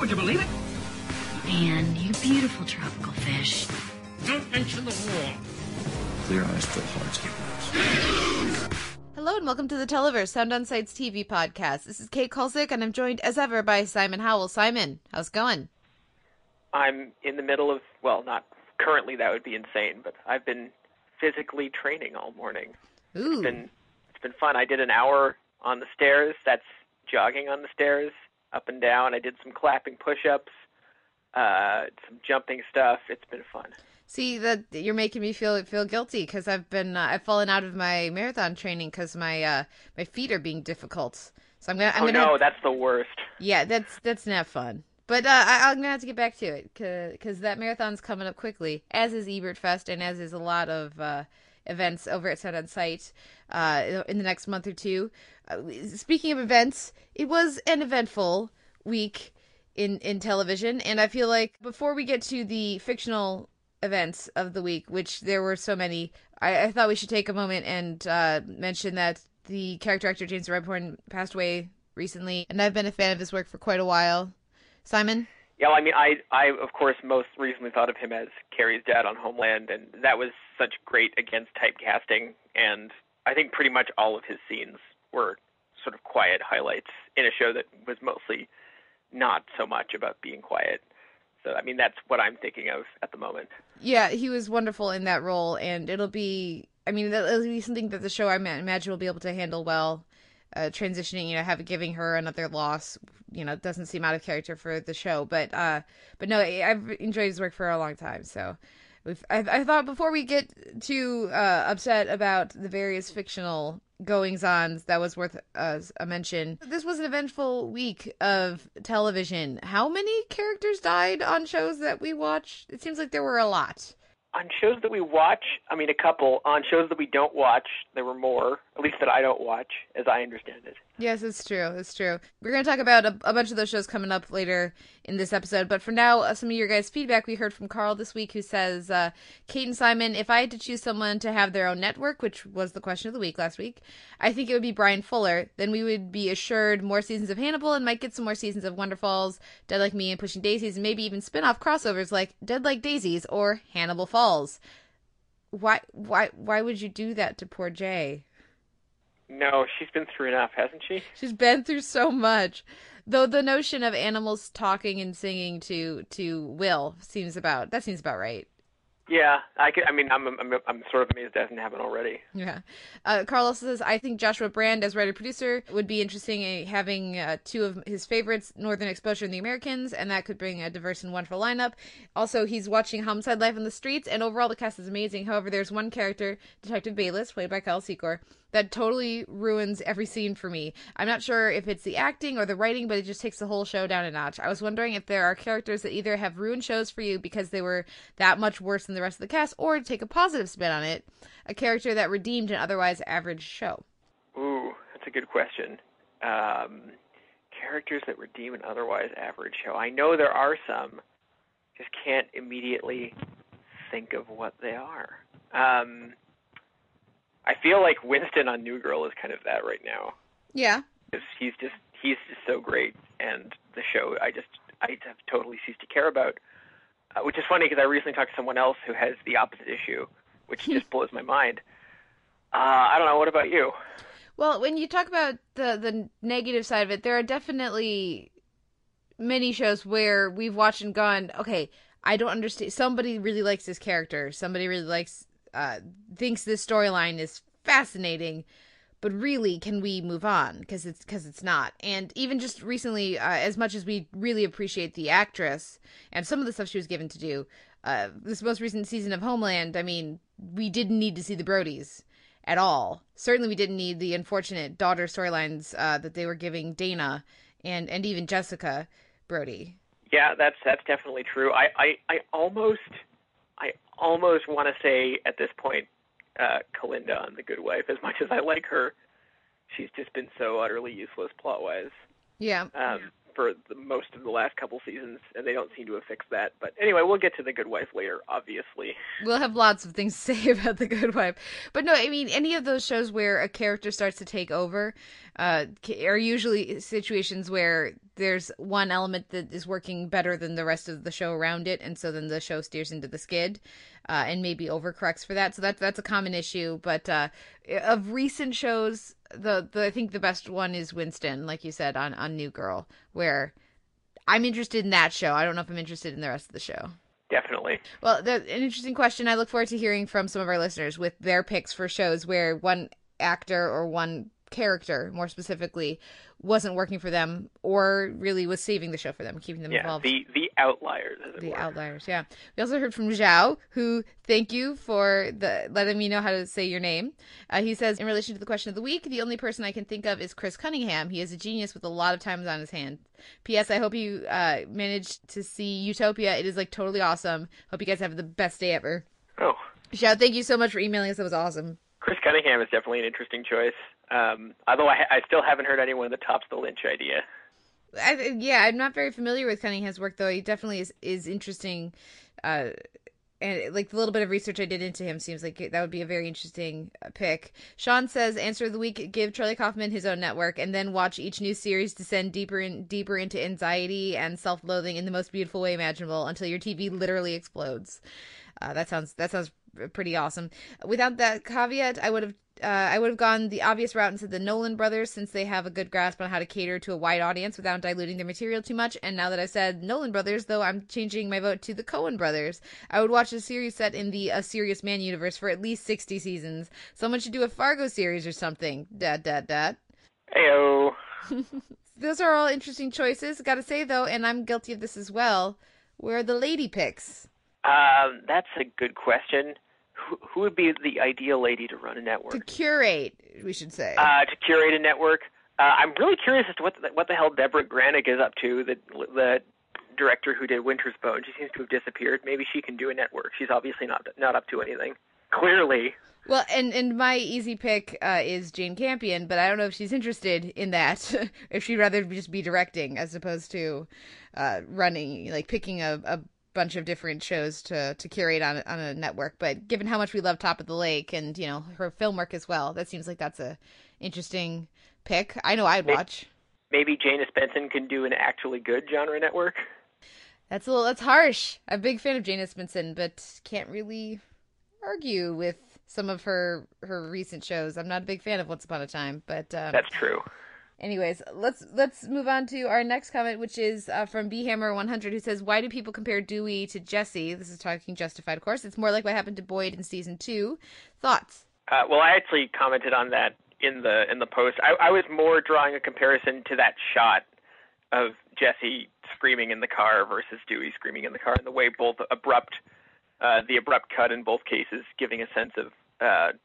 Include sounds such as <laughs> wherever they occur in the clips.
Would you believe it? Man, you beautiful tropical fish. Don't mention the war. Clear eyes, full hearts, get lost. Hello and welcome to the Televerse Sound on Sight's TV podcast. This is Kate Kulzick and I'm joined as ever by Simon Howell. Simon, how's it going? I'm in the middle of well, not currently that would be insane, but I've been physically training all morning. Ooh. It's been it's been fun. I did an hour on the stairs. That's jogging on the stairs, up and down. I did some clapping push-ups, uh, some jumping stuff. It's been fun. See that you're making me feel feel guilty because I've been uh, I've fallen out of my marathon training because my uh my feet are being difficult. So I'm gonna I'm oh gonna no, that's the worst. yeah that's that's not fun. But uh, I, I'm gonna have to get back to it because that marathon's coming up quickly, as is Ebert Fest, and as is a lot of uh, events over at Sound on Sight uh, in the next month or two. Speaking of events, it was an eventful week in in television, and I feel like before we get to the fictional events of the week, which there were so many, I, I thought we should take a moment and uh, mention that the character actor James Rebhorn passed away recently, and I've been a fan of his work for quite a while. Simon? Yeah, well, I mean, I I of course most recently thought of him as Carrie's dad on Homeland, and that was such great against typecasting. And I think pretty much all of his scenes were sort of quiet highlights in a show that was mostly not so much about being quiet. So I mean, that's what I'm thinking of at the moment. Yeah, he was wonderful in that role, and it'll be. I mean, it'll be something that the show I imagine will be able to handle well. Uh, transitioning, you know, have giving her another loss, you know, doesn't seem out of character for the show. But, uh, but no, I've enjoyed his work for a long time. So, I, thought before we get too uh, upset about the various fictional goings ons, that was worth uh, a mention. This was an eventful week of television. How many characters died on shows that we watch? It seems like there were a lot. On shows that we watch, I mean, a couple. On shows that we don't watch, there were more. At least that I don't watch, as I understand it. Yes, it's true. It's true. We're going to talk about a, a bunch of those shows coming up later in this episode. But for now, uh, some of your guys' feedback we heard from Carl this week, who says, uh, Kate and Simon, if I had to choose someone to have their own network, which was the question of the week last week, I think it would be Bryan Fuller. Then we would be assured more seasons of Hannibal and might get some more seasons of Wonderfalls, Dead Like Me, and Pushing Daisies, and maybe even spin off crossovers like Dead Like Daisies or Hannibal Falls. Why, why, why would you do that to poor Jaye? No, she's been through enough, hasn't she? She's been through so much. Though the notion of animals talking and singing to to Will seems about that seems about right. Yeah, I could. I mean, I'm I'm I'm sort of amazed it hasn't happened already. Yeah. Uh, Carlos says, I think Joshua Brand as writer producer would be interesting having uh, two of his favorites, Northern Exposure and The Americans, and that could bring a diverse and wonderful lineup. Also, he's watching Homicide Life in the Streets, and overall the cast is amazing. However, there's one character, Detective Bayliss, played by Kyle Secor, that totally ruins every scene for me. I'm not sure if it's the acting or the writing, but it just takes the whole show down a notch. I was wondering if there are characters that either have ruined shows for you because they were that much worse than the rest of the cast, or take a positive spin on it, a character that redeemed an otherwise average show. Ooh, that's a good question. Um, characters that redeem an otherwise average show. I know there are some. Just can't immediately think of what they are. Um, I feel like Winston on New Girl is kind of that right now. Yeah. Because he's just he's just so great, and the show I just I have totally ceased to care about. Uh, which is funny because I recently talked to someone else who has the opposite issue, which <laughs> just blows my mind. Uh, I don't know. What about you? Well, when you talk about the the negative side of it, there are definitely many shows where we've watched and gone, okay, I don't understand. Somebody really likes this character. Somebody really likes, uh, thinks this storyline is fascinating, but really, can we move on? Because it's because it's not. And even just recently, uh, as much as we really appreciate the actress and some of the stuff she was given to do, uh, this most recent season of Homeland, I mean, we didn't need to see the Brodies at all. Certainly, we didn't need the unfortunate daughter storylines uh, that they were giving Dana and and even Jessica Brody. Yeah, that's that's definitely true. I I, I almost I almost want to say at this point, uh, Kalinda on The Good Wife. As much as I like her, she's just been so utterly useless plot wise. Yeah. Um, for the, most of the last couple seasons, and they don't seem to have fixed that. But anyway, we'll get to the Good Wife later, obviously. We'll have lots of things to say <laughs> about the Good Wife, but no, I mean any of those shows where a character starts to take over uh, are usually situations where there's one element that is working better than the rest of the show around it, and so then the show steers into the skid. Uh, and maybe overcorrects for that, so that's that's a common issue. But uh, of recent shows, the, the I think the best one is Winston, like you said on on New Girl, where I'm interested in that show. I don't know if I'm interested in the rest of the show. Definitely. Well, the, an interesting question. I look forward to hearing from some of our listeners with their picks for shows where one actor or one character, more specifically, wasn't working for them or really was saving the show for them, keeping them yeah, involved. the the outliers, as it The were. outliers, yeah. We also heard from Zhao, who thank you for the letting me know how to say your name. Uh, he says, in relation to the question of the week, the only person I can think of is Chris Cunningham. He is a genius with a lot of times on his hand. P.S. I hope you uh, managed to see Utopia. It is like totally awesome. Hope you guys have the best day ever. Oh, Zhao, thank you so much for emailing us. That was awesome. Chris Cunningham is definitely an interesting choice. Um, although I, I still haven't heard anyone that tops the Lynch idea. I, yeah, I'm not very familiar with Cunningham's work, though. He definitely is is interesting. Uh, and like the little bit of research I did into him seems like that would be a very interesting uh, pick. Sean says, "Answer of the week: Give Charlie Kaufman his own network, and then watch each new series descend deeper and deeper into anxiety and self-loathing in the most beautiful way imaginable until your TV literally explodes." Uh, that sounds that sounds pretty awesome. Without that caveat, I would have uh, I would have gone the obvious route and said the Nolan brothers, since they have a good grasp on how to cater to a wide audience without diluting their material too much. And now that I've said Nolan brothers, though, I'm changing my vote to the Coen brothers. I would watch a series set in the A Serious Man universe for at least 60 seasons. Someone should do a Fargo series or something. Dad, dad, dad. Heyo. <laughs> Those are all interesting choices. Gotta say, though, and I'm guilty of this as well, where are the lady picks? Um, that's a good question. Who, would be the ideal lady to run a network? To curate, we should say. Uh, to curate a network. Uh, I'm really curious as to what the, what the hell Debra Granik is up to. The the director who did Winter's Bone. She seems to have disappeared. Maybe she can do a network. She's obviously not not up to anything. Clearly. Well, and and my easy pick uh, is Jane Campion, but I don't know if she's interested in that. <laughs> if she'd rather just be directing as opposed to uh, running, like picking a, a bunch of different shows to to curate on on a network. But given how much we love Top of the Lake and you know her film work as well, that seems like that's a interesting pick. I know I'd watch. Maybe Jane Espenson can do an actually good genre network. That's a little that's harsh. I'm a big fan of Jane Espenson, but can't really argue with some of her her recent shows. I'm not a big fan of Once Upon a Time, but um, That's true. Anyways, let's let's move on to our next comment, which is uh, from Bhammer100, who says, "Why do people compare Dewey to Jesse?" This is talking Justified, of course. It's more like what happened to Boyd in season two. Thoughts? Uh, well, I actually commented on that in the in the post. I, I was more drawing a comparison to that shot of Jesse screaming in the car versus Dewey screaming in the car, and the way both abrupt, uh, the abrupt cut in both cases, giving a sense of uh,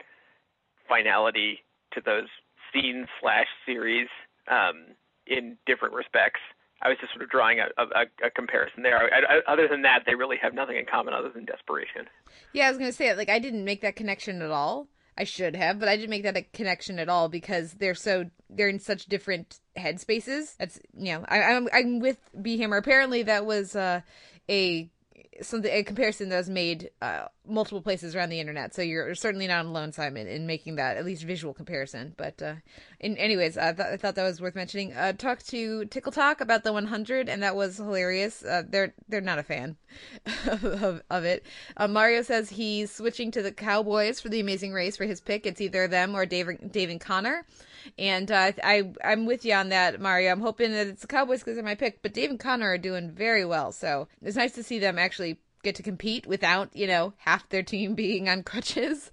finality to those scenes slash series um, in different respects. I was just sort of drawing a, a, a comparison there. I, I, other than that, they really have nothing in common other than desperation. Yeah, I was gonna say like I didn't make that connection at all. I should have, but I didn't make that a connection at all because they're so they're in such different headspaces. That's you know I, I'm I'm with B Hammer. Apparently that was uh, a something a comparison that was made uh, multiple places around the internet. So you're certainly not alone, Simon, in making that at least visual comparison. But uh, in anyways, I, th- I thought that was worth mentioning. Uh, talked to Tickle Talk about the 100, and that was hilarious. Uh, they're they're not a fan <laughs> of, of it. Uh, Mario says he's switching to the Cowboys for the Amazing Race for his pick. It's either them or Dave Dave and Connor. And uh, I I'm with you on that, Mario. I'm hoping that it's the Cowboys because they're my pick. But Dave and Connor are doing very well, so it's nice to see them actually get to compete without you know half their team <laughs> being on crutches.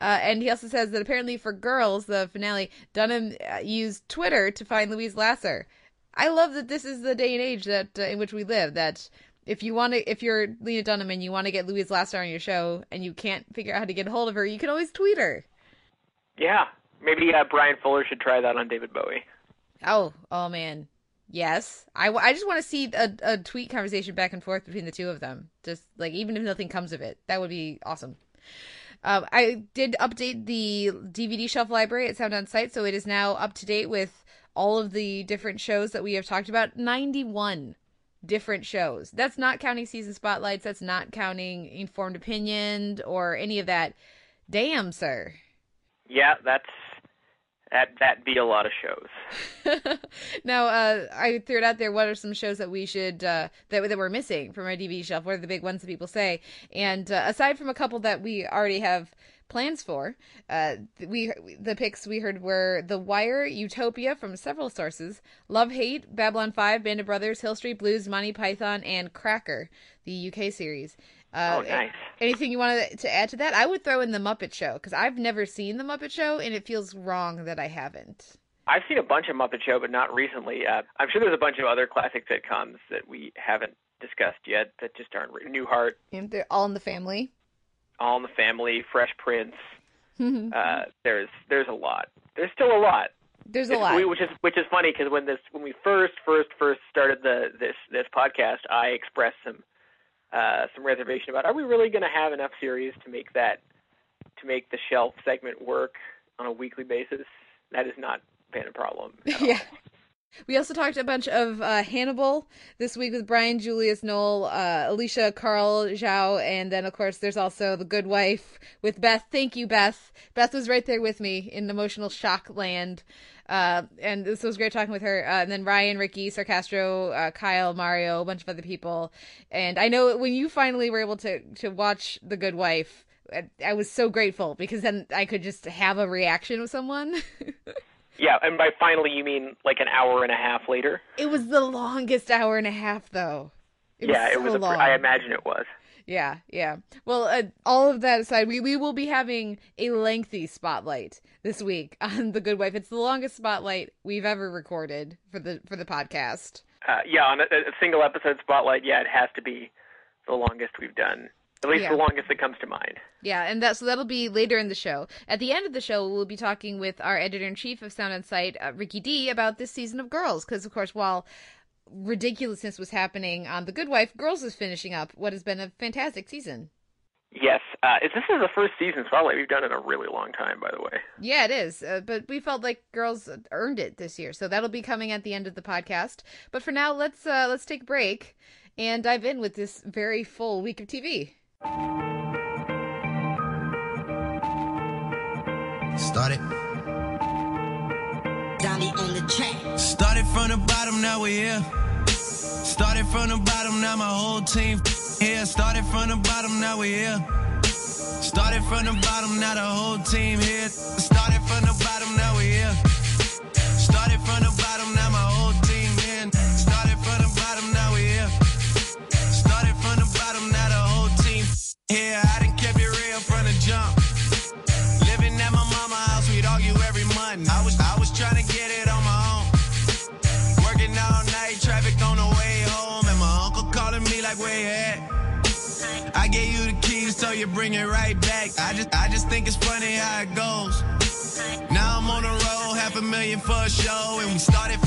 Uh, and he also says that apparently for girls, the finale, Dunham uh, used Twitter to find Louise Lasser. I love that this is the day and age that uh, in which we live. That if you want to, if you're Lena Dunham and you want to get Louise Lasser on your show and you can't figure out how to get a hold of her, you can always tweet her. Yeah, maybe uh, Bryan Fuller should try that on David Bowie. Oh, oh man, Yes, I, I just want to see a, a tweet conversation back and forth between the two of them. Just like even if nothing comes of it, that would be awesome. Um, I did update the DVD shelf library at Sound On Sight, so it is now up to date with all of the different shows that we have talked about. Ninety-one different shows. That's not counting season spotlights. That's not counting informed opinion or any of that. Damn, sir. Yeah, that's that that'd be a lot of shows. <laughs> now, uh, I threw it out there. What are some shows that we should uh, that that we're missing from our DVD shelf? What are the big ones that people say? And uh, aside from a couple that we already have plans for, uh, we the picks we heard were The Wire, Utopia from several sources, Love Hate, Babylon Five, Band of Brothers, Hill Street Blues, Monty Python, and Cracker, the UK series. Uh, oh, nice. Anything you wanted to add to that? I would throw in the Muppet Show because I've never seen the Muppet Show, and it feels wrong that I haven't. I've seen a bunch of Muppet Show, but not recently. Uh, I'm sure there's a bunch of other classic sitcoms that we haven't discussed yet that just aren't. Re- Newhart. And they're all in the family. All in the Family, Fresh Prince. <laughs> uh, there's there's a lot. There's still a lot. There's a It's- lot. we- which is which is funny because when this when we first first first started the this this podcast, I expressed some uh, some reservation about are we really going to have enough series to make that to make the shelf segment work on a weekly basis? That is not been a problem. <laughs> yeah. We also talked a bunch of uh, Hannibal this week with Brian Julius Knoll, uh, Alicia Carl Zhao, and then of course there's also The Good Wife with Beth. Thank you, Beth. Beth was right there with me in emotional shock land. Uh, and this was great talking with her. Uh, and then Ryan, Ricky, Sarcastro, uh, Kyle, Mario, a bunch of other people. And I know when you finally were able to to watch The Good Wife, I, I was so grateful because then I could just have a reaction with someone. <laughs> Yeah, and by finally you mean like an hour and a half later? It was the longest hour and a half, though. It yeah, was it was. A, long. I imagine it was. Yeah, yeah. Well, uh, all of that aside, we, we will be having a lengthy spotlight this week <laughs> on The Good Wife. It's the longest spotlight we've ever recorded for the for the podcast. Uh, yeah, on a, a single episode spotlight, yeah, it has to be the longest we've done. At least Yeah. the longest that comes to mind. Yeah, and that so that'll be later in the show. At the end of the show, we'll be talking with our editor in chief of Sound and Sight, uh, Ricky D, about this season of Girls, because of course, while ridiculousness was happening on The Good Wife, Girls is finishing up what has been a fantastic season. Yes, uh, this is the first season spotlight we've done in a really long time, by the way. Yeah, it is. Uh, but we felt like girls earned it this year, so that'll be coming at the end of the podcast. But for now, let's uh, let's take a break and dive in with this very full week of TV. Started. Dolly on the track. Started from the bottom, now we're here. Started from the bottom, now my whole team here. Started from the bottom, now we're here. Started from the bottom, now the whole team here. Started from the bottom, now we're here. Started from the bottom, now my whole team in. Started from the bottom, now we're here. Started from the bottom, now the whole team here. You bring it right back. I just I just think it's funny how it goes. Now I'm on the road, half a million for a show, and we started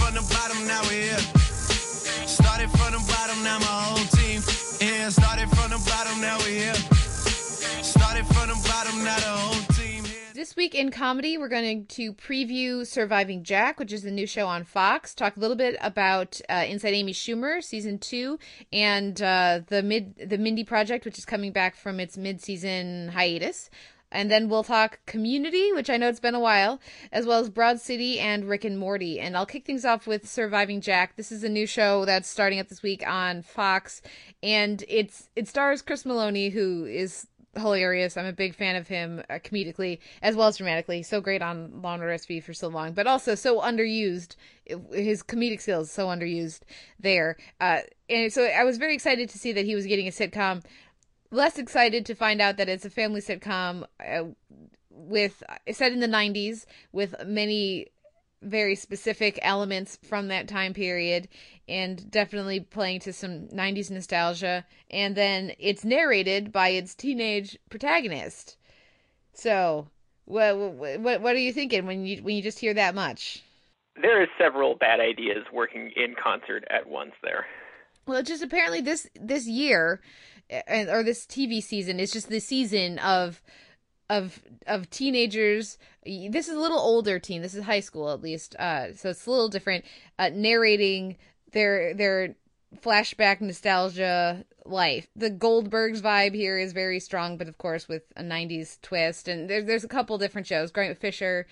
week in comedy, we're going to preview Surviving Jack, which is the new show on Fox. Talk a little bit about uh, Inside Amy Schumer season two, and uh, the mid the Mindy Project, which is coming back from its mid season hiatus. And then we'll talk Community, which I know it's been a while, as well as Broad City and Rick and Morty. And I'll kick things off with Surviving Jack. This is a new show that's starting up this week on Fox, and it's it stars Chris Meloni, who is hilarious. I'm a big fan of him uh, comedically as well as dramatically. So great on Law and Order SVU for so long, but also so underused. His comedic skills so underused there. Uh, and so I was very excited to see that he was getting a sitcom. Less excited to find out that it's a family sitcom uh, with set in the 90s with many very specific elements from that time period and definitely playing to some 90s nostalgia. And then it's narrated by its teenage protagonist. So what what what are you thinking when you when you just hear that much? There are several bad ideas working in concert at once there. Well, just apparently this this year, eh, or this TV season is just the season of of of teenagers. This is a little older teen. This is high school at least, uh, so it's a little different. Uh, narrating their their flashback nostalgia life. The Goldbergs vibe here is very strong, but of course with a '90s twist. And there's there's a couple different shows. Grant Fisher,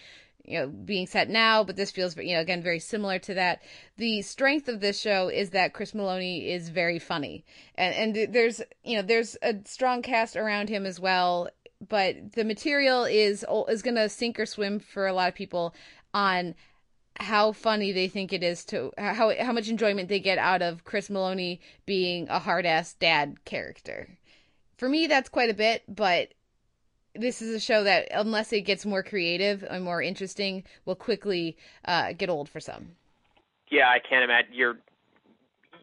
you know, being set now, but this feels you know again very similar to that. The strength of this show is that Chris Meloni is very funny, and and there's you know there's a strong cast around him as well. But the material is is going to sink or swim for a lot of people on how funny they think it is to how how much enjoyment they get out of Chris Meloni being a hard ass dad character. For me, that's quite a bit, but this is a show that, unless it gets more creative and more interesting, will quickly uh, get old for some. Yeah, I can't imagine you're.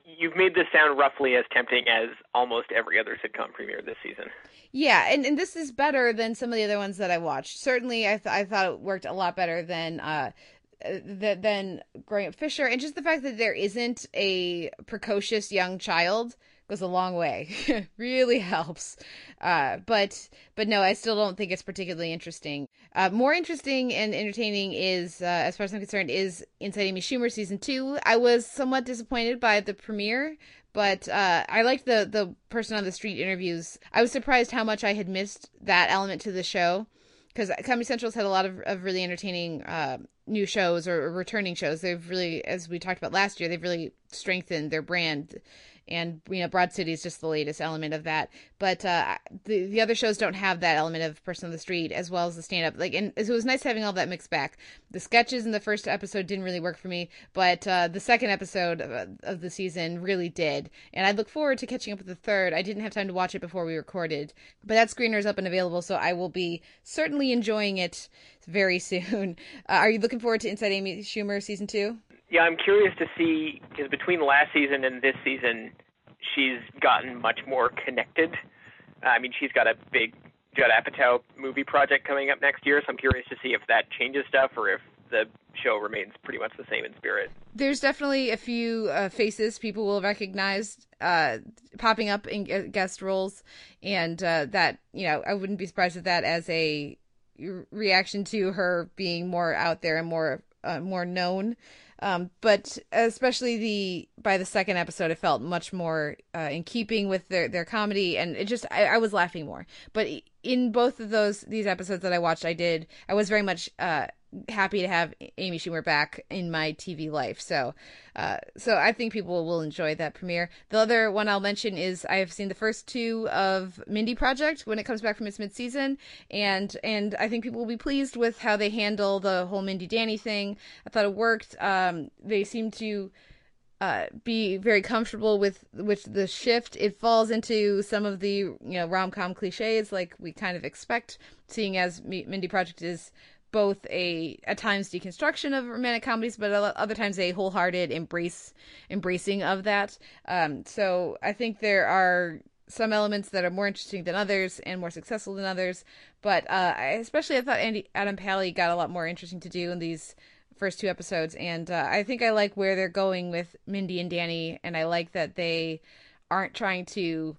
You've made this sound roughly as tempting as almost every other sitcom premiere this season. Yeah, and, and this is better than some of the other ones that I watched. Certainly, I th- I thought it worked a lot better than uh, that than growing up Fisher, and just the fact that there isn't a precocious young child goes a long way. <laughs> really helps. Uh, but but no, I still don't think it's particularly interesting. Uh, more interesting and entertaining is, uh, as far as I'm concerned, is Inside Amy Schumer season two. I was somewhat disappointed by the premiere, but uh, I liked the the person on the street interviews. I was surprised how much I had missed that element to the show because Comedy Central's had a lot of, of really entertaining uh, new shows or, or returning shows. They've really, as we talked about last year, they've really strengthened their brand and you know broad city is just the latest element of that. But uh the the other shows don't have that element of person on the street as well as the stand up like and so it was nice having all that mixed back. The sketches in the first episode didn't really work for me but uh the second episode of, of the season really did. And i look forward to catching up with the third. I didn't have time to watch it before we recorded. But that screener is up and available so i will be certainly enjoying it very soon. <laughs> Uh, are you looking forward to inside amy schumer season two? Yeah, I'm curious to see because between last season and this season, she's gotten much more connected. Uh, I mean, she's got a big Judd Apatow movie project coming up next year, so I'm curious to see if that changes stuff or if the show remains pretty much the same in spirit. There's definitely a few uh, faces people will recognize uh, popping up in guest roles, and uh, that you know I wouldn't be surprised at that as a reaction to her being more out there and more uh, more known. Um, but especially the by the second episode, it felt much more uh, in keeping with their their comedy, and it just I, I, was laughing more. But in both of those these episodes that I watched, I did I was very much uh, happy to have Amy Schumer back in my TV life. So, uh, so I think people will enjoy that premiere. The other one I'll mention is I have seen the first two of Mindy Project when it comes back from its mid-season, and and I think people will be pleased with how they handle the whole Mindy Danny thing. I thought it worked. Um, they seem to. Uh, be very comfortable with with the shift. It falls into some of the you know rom com cliches like we kind of expect, seeing as Mindy Project is both a at times deconstruction of romantic comedies, but other times a wholehearted embrace embracing of that. Um, so I think there are some elements that are more interesting than others and more successful than others. But uh, I, especially I thought Andy Adam Pally got a lot more interesting to do in these first two episodes, and uh, I think I like where they're going with Mindy and Danny, and I like that they aren't trying to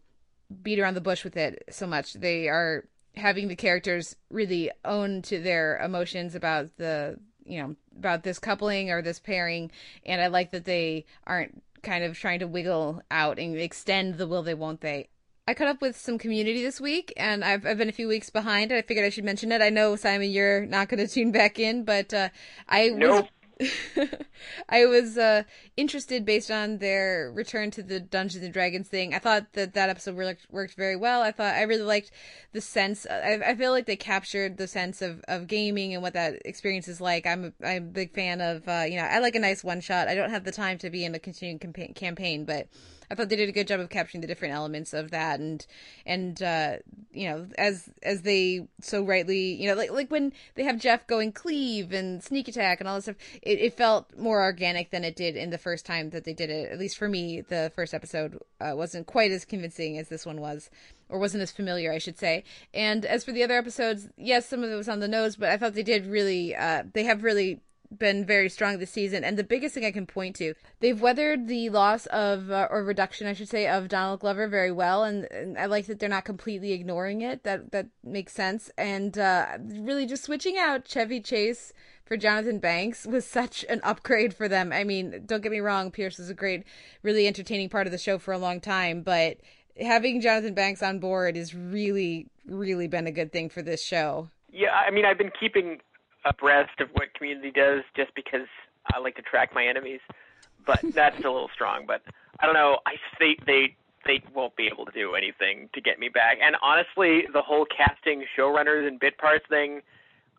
beat around the bush with it so much. They are having the characters really own to their emotions about the you know about this coupling or this pairing and i like that they aren't kind of trying to wiggle out and extend the will they won't they I caught up with some community this week, and I've, I've been a few weeks behind. I figured I should mention it. I know Simon, you're not going <laughs> to tune back in, but uh, I nope. <laughs> I was uh, interested based on their return to the Dungeons and Dragons thing. I thought that that episode worked, worked very well. I thought I really liked the sense. I, I feel like they captured the sense of, of gaming and what that experience is like. I'm a, I'm a big fan of uh, you know I like a nice one shot. I don't have the time to be in a continuing campaign, campaign but I thought they did a good job of capturing the different elements of that and and uh, you know as as they so rightly you know like like when they have Jeff going cleave and sneak attack and all this stuff it, it felt more organic than it did in the first time that they did it at least for me the first episode uh, wasn't quite as convincing as this one was or wasn't as familiar, I should say. And as for the other episodes, yes, some of it was on the nose, but I thought they did really, uh, they have really been very strong this season. And the biggest thing I can point to, they've weathered the loss of uh, or reduction, I should say, of Donald Glover very well, and, and I like that they're not completely ignoring it. That that makes sense. And uh, really, just switching out Chevy Chase for Jonathan Banks was <laughs> such an upgrade for them. I mean, don't get me wrong, Pierce was a great, really entertaining part of the show for a long time, but having Jonathan Banks on board is really, really been a good thing for this show. Yeah, I mean, I've been keeping abreast of what Community does just because I like to track my enemies, but <laughs> that's a little strong. But I don't know. I they they they won't be able to do anything to get me back. And honestly, the whole casting showrunners and bit parts thing.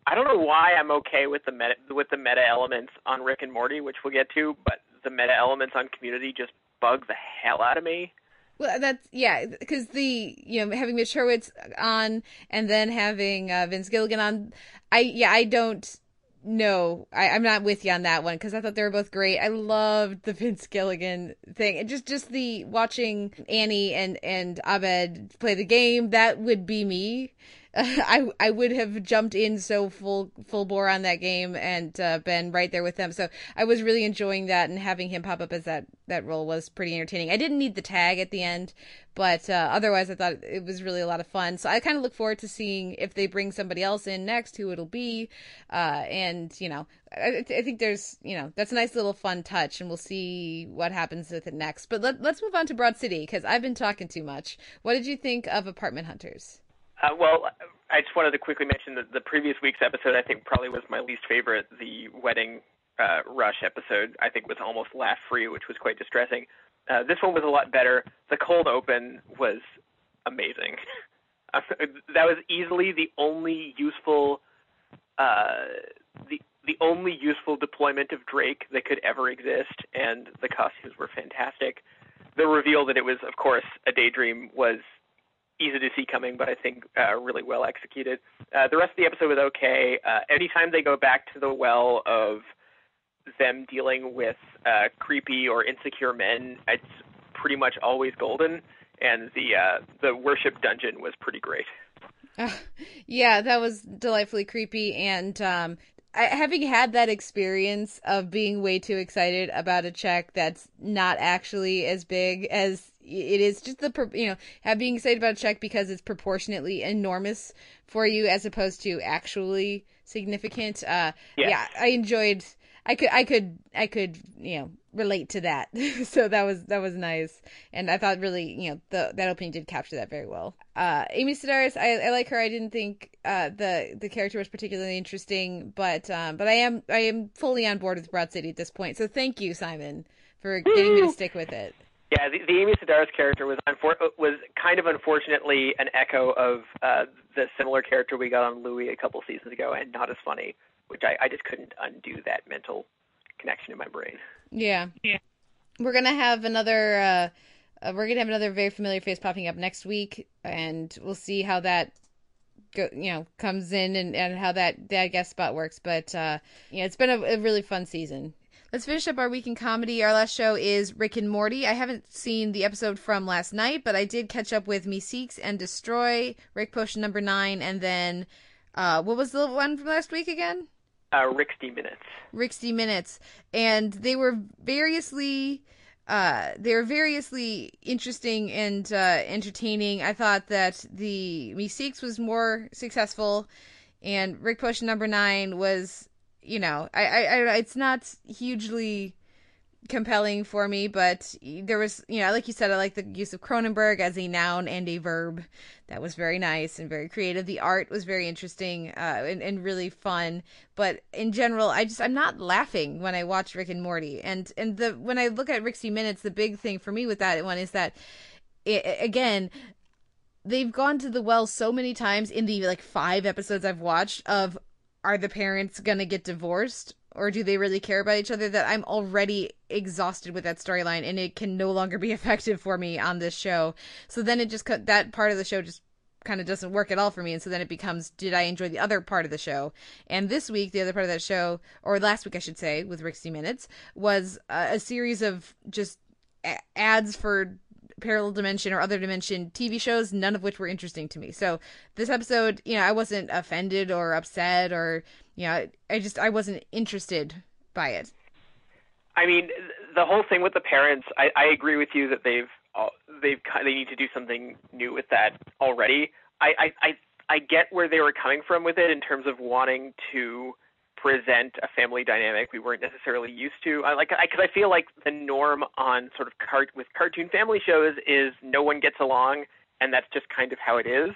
I don't know why I'm okay with the meta with the meta elements on Rick and Morty, which we'll get to, but the meta elements on Community just bug the hell out of me. Well, that's yeah, because the you know having Mitch Hurwitz on and then having uh, Vince Gilligan on, I yeah I don't know. I, I'm not with you on that one because I thought they were both great. I loved the <laughs> Vince Gilligan thing. And just just the watching Annie and and Abed play the game that would be me <laughs> I I would have jumped in so full full bore on that game and uh, been right there with them. So I was really enjoying that, and having him pop up as that that role was pretty entertaining. I didn't need the tag at the end, but uh, otherwise I thought it was really a lot of fun. So I kind of look forward to seeing if they bring somebody else in next, who it'll be, uh, and you know. I, I think there's, you know, that's a nice little fun touch, and we'll see what happens with it next. But let, let's move on to Broad City because I've been talking too much. What did you think of Apartment Hunters? Uh, well, I just wanted to quickly mention that the previous week's episode, I think, probably was my least favorite. The wedding uh, rush episode, I think, was almost laugh free, which was quite distressing. Uh, this one was a lot better. The cold open was amazing. <laughs> that was easily the only useful, uh, the the only useful deployment of Drake that could ever exist, and the costumes were fantastic. The reveal that it was, of course, a daydream was easy to see coming, but I think uh, really well executed. Uh, the rest of the episode was okay. Uh, anytime they go back to the well of them dealing with uh, creepy or insecure men, it's pretty much always golden. And the uh, the worship dungeon was pretty great. Uh, <laughs> yeah, that was delightfully creepy, and um, I, having had that experience of being way too excited about a check that's not actually as big as it is just the you know have being excited about a check because it's proportionately enormous for you as opposed to actually significant uh yeah, yeah i enjoyed i could i could i could you know relate to that. <laughs> So that was that was nice. And i thought really you know the that opening did capture that very well. Uh amy sedaris i, I like her. I didn't think uh the the character was particularly interesting but um but i am i am fully on board with broad city at this point. So thank you simon for getting me to stick with it. Yeah, the, the Amy Sedaris character was unfor- was kind of unfortunately an echo of uh, the similar character we got on Louie a couple seasons ago, and not as funny. Which I, I just couldn't undo that mental connection in my brain. Yeah, yeah. We're gonna have another. Uh, uh, we're gonna have another very familiar face popping up next week, and we'll see how that go. You know, comes in and, and how that that guest spot works. But uh, yeah, it's been a, a really fun season. Let's finish up our week in comedy. Our last show is Rick and Morty. I haven't seen the episode from last night, but I did catch up with Meeseeks and Destroy, Rick Potion number nine, and then uh, what was the one from last week again? Uh, Rixty Minutes. Rixty Minutes, and they were variously. Uh, they were variously interesting and uh, entertaining. I thought that the Me Meeseeks was more successful, and Rick Potion number nine was you know, I, I, I it's not hugely compelling for me, but there was, you know, like you said, I like the use of Cronenberg as a noun and a verb. That was very nice and very creative. The art was very interesting uh, and, and really fun. But in general, I just I'm not laughing when I watch Rick and Morty. And and the when I look at Rixty Minutes, the big thing for me with that one is that it, again they've gone to the well so many times in the like five episodes I've watched of are the parents to get divorced or do they really care about each other that I'm already exhausted with that storyline and it can no longer be <laughs> effective for me on this show. So then it just cut that part of the show just kind of doesn't work at all for me and so then it becomes did I enjoy the other part of the show? And this week the other part of that show or last week I should say with Rixty Minutes was a, a series of just ads for parallel dimension or other dimension TV shows, none of which were interesting to me. So this episode, you know, I wasn't offended or upset or Yeah, I just I wasn't interested by it. I mean, the whole thing with the parents, I, I agree with you that they've uh, they've they need to do something new with that already. I, I I I get where they were coming from with it in terms of wanting to present a family dynamic we weren't necessarily used to. I like because I, I feel like the norm on sort of cart with cartoon family shows is no one gets along, and that's just kind of how it is.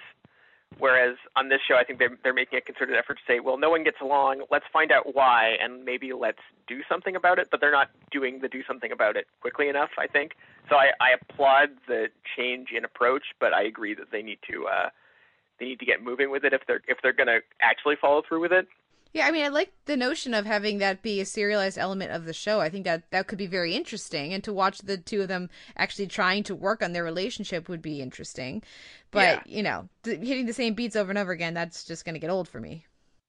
Whereas on this show, I think they're they're making a concerted effort to say, well, no one gets along. Let's find out why, and maybe let's do something about it. But they're not doing the do something about it quickly enough. I think so. I, I applaud the change in approach, but I agree that they need to uh, they need to get moving with it if they're if they're going to actually follow through with it. Yeah, I mean, I like the notion of having that be a serialized element of the show. I think that that could be very interesting, and to watch the two of them actually trying to work on their relationship would be interesting. But Yeah. you know, th- hitting the same beats over and over again, that's just going to get old for me.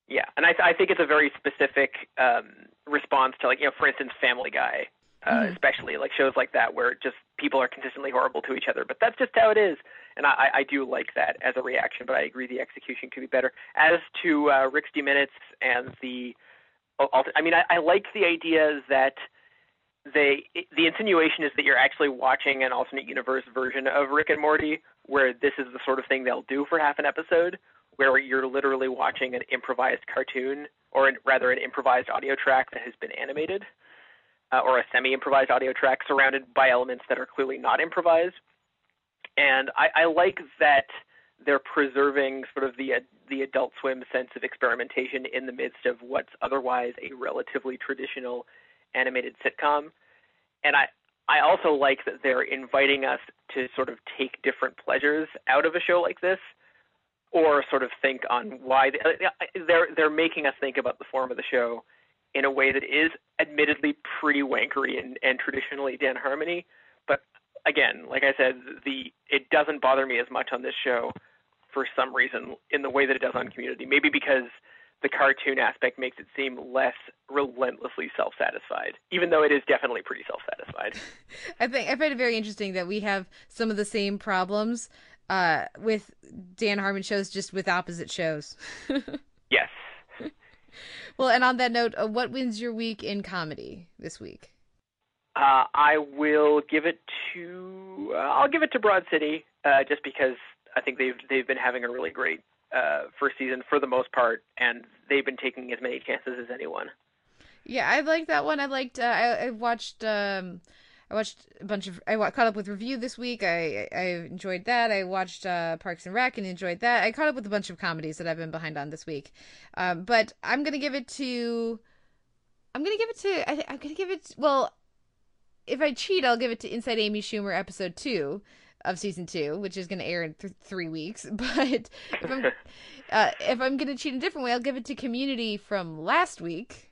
Yeah, and I, th- I think it's a very specific um, response to like you know, for instance, Family Guy, uh, Mhm. especially like shows like that where just people are consistently horrible to each other. But that's just how it is, and I, I do like that as a reaction. But I agree the execution could be better. As to uh, Rixty Minutes and the, I mean, I, I like the idea that they the insinuation is that you're actually watching an alternate universe version of Rick and Morty, where this is the sort of thing they'll do for half an episode, where you're literally watching an improvised cartoon, or an, rather an improvised audio track that has been animated, uh, or a semi-improvised audio track surrounded by elements that are clearly not improvised. And I, I like that they're preserving sort of the uh, the Adult Swim sense of experimentation in the midst of what's otherwise a relatively traditional animated sitcom. And I I also like that they're inviting us to sort of take different pleasures out of a show like this, or sort of think on why they, they're they're making us think about the form of the show in a way that is admittedly pretty wankery and, and traditionally Dan Harmony. Again, like I said, the it doesn't bother me as much on this show for some reason in the way that it does on Community. Maybe because the cartoon aspect makes it seem less relentlessly self-satisfied, even though it is definitely pretty self-satisfied. <laughs> I think I find it very interesting that we have some of the same problems uh, with Dan Harmon shows, just with opposite shows. <laughs> yes. Well, and on that note, uh, what wins your week in comedy this week? Uh, I will give it to uh, I'll give it to Broad City uh, just because I think they've they've been having a really great uh, first season for the most part, and they've been taking as many chances as anyone. Yeah, I liked that one. I liked. Uh, I, I watched. Um, I watched a bunch of. I caught up with review this week. I I enjoyed that. I watched uh, Parks and Rec and enjoyed that. I caught up with a bunch of comedies that I've been behind on this week. Um, but I'm gonna give it to. I'm gonna give it to. I, I'm gonna give it. To, Well, if I cheat, I'll give it to Inside Amy Schumer episode two of season two, which is going to air in th- three weeks. <laughs> But if I'm <laughs> uh, if I'm going to cheat a different way, I'll give it to Community from last week.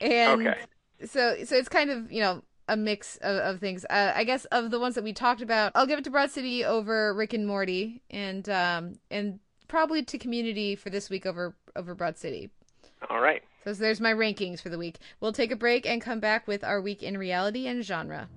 And Okay. so so it's kind of you know a mix of, of things. Uh, I guess of the ones that we talked about, I'll give it to Broad City over Rick and Morty, and um and probably to Community for this week over over Broad City. All right. So there's my rankings for the week. We'll take a break and come back with our week in reality and genre.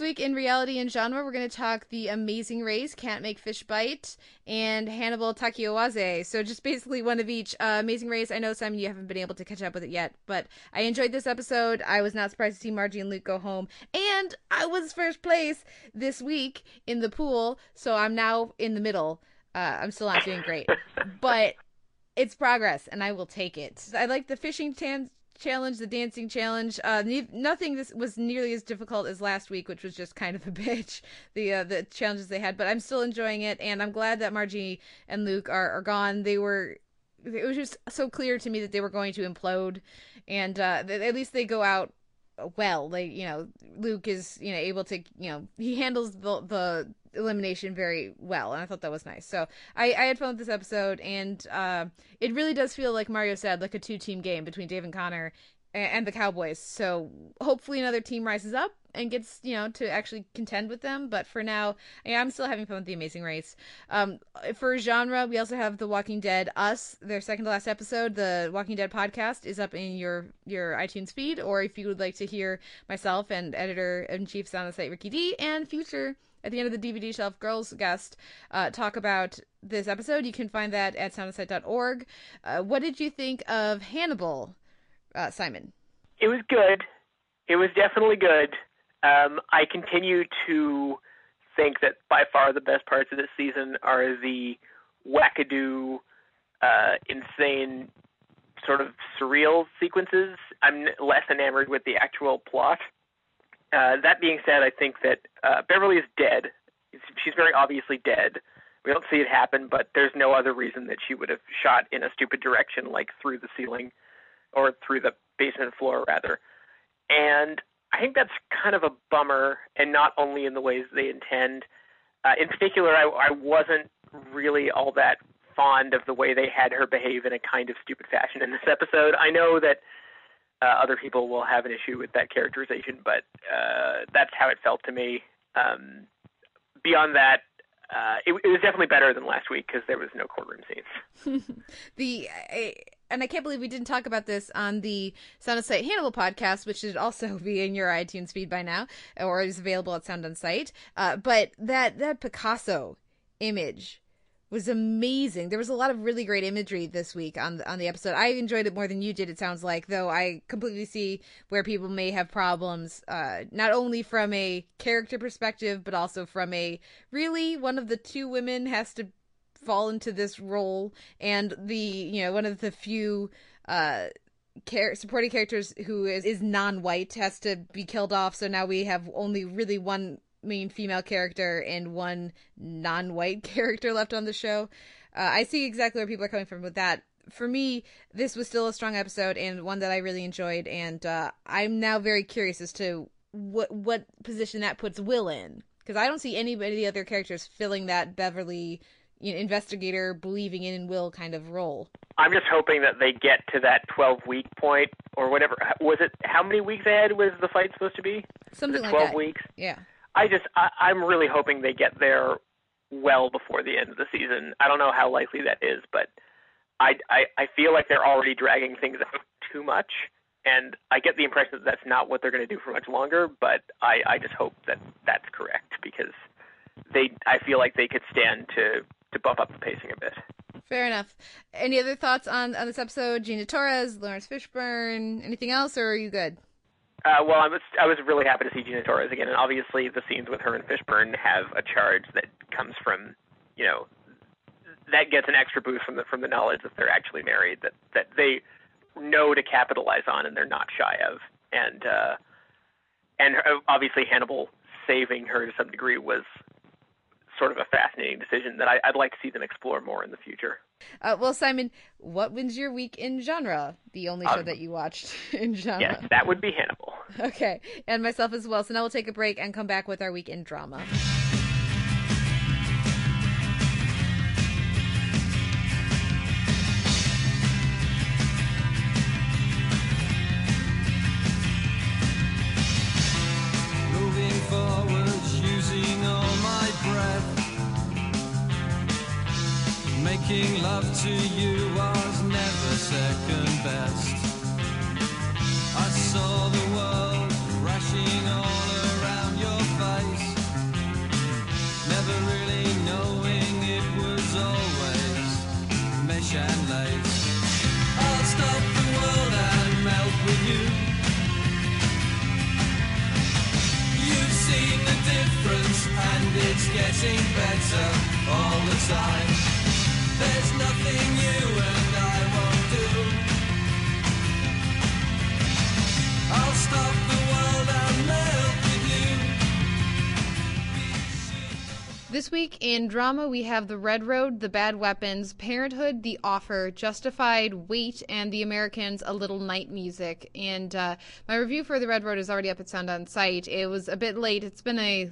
This week in reality and genre, we're going to talk The Amazing Race, Can't Make Fish Bite, and Hannibal Takiawase. So just basically one of each. Uh, Amazing Race, I know, Simon, you haven't been able to catch up with it yet, but I enjoyed this episode. I was not surprised to see Margie and Luke go home. And I was first place this week in the pool, so I'm now in the middle. Uh, I'm still not doing great. <laughs> but it's progress, and I will take it. I like the fishing tan- challenge, the dancing challenge. Uh, ne- nothing this was nearly as difficult as last week, which was just kind of a <laughs> bitch. The uh, the challenges they had, but I'm still enjoying it, and I'm glad that Margie and Luke are, are gone. They were. It was just so clear to me that they were going to implode, and uh, at least they go out well. Like you know, Luke is you know able to you know he handles the the elimination very well, and I thought that was nice. So I, I had fun with this episode, and uh, it really does feel like Mario said, like a two team game between Dave and Connor and, and the Cowboys. So hopefully another team rises up and gets you know to actually contend with them. But for now, I'm still having fun with the Amazing Race. Um, for genre, we also have The Walking Dead. Us, their second to last episode, the Walking Dead podcast is up in your your iTunes feed, or if you would like to hear myself and editor in chief Sound on Sight Ricky D and future at the end of the DVD Shelf Girls guest uh, talk about this episode. You can find that at soundonsight.org. Uh, what did you think of Hannibal, uh, Simon? It was good. It was definitely good. Um, I continue to think that by far the best parts of this season are the wackadoo, uh, insane, sort of surreal sequences. I'm less enamored with the actual plot. Uh, that being said, I think that uh, Beverly is dead. She's very obviously dead. We don't see it happen, but there's no other reason that she would have shot in a stupid direction, like through the ceiling or through the basement floor, rather. And I think that's kind of a bummer, and not only in the ways they intend. Uh, in particular, I, I wasn't really all that fond of the way they had her behave in a kind of stupid fashion in this episode. I know that uh, other people will have an issue with that characterization, but uh, that's how it felt to me. Um, beyond that, uh, it, it, was definitely better than last week because there was no courtroom scenes. <laughs> the and I can't believe we didn't talk about this on the Sound on Sight Hannibal podcast, which should also <laughs> be in your iTunes feed by now, or is available at Sound on Sight. Uh, but that that Picasso image was amazing. There was a lot of really great imagery this week on the, on the episode. I enjoyed it more than you did. It sounds like, though I completely see where people may have problems, uh, not only from a character perspective, but also from a really one of the two women has to fall into this role, and the you know one of the few. Uh, Char- supporting characters who is, is non-white has to be killed off so now we have only really one main female character and one non-white <laughs> character left on the show. Uh, I see exactly where people are coming from with that. For me, this was still a strong episode and one that I really enjoyed, and uh, I'm now very curious as to what what position that puts Will in because I don't see anybody the other characters filling that Beverly you know, investigator believing in and Will kind of role. I'm just hoping that they get to that 12 week point or whatever. Was it how many weeks ahead was the fight supposed to be? Something like 12 that. weeks. Yeah. I just I, I'm really hoping they get there well before the end of the season. I don't know how likely that is, but I I, I feel like they're already dragging things out too much, and I get the impression that that's not what they're going to do for much longer. But I I just hope that that's correct because they I feel like they could stand to to bump up the pacing a bit. Fair enough. Any other thoughts on on this episode? Gina Torres, Laurence Fishburne, anything else, or are you good? Uh, well, I was I was really happy to see Gina Torres again, and obviously the scenes with her and Fishburne have a charge that comes from, you know, that gets an extra boost from the from the knowledge that they're actually married, that that they know to capitalize on, and they're not shy of, and uh, and obviously Hannibal saving her to some degree was sort of a fascinating decision that I, would like to see them explore more in the future. Uh, well, Simon, what wins your week in genre? The only show um, that you watched <laughs> in genre. Yes, that would be Hannibal. <laughs> Okay, and myself as well. So now we'll take a break and come back with our week in drama. Making love to you was never second best. I saw the world rushing all around your face, never really knowing it was always mesh and lace. I'll stop the world and melt with you. You've seen the difference, and it's getting better all the time. This week in drama, we have The Red Road, The Bad Weapons, Parenthood, The Offer, Justified, Weight, and The Americans, A Little Night Music. And uh, my review for The Red Road is already up at Sound on Sight. It was a bit late. It's been a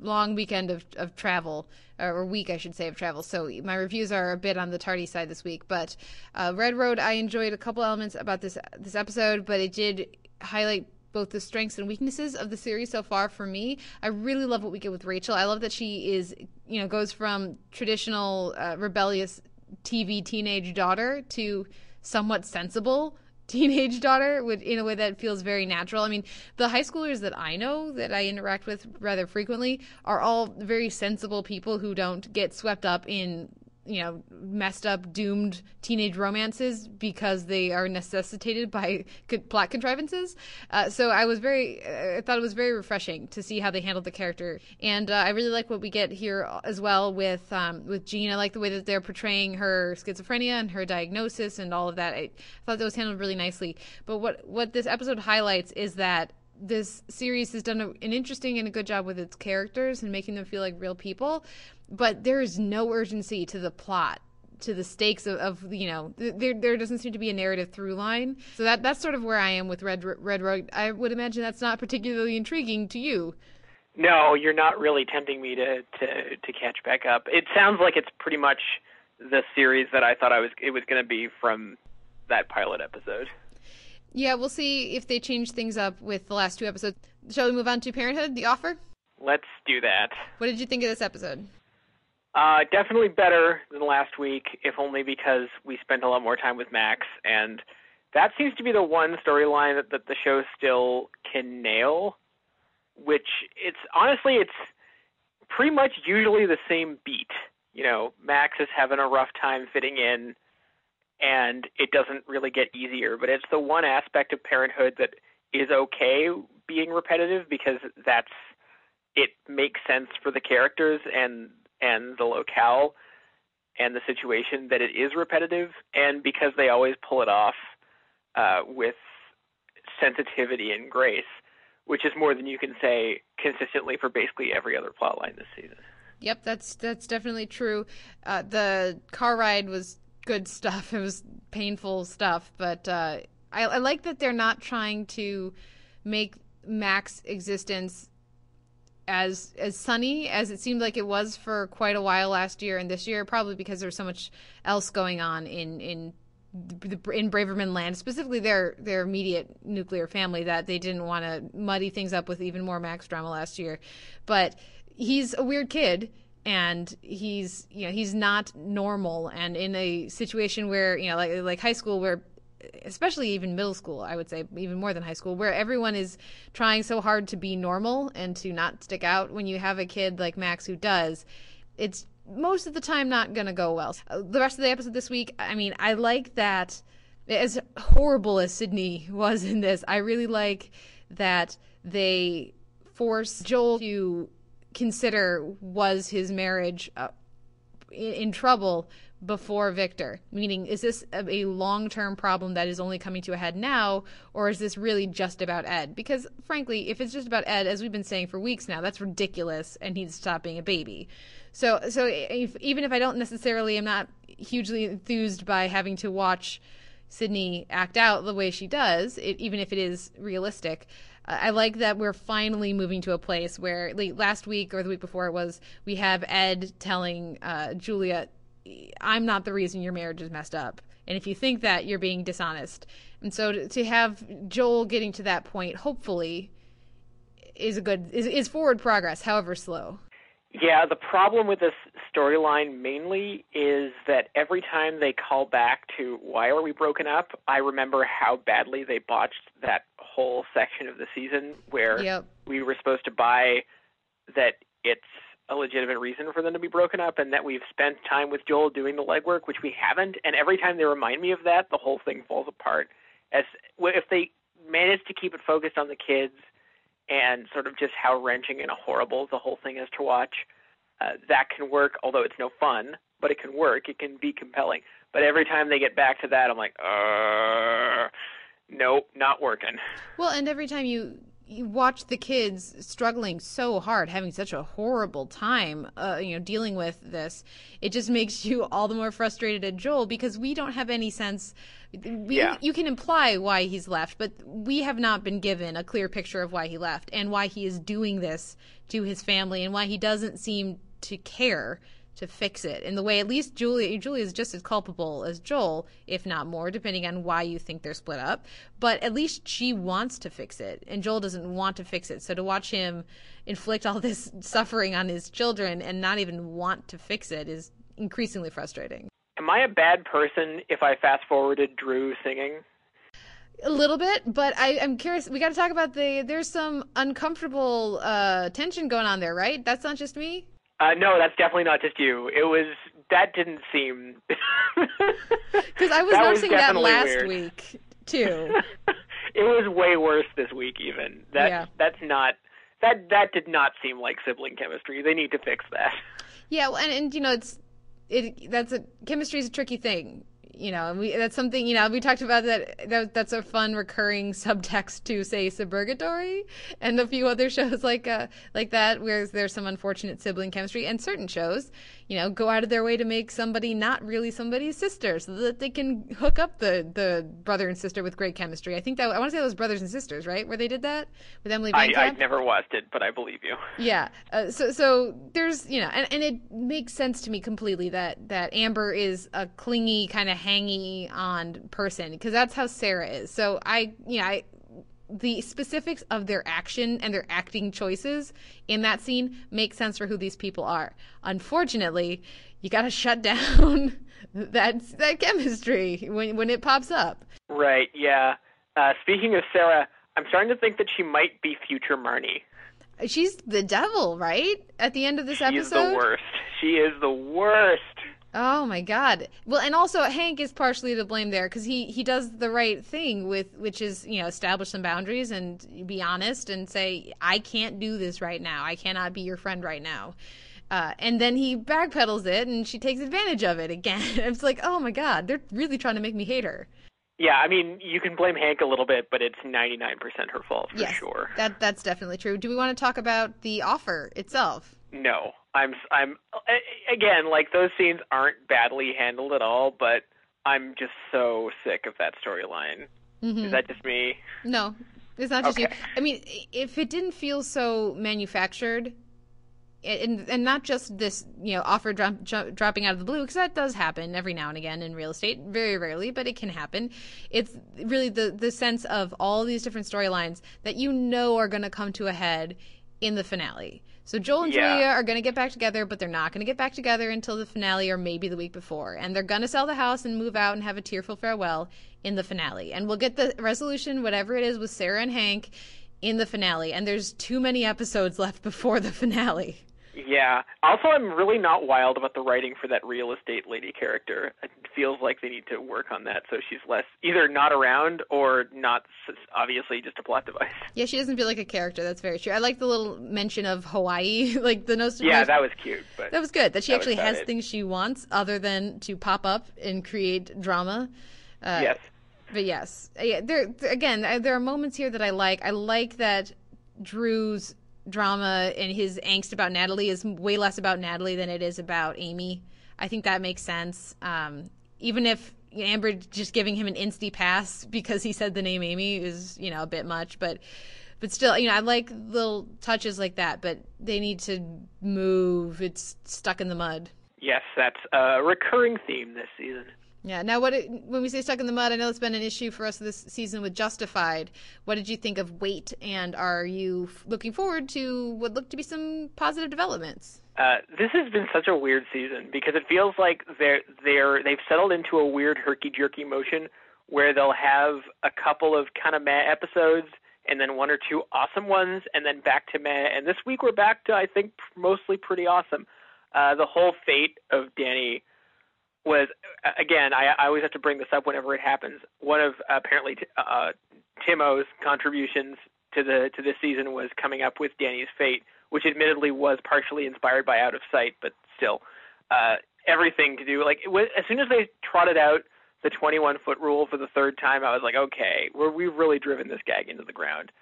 long weekend of, of travel, or week, I should say, of travel. So my reviews are a bit on the tardy side this week. But uh, Red Road, I enjoyed a couple elements about this this episode, but it did highlight both the strengths and weaknesses of the series so far for me. I really love what we get with Rachel. I love that she is, you know, goes from traditional uh, rebellious TV teenage daughter to somewhat sensible teenage daughter with in a way that feels very natural. I mean, the high schoolers that I know that I interact with rather frequently are all very sensible people who don't get swept up in you know messed up doomed teenage romances because they are necessitated by co- plot contrivances. Uh, so i was very uh, i thought it was very refreshing to see how they handled the character. And uh, i really like what we get here as well with um, with jean. I like the way that they're portraying her schizophrenia and her diagnosis and all of that. I thought that was handled really nicely. But what what this episode highlights is that this series has done a, an interesting and a good job with its characters and making them feel like real people but there is no urgency to the plot to the stakes of, of, you know there there doesn't seem to be a narrative through line so that that's sort of where i am with red red road i would imagine that's not particularly intriguing to you No, you're not really tempting me to to to catch back up. It sounds like it's pretty much the series that I thought I was it was going to be from that pilot episode. yeah we'll see if they change things up with the last two episodes shall we move on to parenthood the offer Let's do that. what did you think of this episode Uh, definitely better than last week, if only because we spent a lot more time with Max, and that seems to be the one storyline that, that the show still can nail. Which it's honestly, it's pretty much usually the same beat. You know, Max is having a rough time fitting in, and it doesn't really get easier. But it's the one aspect of Parenthood that is okay being repetitive because that's it makes sense for the characters and and the locale and the situation that it is repetitive, and because they always pull it off uh, with sensitivity and grace, which is more than you can say consistently for basically every other plotline this season. Yep, that's that's definitely true. Uh, the car ride was good stuff. It was painful stuff, but uh, I, I like that they're not trying to make Max's existence as as sunny as it seemed like it was for quite a while last year and this year. Probably because there's so much else going on in in in Braverman land, specifically their their immediate nuclear family, that they didn't want to muddy things up with even more Max drama last year. But he's a weird kid and he's you know he's not normal and in a situation where you know like like high school where especially even middle school i would say even more than high school where everyone is trying so hard to be normal and to not stick out when you have a kid like max who does it's most of the time not going to go well. Uh, the rest of the episode this week i mean i like that as horrible as sydney <laughs> was in this i really like that they force joel to consider was his marriage uh, in, in trouble before Victor? Meaning, is this a, long term problem that is only coming to a head now, or is this really just about Ed? Because, frankly, if it's just about Ed, as we've been saying for weeks now, that's ridiculous and he'd stop being a baby. So, so if, even if I don't necessarily am not hugely enthused by having to watch Sydney act out the way she does, it, even if it is realistic, uh, I like that we're finally moving to a place where, like last week or the week before, it was we have Ed telling uh, Julia, "I'm not the reason your marriage is messed up." And if you think that, you're being dishonest. And so to, to have Joel getting to that point, hopefully, is a good is, is forward progress, however slow. Yeah, the problem with this storyline mainly is that every time they call back to why are we broken up, I remember how badly they botched that whole section of the season where Yep. we were supposed to buy that it's a legitimate reason for them to be broken up, and that we've spent time with Joel doing the legwork, which we haven't. And every time they remind me of that, the whole thing falls apart. As if they manage to keep it focused on the kids and sort of just how wrenching and horrible the whole thing is to watch, uh, that can work. Although it's no fun, but it can work. It can be compelling. But every time they get back to that, I'm like, uh, nope, not working. Well, and every time you you watch the kids struggling so hard, having such a horrible time, uh, you know, dealing with this, it just <laughs> makes you all the more frustrated at Joel because we don't have any sense. We, Yeah. You can imply why he's left, but we have not been given a clear picture of why he left and why he is doing this to his family and why he doesn't seem to care to fix it in the way at least Julia Julia is just as culpable as Joel, if not more, depending on why you think they're split up. But at least she wants to fix it, and Joel doesn't want to fix it. So to watch him inflict all <laughs> this suffering on his children and not even want to fix it is increasingly frustrating. Am I a bad person if I fast forwarded Drew singing? A little bit, but I, I'm curious. We got to talk about the. There's some uncomfortable uh, tension going on there, right? That's not just me. Uh, no, that's definitely not just you. It was that didn't seem <laughs> Because I was That was noticing that last weird. week <laughs> too. it was way worse this week even. That Yeah. that's not that that did not seem like sibling chemistry. They need to fix that. Yeah, well, and, and you know, it's it that's a chemistry is a tricky thing. You know, we that's something you know we talked about that, that that's a fun recurring <laughs> subtext to say Suburgatory and a few other <laughs> shows like uh like that where there's some unfortunate sibling chemistry and certain shows you know go out of their way to make somebody not really somebody's sister so that they can hook up the the brother and sister with great chemistry. I think that I want to say those brothers and sisters right where they did that with Emily I, Van I never watched it, but I believe you. <laughs> Yeah. Uh, so so there's you know, and, and it makes sense to me completely that that Amber is a clingy kind of hangy on person because that's how Sarah is. So I you know I the specifics of their action and their acting choices in that scene make sense for who these people are. Unfortunately, you got to <laughs> shut down <laughs> that that chemistry when when it pops up. Right, yeah. Uh, speaking of Sarah, I'm starting to think that she might be future Marnie. She's the devil, right? At the end of this episode. She's the worst. She is the worst. Oh my god. Well, and also Hank is partially to blame there because he he does the right thing with which is you know establish some boundaries and be honest and say I can't do this right now. I cannot be your friend right now. Uh, and then he backpedals it and she takes advantage of it again. <laughs> it's like, oh my god, they're really trying to make me hate her. Yeah, I mean, you can blame Hank a little bit, but it's 99% her fault for yes, sure. that that's definitely true. Do we want to talk about the offer itself? No, I'm I'm again like those scenes aren't badly handled at all, but I'm just so sick of that storyline. Mhm. Is that just me? No, it's not just you. I mean, if it didn't feel so manufactured, and and not just this, you know, offer drop, dro- dropping out of the blue, because that does happen every now and again in real estate, very rarely, but it can happen. It's really the the sense of all these different storylines that you know are going to come to a head in the finale. So Joel and Yeah. Julia are going to get back together, but they're not going to get back together until the finale or maybe the week before. And they're going to sell the house and move out and have a tearful farewell in the finale. And we'll get the resolution, whatever it is, with Sarah and Hank in the finale. And there's too many episodes left <laughs> before the finale. Yeah. Also, I'm really not wild about the writing for that real estate lady character. It feels like they need to work on that so she's less either not around or not obviously just a plot device. <laughs> Yeah, she doesn't feel like a character. That's very true. I like the little mention of Hawaii, <laughs> like the nose. Yeah, that was cute, but That was good. That she that actually has it. things she wants other than to pop up and create drama. Uh, yes. But yes, Uh, yeah, there there- again, uh, there are moments here that I like. I like that Drew's drama and his angst about Natalie is way less about Natalie than it is about Amy. I think that makes sense. Um, even if Amber just giving him an insty pass because he said the name Amy is, you know, a bit much, but but still, you know, I like little touches like that. But they need to move. It's stuck in the mud. Yes, that's a recurring theme this season. Yeah. Now, what when we say stuck in the mud, I know it's been an issue for us this season with Justified. What did you think of Weight, and are you looking forward to what look to be some positive developments? Uh, this has been such a weird season because it feels like they're they're they've settled into a weird herky jerky motion where they'll have a couple of kind of meh episodes and then one or two awesome ones, and then back to meh. And this week we're back to I think mostly pretty awesome. Uh, the whole fate of Danny was again. I, I always have to bring this up whenever it happens. One of apparently uh, Timo's contributions to the to this season was coming up with Danny's fate, which admittedly was partially inspired by Out of Sight, but still, uh, everything to do like was, as soon as they trotted out the 21 foot rule for the third time, I was like, okay, we're, we've really driven this gag into the ground.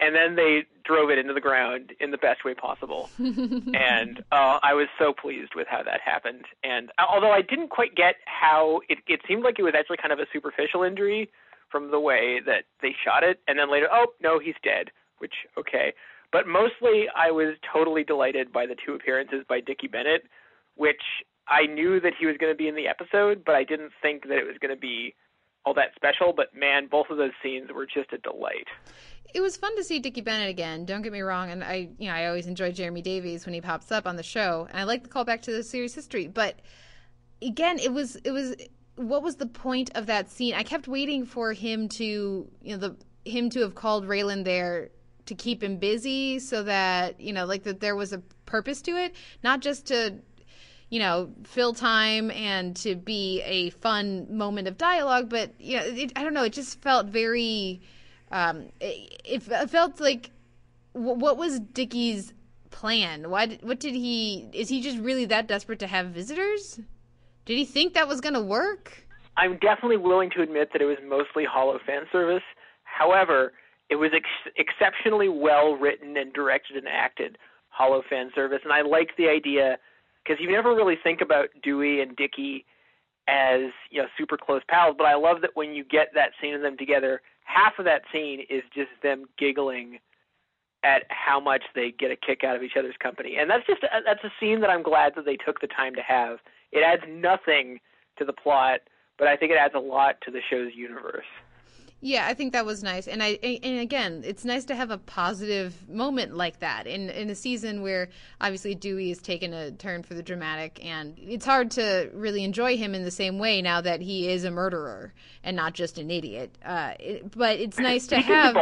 And then they drove it into the ground in the best way possible. <laughs> and uh, I was so pleased with how that happened. And uh, although I didn't quite get how it, it seemed like it was actually kind of a superficial injury from the way that they shot it. And then later, oh, no, he's dead, which, okay. But mostly I was totally delighted by the two appearances by Dickie Bennett, which I knew that he was going to be in the episode, but I didn't think that it was going to be all that special. But man, both of those scenes were just a delight. It was fun to see Dickie Bennett again. Don't get me wrong, and I, you know, I always enjoy Jeremy Davies when he pops up on the show, and I like the callback to the series history. But again, it was, it was, what was the point of that scene? I kept waiting for him to, you know, the him to have called Raylan there to keep him busy, so that you know, like that there was a purpose to it, not just to you know, fill time and to be a fun moment of dialogue. But you know, it, I don't know. It just felt very. Um, it, it felt like what was Dickie's plan? Why? What did he? Is he just really that desperate to have visitors? Did he think that was going to work? I'm definitely willing to admit that it was mostly hollow fan service. However, it was ex- exceptionally well written and directed and acted hollow fan service, and I liked the idea because you never really think about Dewey and Dickie as you know super close pals. But I love that when you get that scene of them together, half of that scene is just them giggling at how much they get a kick out of each other's company, and that's just a, that's a scene that I'm glad that they took the time to have. It adds nothing to the plot, but I think it adds a lot to the show's universe. Yeah, I think that was nice, and I and again, it's nice to have a positive moment like that in in a season where obviously Dewey has taken a turn for the dramatic, and it's hard to really enjoy him in the same way now that he is a murderer and not just an idiot. Uh, it, but it's nice to have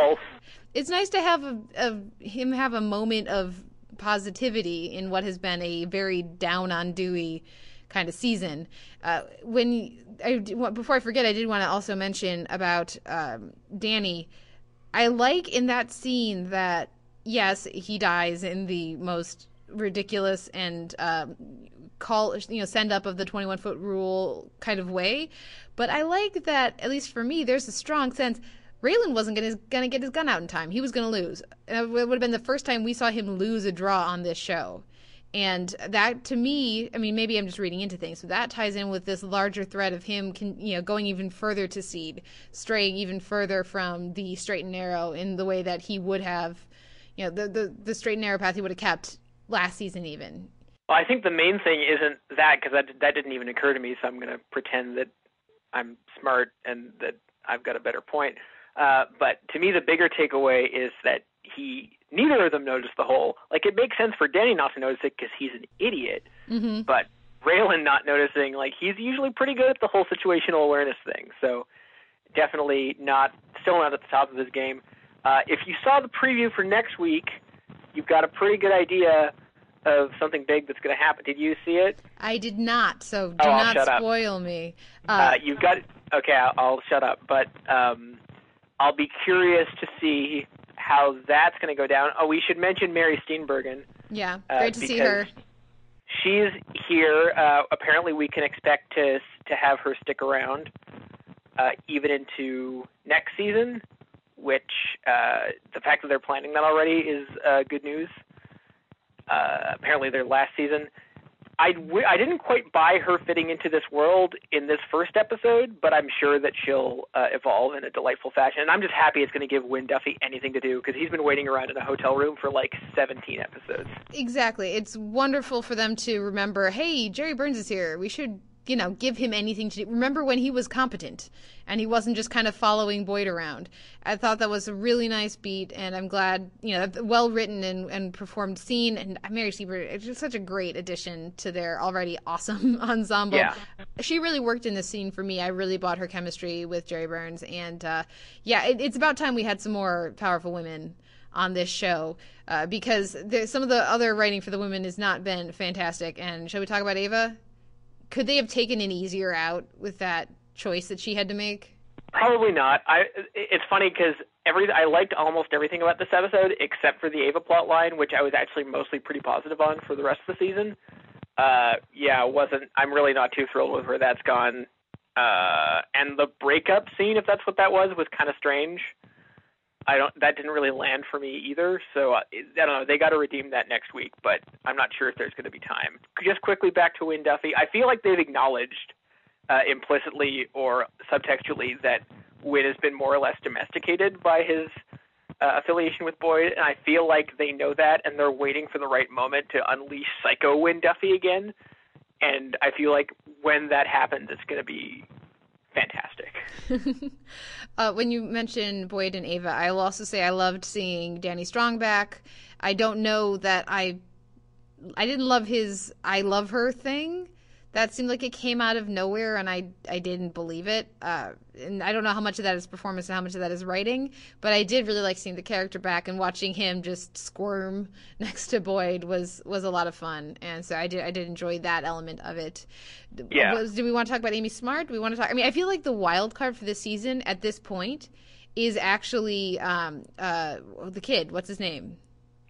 it's nice to have a, a him have a moment of positivity in what has been a very down on Dewey kind of season. Uh, when I, before I forget, I did want to also mention about um, Danny. I like in that scene that yes, he dies in the most ridiculous and um, call you know send up of the 21 foot rule kind of way but i like that at least for me there's a strong sense Raylan wasn't gonna, gonna get his gun out in time. He was gonna lose. It would have been the first time we saw him lose a draw on this show. And that to me, I mean, maybe I'm just reading into things, but that ties in with this larger thread of him, can, you know, going even further to seed, straying even further from the straight and narrow in the way that he would have, you know, the the, the straight and narrow path he would have kept last season even. Well, I think the main thing isn't that because that that didn't even occur to me, so I'm going to pretend that I'm smart and that I've got a better point. Uh, but to me, the bigger takeaway is that he neither of them noticed the hole. Like it makes sense for Danny not to notice it because he's an idiot, mm-hmm. but Raylan not noticing, like he's usually pretty good at the whole situational awareness thing. So definitely not, still not at the top of his game. Uh, if you saw the preview for next week, you've got a pretty good idea of something big that's going to happen. Did you see it? I did not, so do oh, not spoil up. me. Uh, uh, you've got okay. I'll, I'll shut up, but um, I'll be curious to see how that's going to go down. Oh, we should mention Mary Steenburgen. Yeah, uh, great uh, to see her. She's here. Uh, apparently, we can expect to to have her stick around uh, even into next season. Which uh, the fact that they're planning that already is uh, good news. apparently, their last season I w- I didn't quite buy her fitting into this world in this first episode, but I'm sure that she'll uh, evolve in a delightful fashion. And I'm just happy it's going to give Wynn Duffy anything to do because he's been waiting around in a hotel room for like 17 episodes. Exactly. It's wonderful for them to remember, hey, Jere Burns is here. We should you know, give him anything to do. Remember when he was competent and he wasn't just kind of following Boyd around. I thought that was a really nice beat, and I'm glad, you know, well written and, and performed scene. And Mary Steenburgen, it's just such a great addition to their already <laughs> awesome ensemble. Yeah. She really worked in this scene for me. I really bought her chemistry with Jere Burns. And uh, yeah, it, it's about time we had some more powerful women on this show uh, because there, some of the other writing for the women has not been fantastic. And shall we talk about Ava? Could they have taken an easier out with that choice that she had to make? Probably not. I. It's funny because every I liked almost everything about this episode except for the Ava plot line, which I was actually mostly pretty positive on for the rest of the season. Uh, yeah, wasn't. I'm really not too thrilled with where that's gone. Uh, and the breakup scene, if that's what that was, was kind of strange. I don't. That didn't really land for me either. So uh, I don't know. They got to redeem that next week, but I'm not sure if there's going to be time. Just quickly back to Wynn Duffy. I feel like they've acknowledged uh, implicitly or subtextually that Wynn has been more or less domesticated by his uh, affiliation with Boyd, and I feel like they know that, and they're waiting for the right moment to unleash Psycho Wynn Duffy again. And I feel like when that happens, it's going to be fantastic. <laughs> uh, when you mention Boyd and Ava, I will also say I loved seeing Danny Strong back. I don't know that I, I didn't love his "I love her" thing. That seemed like it came out of nowhere, and I I didn't believe it. Uh, and I don't know how much of that is performance and how much of that is writing, but I did really like seeing the character back and watching him just squirm <laughs> next to Boyd was was a lot of fun, and so I did I did enjoy that element of it. Yeah. Was, do we want to talk about Amy Smart? Do we want to talk? I mean, I feel like the wild card for this season at this point is actually um, uh, the kid. What's his name?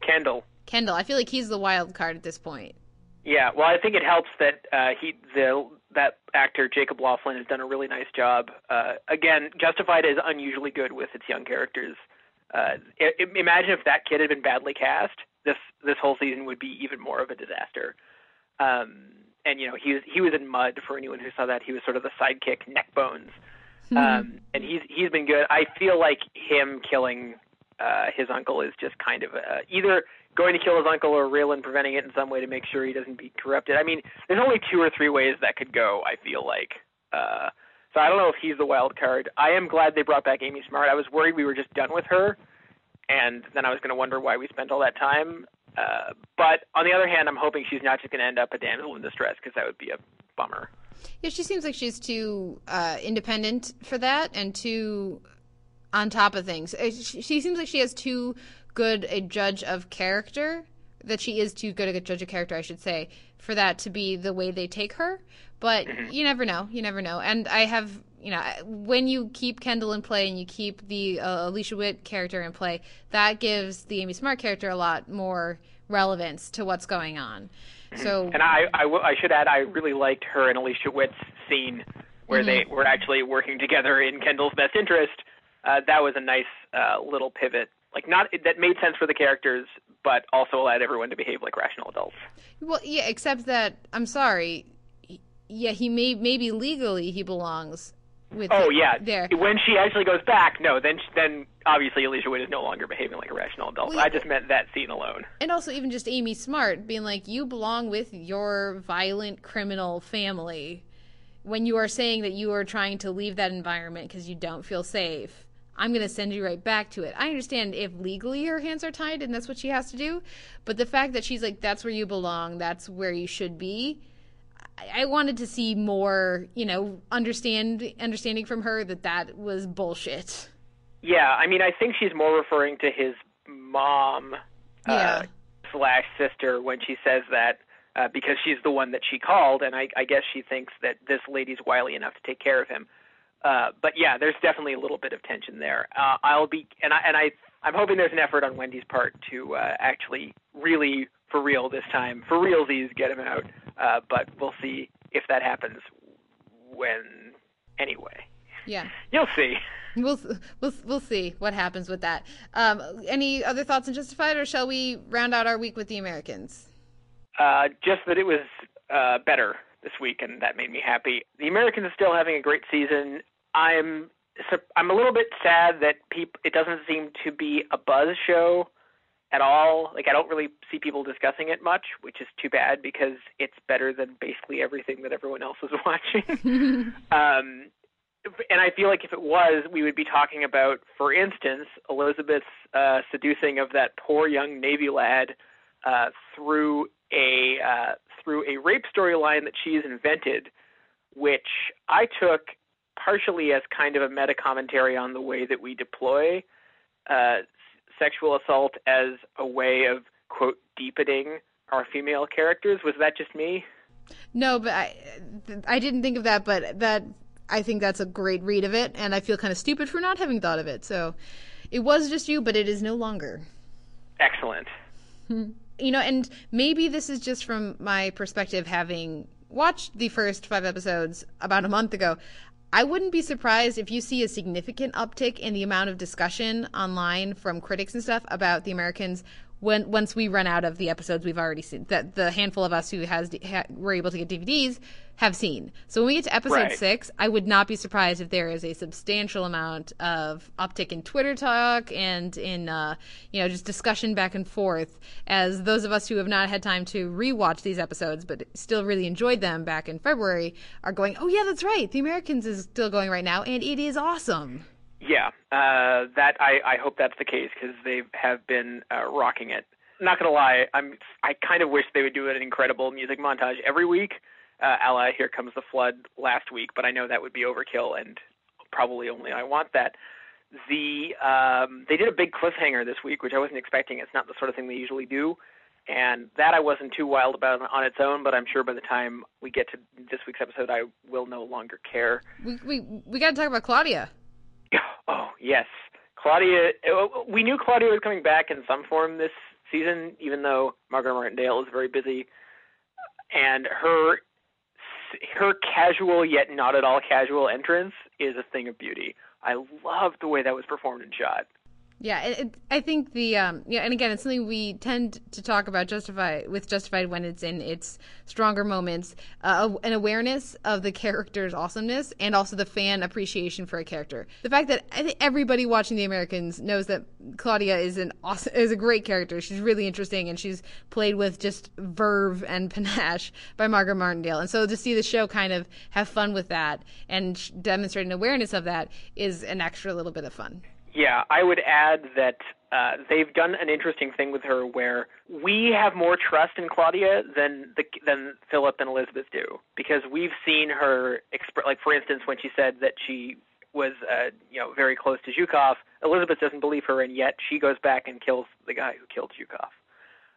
Kendall. Kendall. I feel like he's the wild card at this point. Yeah, well, I think it helps that uh, he the that actor Jacob Lofland has done a really nice job. Uh, again, Justified is unusually good with its young characters. Uh, I, imagine if that kid had been badly cast, this this whole season would be even more of a disaster. Um, and you know, he was he was in Mud for anyone who saw that. He was sort of the sidekick, Neckbones, um, and he's he's been good. I feel like him killing uh, his uncle is just kind of uh, either going to kill his uncle or Raylan preventing it in some way to make sure he doesn't be corrupted. I mean, there's only two or three ways that could go. I feel like. Uh, so I don't know if he's the wild card. I am glad they brought back Amy Smart. I was worried we were just done with her, and then I was going to wonder why we spent all that time. Uh, but on the other hand, I'm hoping she's not just going to end up a damsel in distress because that would be a bummer. Yeah, she seems like she's too uh, independent for that and too on top of things. Uh, She, she seems like she has too good a judge of character that she is too good a judge of character, I should say, for that to be the way they take her. But you never know. You never know. And I have, you know, when you keep Kendall in play and you keep the uh, Alicia Witt character in play, that gives the Amy Smart character a lot more relevance to what's going on. So And I, I, w- I should add, I really liked her and Alicia Witt's scene where they were actually working together in Kendall's best interest. Uh, that was a nice uh, little pivot. Like not that made sense for the characters, but also allowed everyone to behave like rational adults. Well, yeah, except that I'm sorry. Yeah, he may maybe legally he belongs with. Oh yeah, there. when she actually goes back, no, then then obviously Alicia Witt is no longer behaving like a rational adult. Well, I just meant that scene alone. And also even just Amy Smart being like, you belong with your violent criminal family. When you are saying that you are trying to leave that environment because you don't feel safe, I'm going to send you right back to it. I understand if legally her hands are tied and that's what she has to do, but the fact that she's like, that's where you belong, that's where you should be. I- I wanted to see more, you know, understand understanding from her that that was bullshit. Yeah, I mean, I think she's more referring to his mom Yeah. uh, slash sister when she says that uh, because she's the one that she called, and I, I guess she thinks that this lady's wily enough to take care of him. Uh, but yeah, there's definitely a little bit of tension there. Uh, I'll be, and I, and I, I'm hoping there's an effort on Wendy's part to uh, actually really, for real this time, for realsies, get him out. Uh, but we'll see if that happens when, anyway. Yeah. You'll see. We'll we'll we'll see what happens with that. Um, any other thoughts on Justified, or shall we round out our week with the Americans? Uh, just that it was uh, better this week, and that made me happy. The Americans are still having a great season. I'm I'm a little bit sad that peop- it doesn't seem to be a buzz show at all. Like I don't really see people discussing it much, which is too bad because it's better than basically everything that everyone else is <laughs> watching. <laughs> um, and I feel like if it was, we would be talking about, for instance, Elizabeth's uh, seducing of that poor young Navy lad uh, through a uh, through a rape storyline that she's invented, which I took partially as kind of a meta commentary on the way that we deploy uh, sexual assault as a way of quote deepening our female characters. Was that just me? No, but I I didn't think of that, but that I think that's a great read of it, and I feel kind of stupid for not having thought of it. So it was just you, but it is no longer. Excellent. <laughs> you know, and maybe this is just from my perspective, having watched the first five episodes about a month ago. I wouldn't be surprised if you see a significant uptick in the amount of discussion online from critics and stuff about the Americans when once we run out of the episodes we've already seen that the handful of us who has ha, were able to get DVDs have seen. So when we get to episode Right. six, I would not be surprised if there is a substantial amount of uptick in Twitter talk and in uh, you know just discussion back and forth as those of us who have not had time to rewatch these episodes but still really enjoyed them back in February are going, oh yeah, that's right, The Americans is still going right now and it is awesome. Yeah, uh, that I, I hope that's the case because they have been uh, rocking it. Not gonna lie, I'm I kind of wish they would do an incredible music montage every week, uh, a la Here Comes the Flood last week, but I know that would be overkill and probably only I want that. The um, they did a big cliffhanger this week, which I wasn't expecting. It's not the sort of thing they usually do, and that I wasn't too wild about on its own. But I'm sure by the time we get to this week's episode, I will no longer care. We we we got to talk about Claudia. <laughs> Oh yes, Claudia. uh, We knew Claudia was coming back in some form this season, even though Margaret Martindale is very busy, and her her casual yet not at all casual entrance is a thing of beauty. I love the way that was performed and shot. Yeah, it, it, I think the um, yeah, and again, it's something we tend to talk about justify with justified when it's in its stronger moments, uh, an awareness of the character's awesomeness and also the fan appreciation for a character. The fact that I think everybody watching The Americans knows that Claudia is an awesome, is a great character. She's really interesting and she's played with just verve and <laughs> panache by Margaret Martindale. And so to see the show kind of have fun with that and demonstrate an awareness of that is an extra little bit of fun. Yeah, I would add that uh, they've done an interesting thing with her where we have more trust in Claudia than the, than Philip and Elizabeth do because we've seen her exp- like for instance when she said that she was uh, you know very close to Zhukov, Elizabeth doesn't believe her and yet she goes back and kills the guy who killed Zhukov.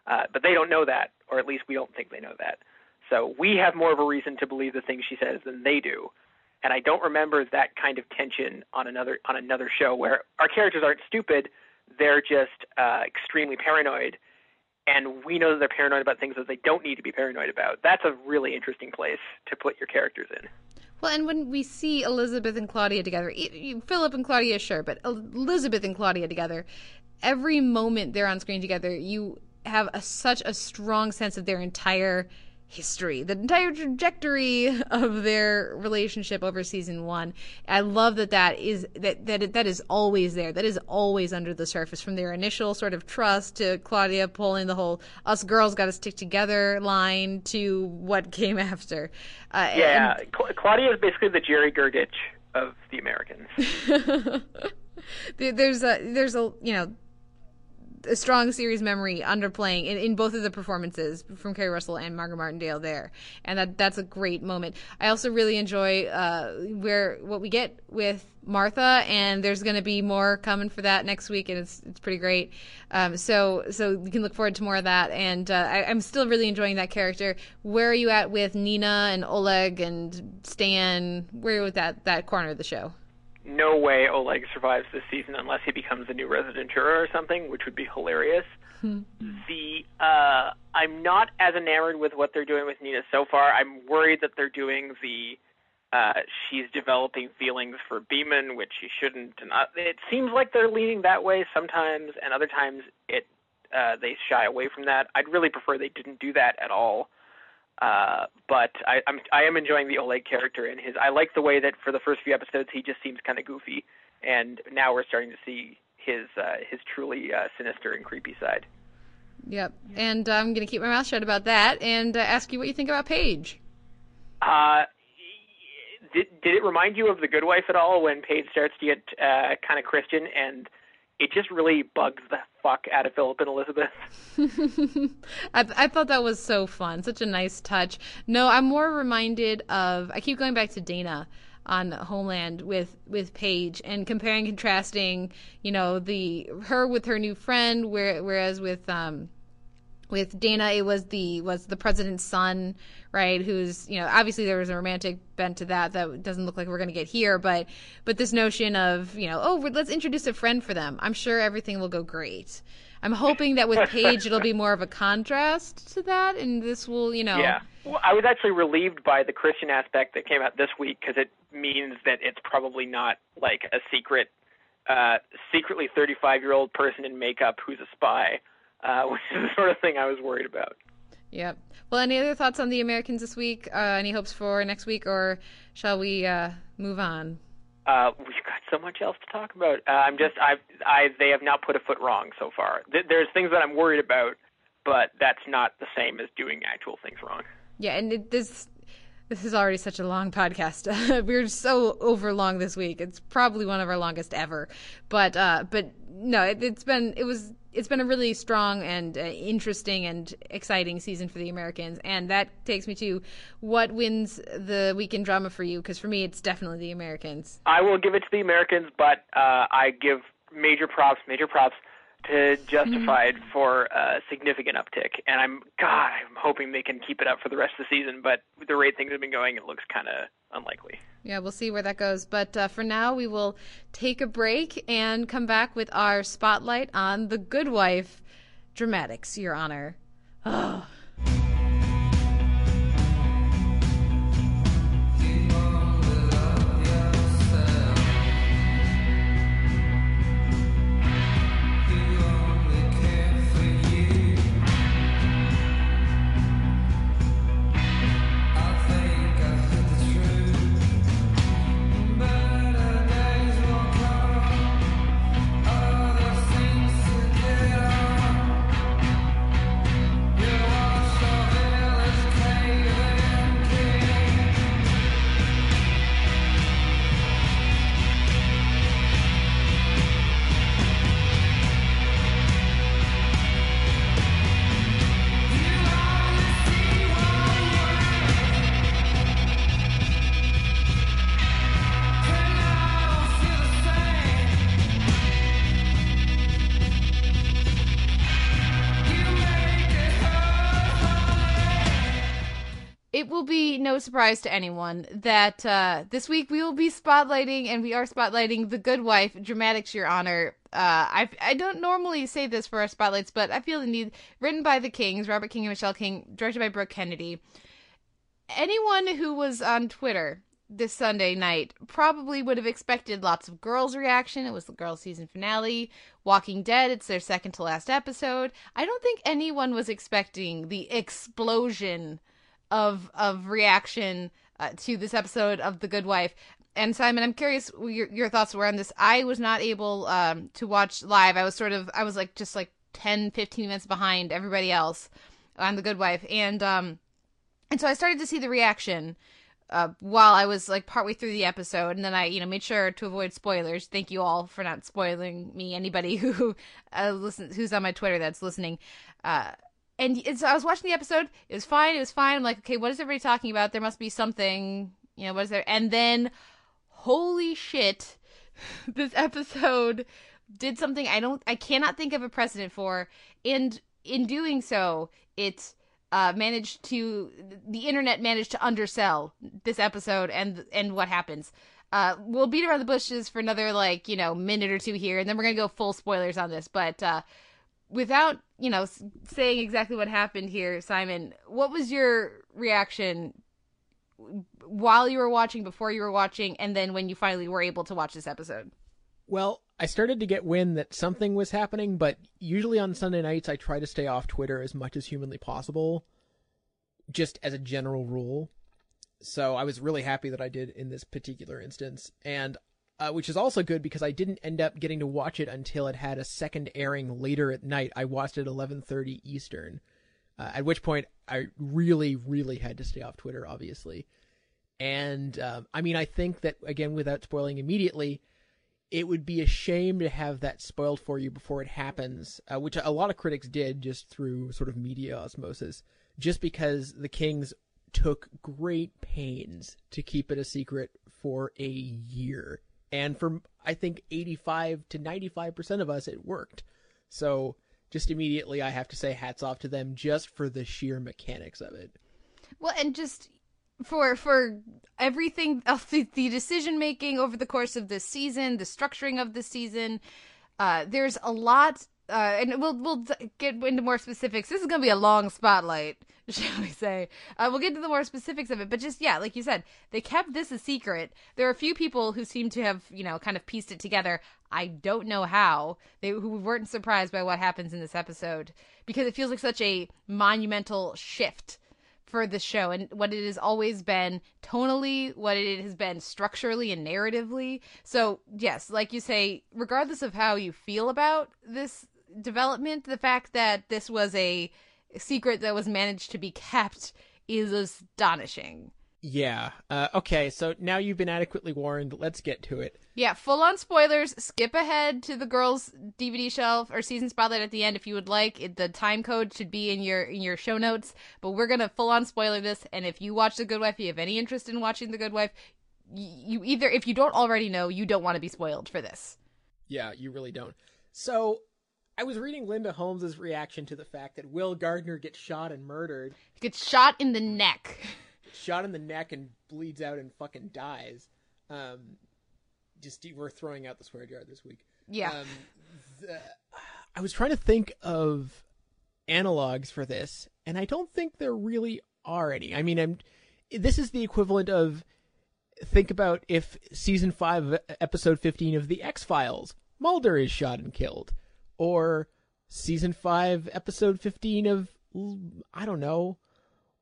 Uh, but they don't know that, or at least we don't think they know that. So we have more of a reason to believe the things she says than they do and I don't remember that kind of tension on another on another show where our characters aren't stupid, they're just uh, extremely paranoid, and we know that they're paranoid about things that they don't need to be paranoid about. That's a really interesting place to put your characters in. Well, and when we see Elizabeth and Claudia together, Philip and Claudia, sure, but Elizabeth and Claudia together, every moment they're on screen together, you have a, such a strong sense of their entire history, the entire trajectory of their relationship over season one. I love that that is that that that is always there. That is always under the surface, from their initial sort of trust to Claudia pulling the whole "us girls got to stick together" line to what came <laughs> after. Uh, Yeah, Cla- Claudia is basically the Jerry Gergich of the Americans. <laughs> There- there's a there's a you know a strong series memory underplaying in, in both of the performances from Keri Russell and Margaret Martindale there, and that that's a great moment. I also really enjoy uh, where what we get with Martha, and there's going to be more coming for that next week, and it's it's pretty great. Um, so so we can look forward to more of that, and uh, I, I'm still really enjoying that character. Where are you at with Nina and Oleg and Stan? Where are you with that that corner of the show? No way Oleg survives this season unless he becomes the new resident juror or something, which would be hilarious. the uh, I'm not as enamored with what they're doing with Nina so far. I'm worried that they're doing the uh, she's developing feelings for Beeman, which she shouldn't. And uh, it seems like they're leaning that way sometimes, and other times it uh, they shy away from that. I'd really prefer they didn't do that at all. Uh, but I, I'm I am enjoying the Oleg character and his. I like the way that for the first few episodes he just seems kind of goofy, and now we're starting to see his uh, his truly uh, sinister and creepy side. Yep. And I'm going to keep my mouth shut about that and uh, ask you what you think about Paige. Uh, did did it remind you of The Good Wife at all when Paige starts to get uh, kind of Christian and it just really bugs the fuck out of Philip and Elizabeth? <laughs> I, I thought that was so fun, such a nice touch. No, I'm more reminded of. I keep going back to Dana on Homeland with with Paige and comparing, contrasting. You know, the her with her new friend, where, whereas with um with Dana, it was the was the president's son, right? Who's you know obviously there was a romantic bent to that that doesn't look like we're going to get here, but but this notion of you know oh let's introduce a friend for them. I'm sure everything will go great. I'm hoping that with Paige it'll be more of a contrast to that, and this will you know. Yeah, well, I was actually relieved by the Christian aspect that came out this week because it means that it's probably not like a secret, uh, secretly 35 year old person in makeup who's a spy uh, <laughs> which is the sort of thing I was worried about. Yep. Well, any other thoughts on the Americans this week? Uh, any hopes for next week, or shall we uh, move on? Uh, we've got so much else to talk about. Uh, I'm just, I, I, they have not put a foot wrong so far. Th- there's things that I'm worried about, but that's not the same as doing actual things wrong. Yeah, and it, this, this is already such a long podcast. <laughs> We're so over long this week. It's probably one of our longest ever. But, uh, but no, it, it's been, it was it's been a really strong and uh, interesting and exciting season for the Americans, and that takes me to what wins the weekend drama for you? Because for me, it's definitely the Americans. I will give it to the Americans, but uh, I give major props, major props to Justified mm-hmm. for a significant uptick, and I'm God, I'm hoping they can keep it up for the rest of the season. But with the rate things have been going, it looks kind of unlikely. Yeah, we'll see where that goes. But uh, for now, we will take a break and come back with our spotlight on The Good Wife dramatics, Your Honor. Oh. <sighs> <sighs> no surprise to anyone that uh, this week we will be spotlighting, and we are spotlighting The Good Wife, Dramatics Your Honor. Uh, I I don't normally say this for our spotlights, but I feel the need. Written by the Kings, Robert King and Michelle King, directed by Brooke Kennedy. Anyone who was on Twitter this Sunday night probably would have expected lots of girls' reaction. It was the girls' season finale. Walking Dead, it's their second to last episode. I don't think anyone was expecting the explosion of of reaction uh, to this episode of The Good Wife. And Simon, I'm curious your your thoughts were on this. I was not able um, to watch live. I was sort of I was like just like 10 15 minutes behind everybody else on The Good Wife. And um and so I started to see the reaction uh, while I was like partway through the episode, and then I, you know, made sure to avoid spoilers. Thank you all for not spoiling me. Anybody <laughs> who uh, listens, who's on my Twitter that's listening, uh, and so I was watching the episode. It was fine. It was fine. I'm like, okay, what is everybody talking about? There must be something. You know, what is there? And then, holy shit, <laughs> this episode did something I don't, I cannot think of a precedent for. And in doing so, it uh, managed to, the internet managed to undersell this episode and and what happens. Uh, we'll beat around the bushes for another like you know minute or two here, and then we're gonna go full spoilers on this. But uh, without you know saying exactly what happened here simon what was your reaction while you were watching before you were watching and then when you finally were able to watch this episode? Well i started to get wind that something was happening but usually on sunday nights i try to stay off twitter as much as humanly possible just as a general rule. So i was really happy that i did in this particular instance and uh, which is also good because I didn't end up getting to watch it until it had a second airing later at night. I watched it at 11:30 Eastern, uh, at which point I really, really had to stay off Twitter, obviously. And um, I mean, I think that again, without spoiling immediately, it would be a shame to have that spoiled for you before it happens, uh, which a lot of critics did just through sort of media osmosis, just because the Kings took great pains to keep it a secret for a year. And for, I think, 85 to 95% of us, it worked. So just immediately, I have to say hats off to them just for the sheer mechanics of it. Well, and just for for everything <laughs> the, the decision making over the course of this season, the structuring of the season, uh, there's a lot. Uh, and we'll we'll get into more specifics. This is going to be a long spotlight, <laughs> shall we say? Uh, we'll get to the more specifics of it, but just yeah, like you said, they kept this a secret. There are a few people who seem to have you know kind of pieced it together. I don't know how they who weren't surprised by what happens in this episode because it feels like such a monumental shift for the show and what it has always been tonally, what it has been structurally and narratively. So, yes, like you say, regardless of how you feel about this development, the fact that this was a secret that was managed to be kept is astonishing. Yeah. Uh, okay, so now you've been adequately warned. Let's get to it. Yeah, full on spoilers. Skip ahead to the girls' DVD shelf or season spotlight at the end if you would like. It, the time code should be in your in your show notes. But we're gonna full on spoiler this. And if you watch The Good Wife, if you have any interest in watching The Good Wife, you either if you don't already know, you don't want to be spoiled for this. Yeah, you really don't. So I was reading Linda Holmes's reaction to the fact that Will Gardner gets shot and murdered. He gets shot in the neck. <laughs> shot in the neck and bleeds out and fucking dies. Um, just we're throwing out the swear jar this week. Yeah. Um, the, I was trying to think of analogs for this, and I don't think there really are any. I mean, I'm. This is the equivalent of think about if season five, episode fifteen of the X Files, Mulder is shot and killed, or season five, episode fifteen of I don't know,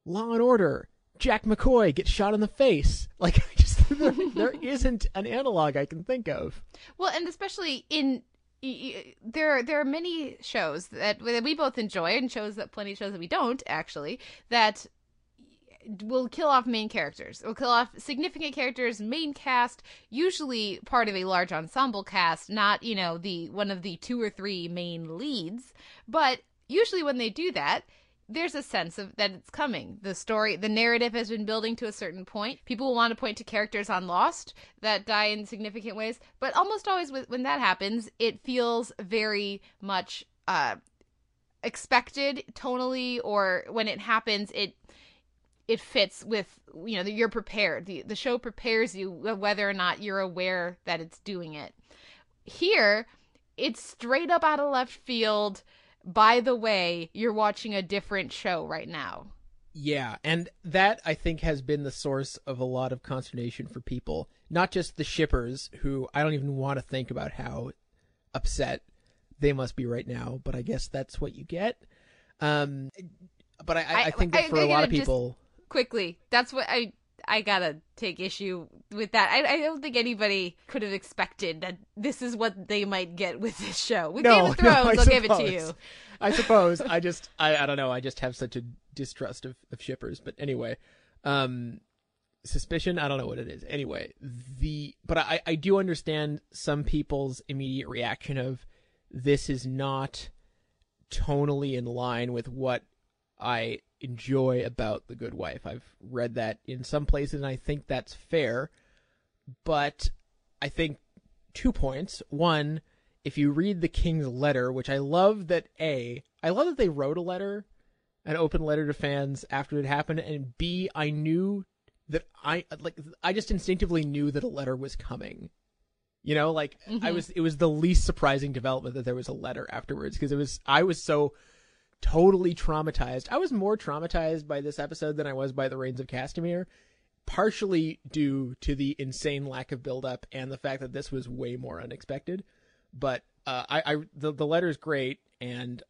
Law and Order. Jack McCoy gets shot in the face. <laughs> Like, I just there, there isn't an analog I can think of. Well, and especially in there, there are many shows that, that we both enjoy, and shows that plenty shows that we don't actually that will kill off main characters. Will kill off significant characters, main cast, usually part of a large ensemble cast, not you know the one of the two or three main leads. But usually when they do that, there's a sense of that it's coming. The story, the narrative has been building to a certain point. People will want to point to characters on Lost that die in significant ways, but almost always when that happens, it feels very much uh, expected tonally, or when it happens, it it fits with you know you're prepared. The the show prepares you whether or not you're aware that it's doing it. Here, it's straight up out of left field by the way, you're watching a different show right now. Yeah, and that I think has been the source of a lot of consternation for people, not just the shippers who I don't even want to think about how upset they must be right now, but I guess that's what you get. Um, but I, I, I think that for I, a lot of people, quickly, that's what I I gotta take issue with that. I, I don't think anybody could have expected that this is what they might get with this show. With no, Game of Thrones, no, I'll suppose. give it to you. I suppose. I just, <laughs> I, I don't know. I just have such a distrust of, of shippers. But anyway, um, suspicion. I don't know what it is. Anyway, the but I, I do understand some people's immediate reaction of this is not tonally in line with what I enjoy about The Good Wife. I've read that in some places, and I think that's fair. But I think two points. One, if you read the King's letter, which I love that A, I love that they wrote a letter, an open letter to fans after it happened, and B, I knew that I like I just instinctively knew that a letter was coming. You know, like mm-hmm. I was it was the least surprising development that there was a letter afterwards because it was I was so totally traumatized. I was more traumatized by this episode than I was by the Rains of Castamere, partially due to the insane lack of buildup and the fact that this was way more unexpected. But uh, I, I the the letter's great, and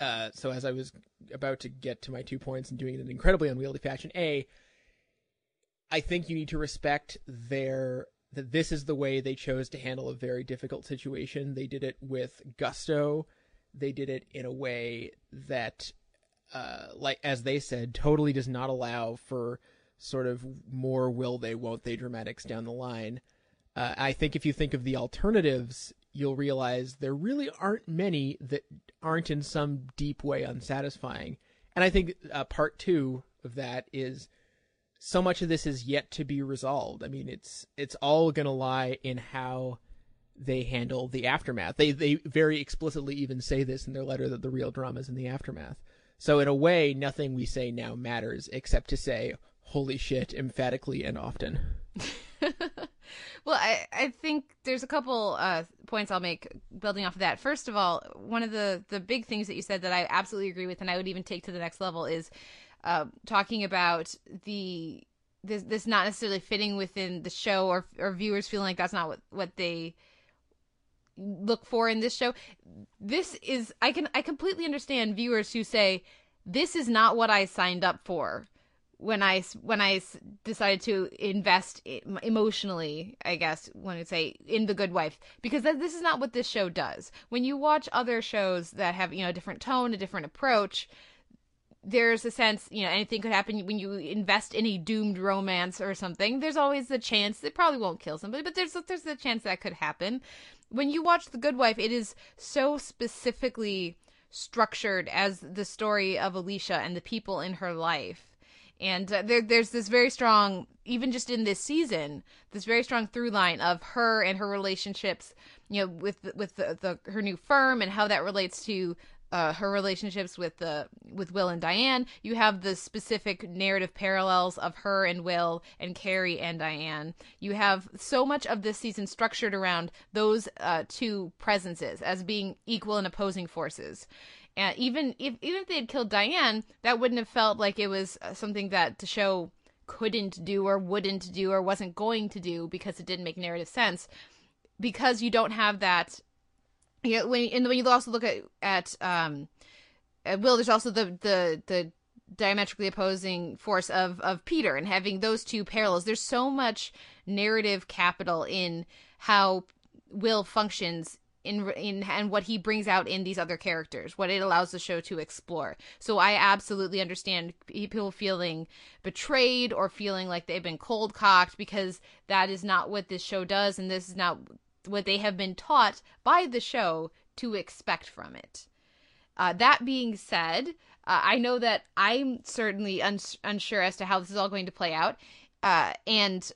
uh, so as I was about to get to my two points and doing it in an incredibly unwieldy fashion, a I think you need to respect their that this is the way they chose to handle a very difficult situation. They did it with gusto. They did it in a way that, uh, like as they said, totally does not allow for sort of more will they, won't they dramatics down the line. Uh, I think if you think of the alternatives, you'll realize there really aren't many that aren't in some deep way unsatisfying. And I think uh, part two of that is so much of this is yet to be resolved. I mean, it's it's all going to lie in how they handle the aftermath. They they very explicitly even say this in their letter that the real drama is in the aftermath. So in a way, nothing we say now matters except to say "holy shit" emphatically and often. <laughs> well, I, I think there's a couple uh, points I'll make building off of that. First of all, one of the, the big things that you said that I absolutely agree with, and I would even take to the next level, is uh, talking about the this this not necessarily fitting within the show, or or viewers feeling like that's not what what they look for in this show. This is I can I completely understand viewers who say this is not what I signed up for when I when I decided to invest emotionally, I guess when I say in the Good Wife, because this is not what this show does. When you watch other shows that have you know a different tone, a different approach, there's a sense you know anything could happen when you invest in a doomed romance or something. There's always the chance it probably won't kill somebody, but there's there's the chance that could happen. When you watch The Good Wife, it is so specifically structured as the story of Alicia and the people in her life. And uh, there, there's this very strong even just in this season this very strong through line of her and her relationships you know with with the, the her new firm and how that relates to uh, her relationships with the with Will and Diane. You have the specific narrative parallels of her and Will and Cary and Diane. You have so much of this season structured around those uh, two presences as being equal and opposing forces. And even if even if they had killed Diane, that wouldn't have felt like it was uh, something that the show couldn't do or wouldn't do or wasn't going to do because it didn't make narrative sense. Because you don't have that. You know, when and when you also look at at um, at Will, there's also the the the diametrically opposing force of of Peter and having those two parallels. There's so much narrative capital in how Will functions in in and what he brings out in these other characters, what it allows the show to explore. So I absolutely understand people feeling betrayed or feeling like they've been cold cocked because that is not what this show does, and this is not what they have been taught by the show to expect from it. Uh, that being said, uh, I know that I'm certainly uns- unsure as to how this is all going to play out, uh, and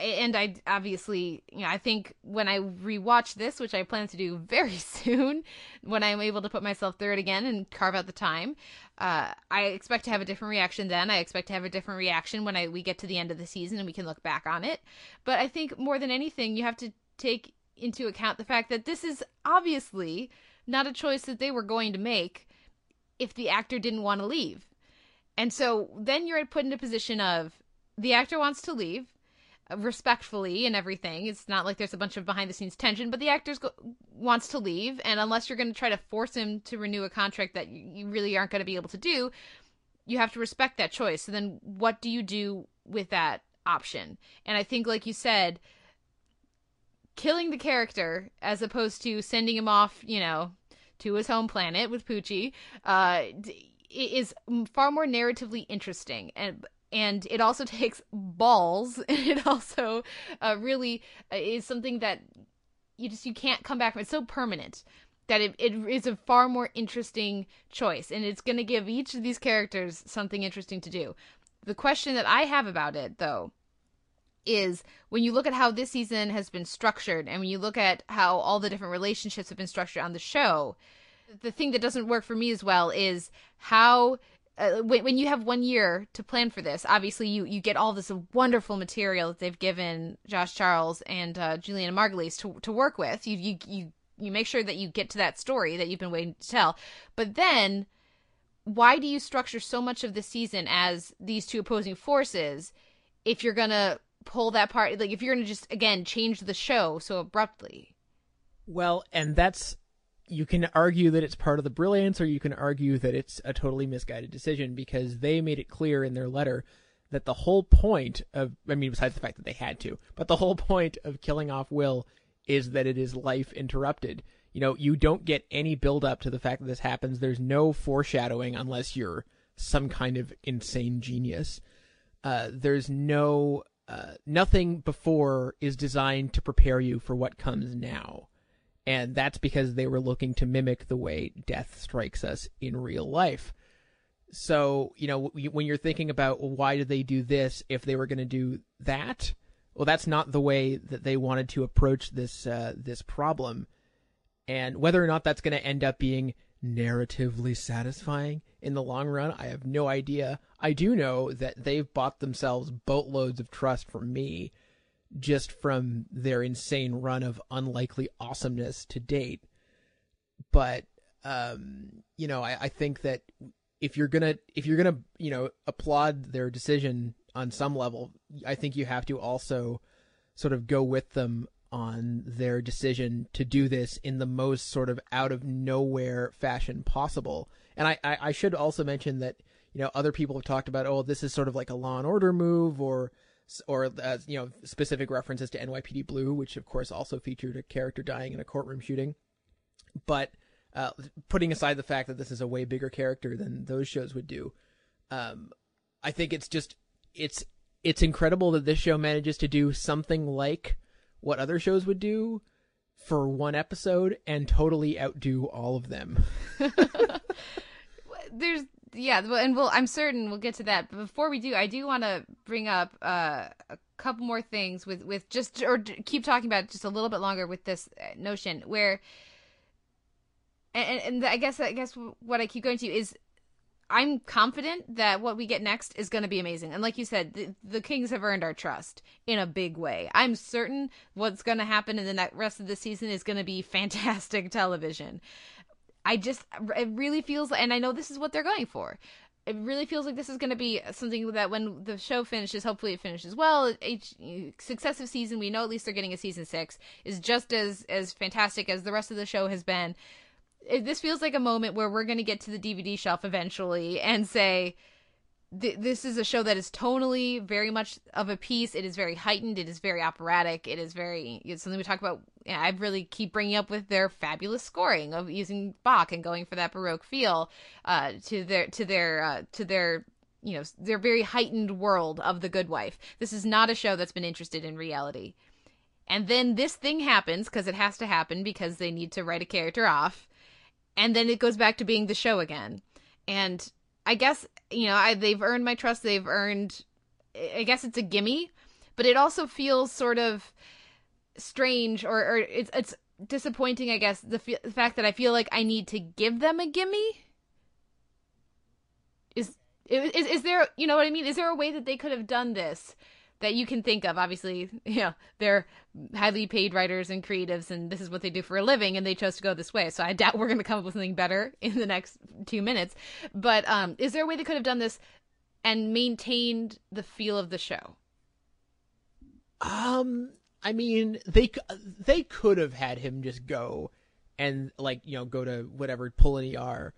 and I obviously, you know, I think when I rewatch this, which I plan to do <laughs> very soon, when I'm able to put myself through it again and carve out the time, uh, I expect to have a different reaction then. I expect to have a different reaction when I we get to the end of the season and we can look back on it. But I think more than anything, you have to take into account the fact that this is obviously not a choice that they were going to make if the actor didn't want to leave. And so then you're put in a position of the actor wants to leave respectfully and everything. It's not like there's a bunch of behind the scenes tension, but the actor go- wants to leave, and unless you're going to try to force him to renew a contract that you really aren't going to be able to do, you have to respect that choice. So then, what do you do with that option? And I think, like you said, killing the character as opposed to sending him off, you know, to his home planet with Poochie, uh, is far more narratively interesting. And and it also <laughs> takes balls. <laughs> And it also uh, really uh, is something that you just you can't come back from. It's so permanent that it, it is a far more interesting choice. And it's going to give each of these characters something interesting to do. The question that i have about it though is when you look at how this season has been structured and when you look at how all the different relationships have been structured on the show the thing that doesn't work for me as well is how uh, when, when you have one year to plan for this, obviously you, you get all this wonderful material that they've given Josh Charles and uh, Julianna Margulies to to work with. You you you you make sure that you get to that story that you've been waiting to tell. But then, why do you structure so much of the season as these two opposing forces if you're gonna pull that part? Like if you're gonna just again change the show so abruptly. Well, and that's you can argue that it's part of the brilliance or you can argue that it's a totally misguided decision because they made it clear in their letter that the whole point of I mean besides the fact that they had to, but the whole point of killing off Will is that it is life interrupted. You know, you don't get any build up to the fact that this happens. There's no foreshadowing unless you're some kind of insane genius. Uh, there's no uh, nothing before is designed to prepare you for what comes now. And that's because they were looking to mimic the way death strikes us in real life. So, you know, when you're thinking about well, why did they do this if they were going to do that? Well, that's not the way that they wanted to approach this uh, this problem. And whether or not that's going to end up being narratively satisfying in the long run, I have no idea. I do know that they've bought themselves boatloads of trust from me just from their insane run of unlikely awesomeness to date. But um, you know, I, I think that if you're gonna if you're gonna you know applaud their decision on some level, I think you have to also sort of go with them on their decision to do this in the most sort of out of nowhere fashion possible. And I, I, I should also mention that you know other people have talked about oh this is sort of like a Law and Order move or or uh, you know specific references to NYPD Blue, which of course also featured a character dying in a courtroom shooting. But uh, putting aside the fact that this is a way bigger character than those shows would do, um, I think it's just it's it's incredible that this show manages to do something like what other shows would do for one episode and totally outdo all of them. <laughs> There's yeah, and we'll I'm certain we'll get to that. But before we do, I do want to bring up uh, a couple more things with with just or keep talking about just a little bit longer with this uh, notion where and, and I guess I guess what I keep going to is I'm confident that what we get next is going to be amazing. And like you said, the, the, Kings have earned our trust in a big way. I'm certain what's going to happen in the next rest of the season is going to be <laughs> fantastic television. I just it really feels and I know this is what they're going for. It really feels like this is going to be something that when the show finishes, hopefully it finishes well. Each successive season, we know at least they're getting a season six, is just as as fantastic as the rest of the show has been this feels like a moment where we're going to get to the DVD shelf eventually and say, this is a show that is tonally very much of a piece. It is very heightened. It is very operatic. It is very it's something we talk about. I really keep bringing up with their fabulous scoring of using Bach and going for that baroque feel uh, to their to their uh, to their you know their very heightened world of the Good Wife. This is not a show that's been interested in reality. And then this thing happens because it has to happen because they need to write a character off and then it goes back to being the show again. And I guess you know I, they've earned my trust. They've earned. I guess it's a gimme, but it also feels sort of strange, or, or it's it's disappointing. I guess the, f- the fact that I feel like I need to give them a gimme. Is, is is there you know what I mean? Is there a way that they could have done this that you can think of. Obviously, <laughs> you know, they're highly paid writers and creatives, and this is what they do for a living, and they chose to go this way. So I doubt we're going to come up with something better <laughs> in the next two minutes. But um, is there a way they could have done this and maintained the feel of the show? Um, I mean, they they could have had him just go and like you know go to whatever pull an ER,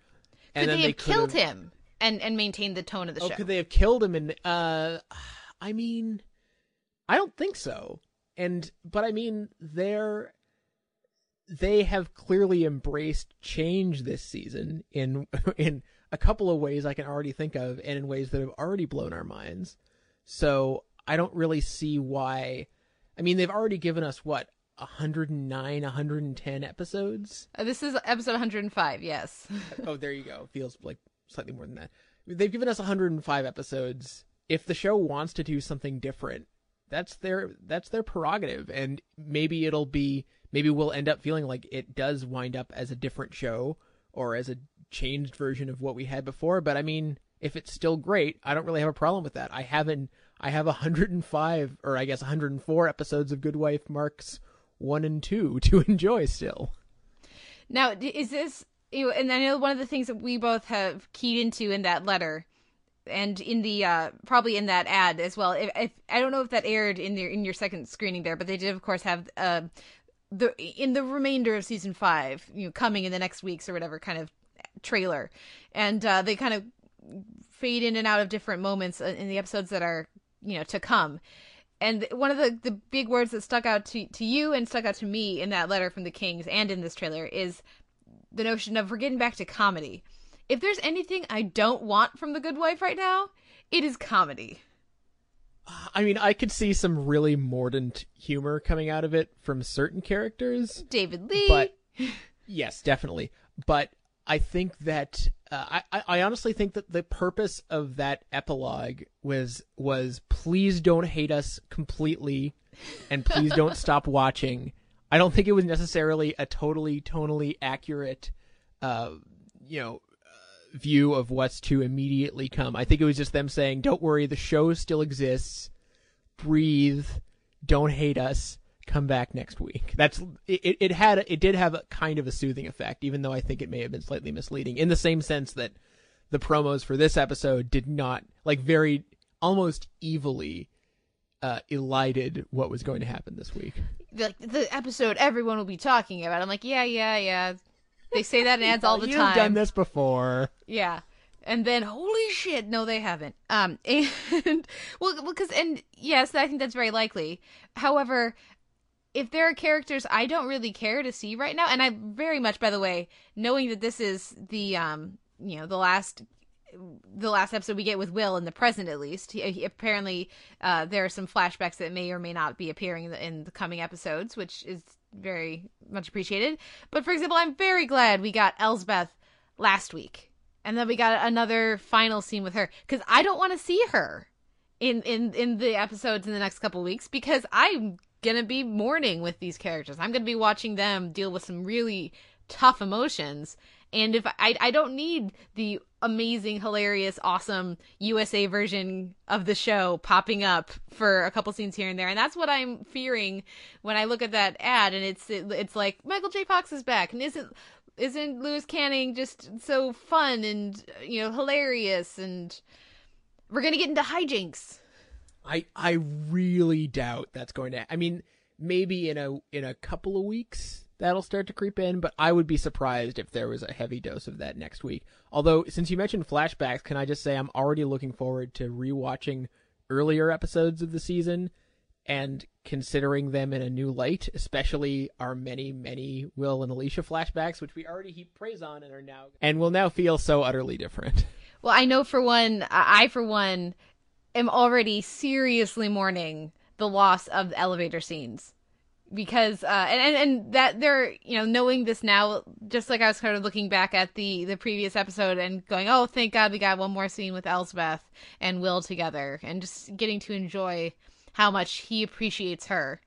and could then they, have they killed him and and maintained the tone of the oh, show. Could they have killed him and uh? I mean, I don't think so. And but I mean, they're they have clearly embraced change this season in <laughs> in a couple of ways I can already think of, and in ways that have already blown our minds. So I don't really see why. I mean, they've already given us what 109, 110 episodes. Uh, this is episode 105. Yes. <laughs> oh, there you go. Feels like slightly more than that. They've given us 105 episodes if the show wants to do something different, that's their that's their prerogative and maybe it'll be maybe we'll end up feeling like it does wind up as a different show or as a changed version of what we had before, but I mean, if it's still great, I don't really have a problem with that. I haven't I have 105 or I guess 104 episodes of Good Wife Marks 1 and 2 <laughs> to enjoy still. Now, is this you know, and I know one of the things that we both have keyed into in that letter and in the uh probably in that ad as well. If, if I don't know if that aired in your in your second screening there, but they did of course have uh the in the remainder of season five, you know, coming in the next weeks or whatever kind of trailer, and uh, they kind of fade in and out of different moments in the episodes that are you know to come. And one of the, the big words that stuck out to, to you and stuck out to me in that letter from the Kings and in this trailer is the notion of we're getting back to comedy. If there's anything I don't want from The Good Wife right now, it is comedy. I mean, I could see some really mordant humor coming out of it from certain characters. David Lee. But yes, definitely. But I think that uh, I, I honestly think that the purpose of that epilogue was was please don't hate us completely, and please don't <laughs> stop watching. I don't think it was necessarily a totally tonally accurate, uh, you know, view of what's to immediately come. I think it was just them saying, "Don't worry, the show still exists. Breathe. Don't hate us. Come back next week." That's it. It had it did have a kind of a soothing effect, even though I think it may have been slightly misleading in the same sense that the promos for this episode did not like very almost evilly uh, elided what was going to happen this week. The, the episode everyone will be talking about. I'm like, yeah, yeah, yeah. They say that in ads all the time. You've done this before. Yeah. And then holy shit, no they haven't. Um <laughs> and well because and yes, I think that's very likely. However, if there are characters I don't really care to see right now and I very much by the way, knowing that this is the um you know, the last the last episode we get with Will in the present, at least. He, he, apparently, uh, there are some flashbacks that may or may not be appearing in the, in the, coming episodes, which is very much appreciated. But for example, I'm very glad we got Elsbeth last week, and then we got another final scene with her because I don't want to see her in in in the episodes in the next couple weeks because I'm gonna be mourning with these characters. I'm gonna be watching them deal with some really tough emotions and if I I don't need the amazing, hilarious, awesome USA version of the show popping up for a couple scenes here and there, and that's what I'm fearing when I look at that ad, and it's it, it's like Michael J. Fox is back, and isn't isn't Louis Canning just so fun and you know hilarious, and we're gonna get into hijinks. I I really doubt that's going to. I mean, maybe in a in a couple of weeks that'll start to creep in, but I would be surprised if there was a heavy dose of that next week. Although, since you mentioned flashbacks, can I just say I'm already looking forward to rewatching earlier episodes of the season and considering them in a new light, especially our many, many Will and Alicia flashbacks, which we already heap praise on and are now and will now feel so utterly different. <laughs> Well, I know for one, I for one am already seriously mourning the loss of the elevator scenes because uh and, and that they're you know knowing this now just like i was kind of looking back at the the previous episode and going oh thank god we got one more scene with elsbeth and will together and just getting to enjoy how much he appreciates her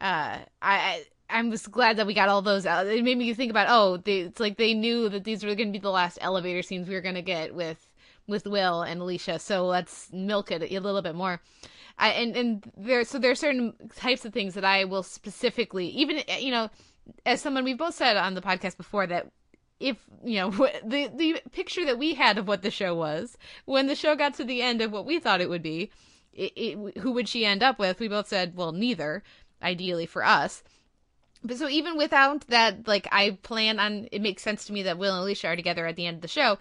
uh i, I I'm just glad that we got all those out. It made me think about, oh, they, it's like they knew that these were going to be the last elevator scenes we were going to get with with Will and Alicia. So let's milk it a little bit more. I, and and there so there are certain types of things that I will specifically even eh, you know as someone we've both said on the podcast before that if you know <laughs> the the picture that we had of what the show was when the show got to the end of what we thought it would be it, it, who would she end up with? We both said well neither ideally for us. But so even without that like i plan on it makes sense to me that will and alicia are together at the end of the show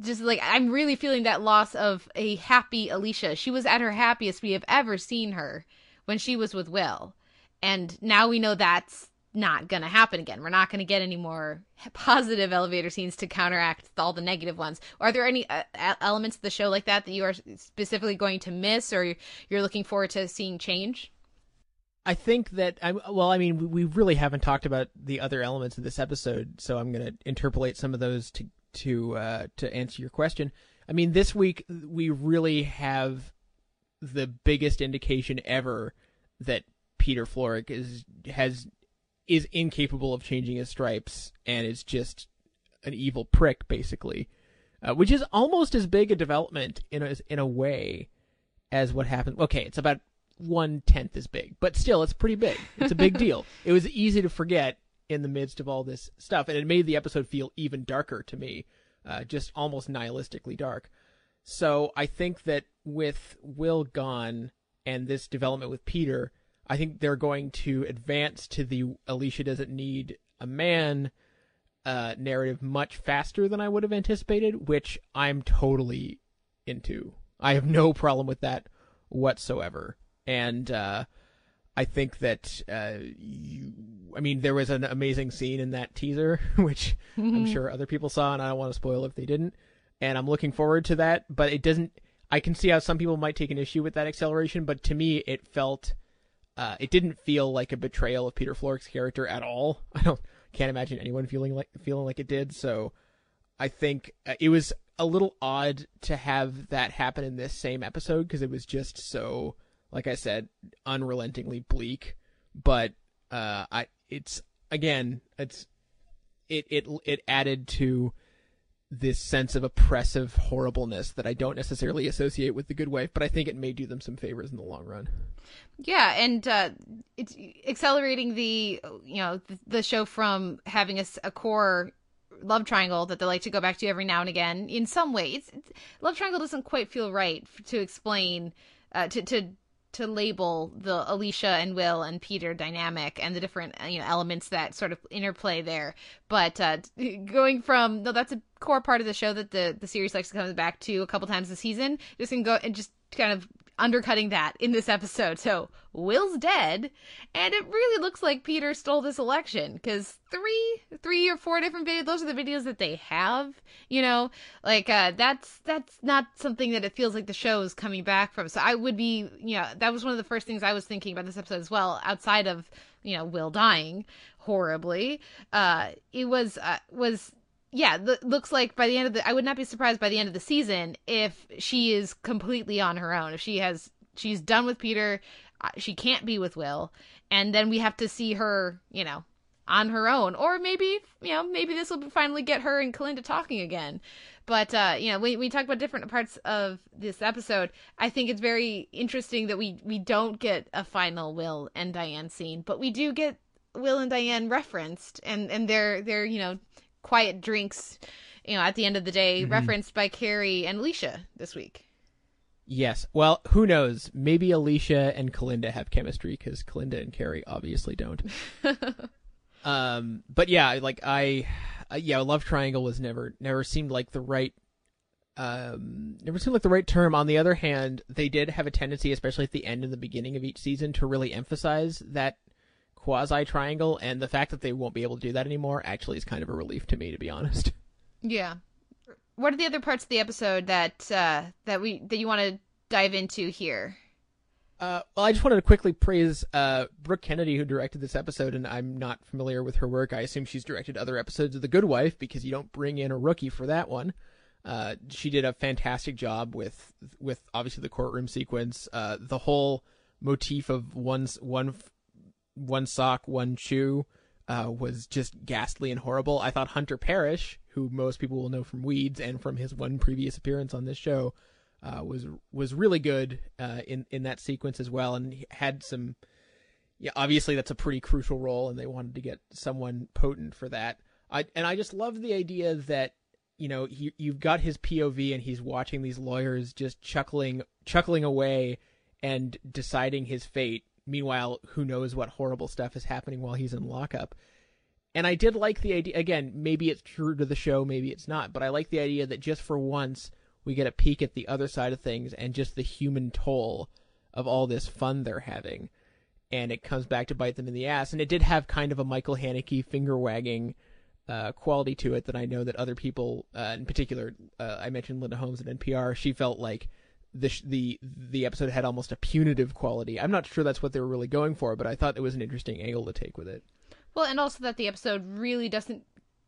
just like I'm really feeling that loss of a happy Alicia. She was at her happiest we have ever seen her when she was with Will. And now we know that's not going to happen again. We're not going to get any more <laughs> positive elevator scenes to counteract all the negative ones. Are there any uh, elements of the show like that that you are specifically going to miss or you're looking forward to seeing change? I think that I well, I mean, we really haven't talked about the other elements of this episode, so I'm going to interpolate some of those to to uh, to answer your question. I mean, this week we really have the biggest indication ever that Peter Florrick is has is incapable of changing his stripes and is just an evil prick, basically, uh, which is almost as big a development in a in a way as what happened. Okay, it's about one tenth as big, but still, it's pretty big. It's a big <laughs> deal. It was easy to forget in the midst of all this stuff, and it made the episode feel even darker to me, uh, just almost nihilistically dark. So I think that with Will gone and this development with Peter, I think they're going to advance to the Alicia doesn't need a man uh, narrative much faster than I would have anticipated, which I'm totally into. I have no problem with that whatsoever. And uh, I think that uh, you, I mean, there was an amazing scene in that teaser, <laughs> which I'm <laughs> sure other people saw, and I don't want to spoil if they didn't. And I'm looking forward to that, but it doesn't. I can see how some people might take an issue with that acceleration, but to me, it felt, uh, it didn't feel like a betrayal of Peter Florrick's character at all. <laughs> I don't, can't imagine anyone feeling like feeling like it did. So, I think uh, it was a little odd to have that happen in this same episode because it was just so, like I said, unrelentingly bleak. But uh, I, it's again, it's it it it added to this sense of oppressive horribleness that I don't necessarily associate with the Good Wife, but I think it may do them some favors in the long run. Yeah, and uh, it's accelerating the you know the, show from having a, a, core love triangle that they like to go back to every now and again. In some way, it's, it's love triangle doesn't quite feel right to explain uh, to to to label the Alicia and Will and Peter dynamic and the different you know elements that sort of interplay there. But uh, <laughs> going from no, that's a core part of the show that the the series likes to come back to a couple times a season. Just can go and just kind of undercutting that in this episode. So Will's dead, and it really looks like Peter stole this election because three, three or four different videos. Those are the videos that they have. You know, like uh, that's that's not something that it feels like the show is coming back from. So I would be, you know, that was one of the first things I was thinking about this episode as well. Outside of you know Will dying horribly, uh, it was uh, was yeah, looks like by the end of the, I would not be surprised by the end of the season if she is completely on her own. If she has, she's done with Peter, uh, she can't be with Will, and then we have to see her, you know, on her own, or maybe, you know, maybe this will finally get her and Kalinda talking again. But uh, you know, we we talk about different parts of this episode. I think it's very interesting that we we don't get a final Will and Diane scene, but we do get Will and Diane referenced, and and they're they're you know quiet drinks, you know, at the end of the day, mm-hmm. referenced by Cary and Alicia this week. Yes. Well, who knows? Maybe Alicia and Kalinda have chemistry because Kalinda and Cary obviously don't. <laughs> um, but yeah, like I, uh, yeah, love triangle was never never seemed like the right. Um, never seemed like the right term. On the other hand, they did have a tendency, especially at the end and the beginning of each season, to really emphasize that quasi triangle, and the fact that they won't be able to do that anymore actually is kind of a relief to me, to be honest. <laughs> Yeah. What are the other parts of the episode that uh, that we that you want to dive into here? Uh, well, I just wanted to quickly praise uh, Brooke Kennedy, who directed this episode, and I'm not familiar with her work. I assume she's directed other episodes of The Good Wife because you don't bring in a rookie for that one. Uh, she did a fantastic job with with obviously the courtroom sequence, uh, the whole motif of one's one one sock, one shoe uh, was just ghastly and horrible. I thought Hunter Parrish, who most people will know from Weeds and from his one previous appearance on this show, uh, was was really good uh, in in that sequence as well, and had some. Yeah, obviously that's a pretty crucial role, and they wanted to get someone potent for that. I and I just love the idea that you know he, you've got his POV and he's watching these lawyers just chuckling chuckling away and deciding his fate Meanwhile, who knows what horrible stuff is happening while he's in lockup. And I did like the idea. Again, maybe it's true to the show, maybe it's not, but I like the idea that just for once we get a peek at the other side of things and just the human toll of all this fun they're having. And it comes back to bite them in the ass. And it did have kind of a Michael Haneke finger wagging uh, quality to it that I know that other people, uh, in particular, uh, I mentioned Linda Holmes at NPR, she felt like the the the episode had almost a punitive quality. I'm not sure that's what they were really going for, but I thought it was an interesting angle to take with it. Well, and also that the episode really doesn't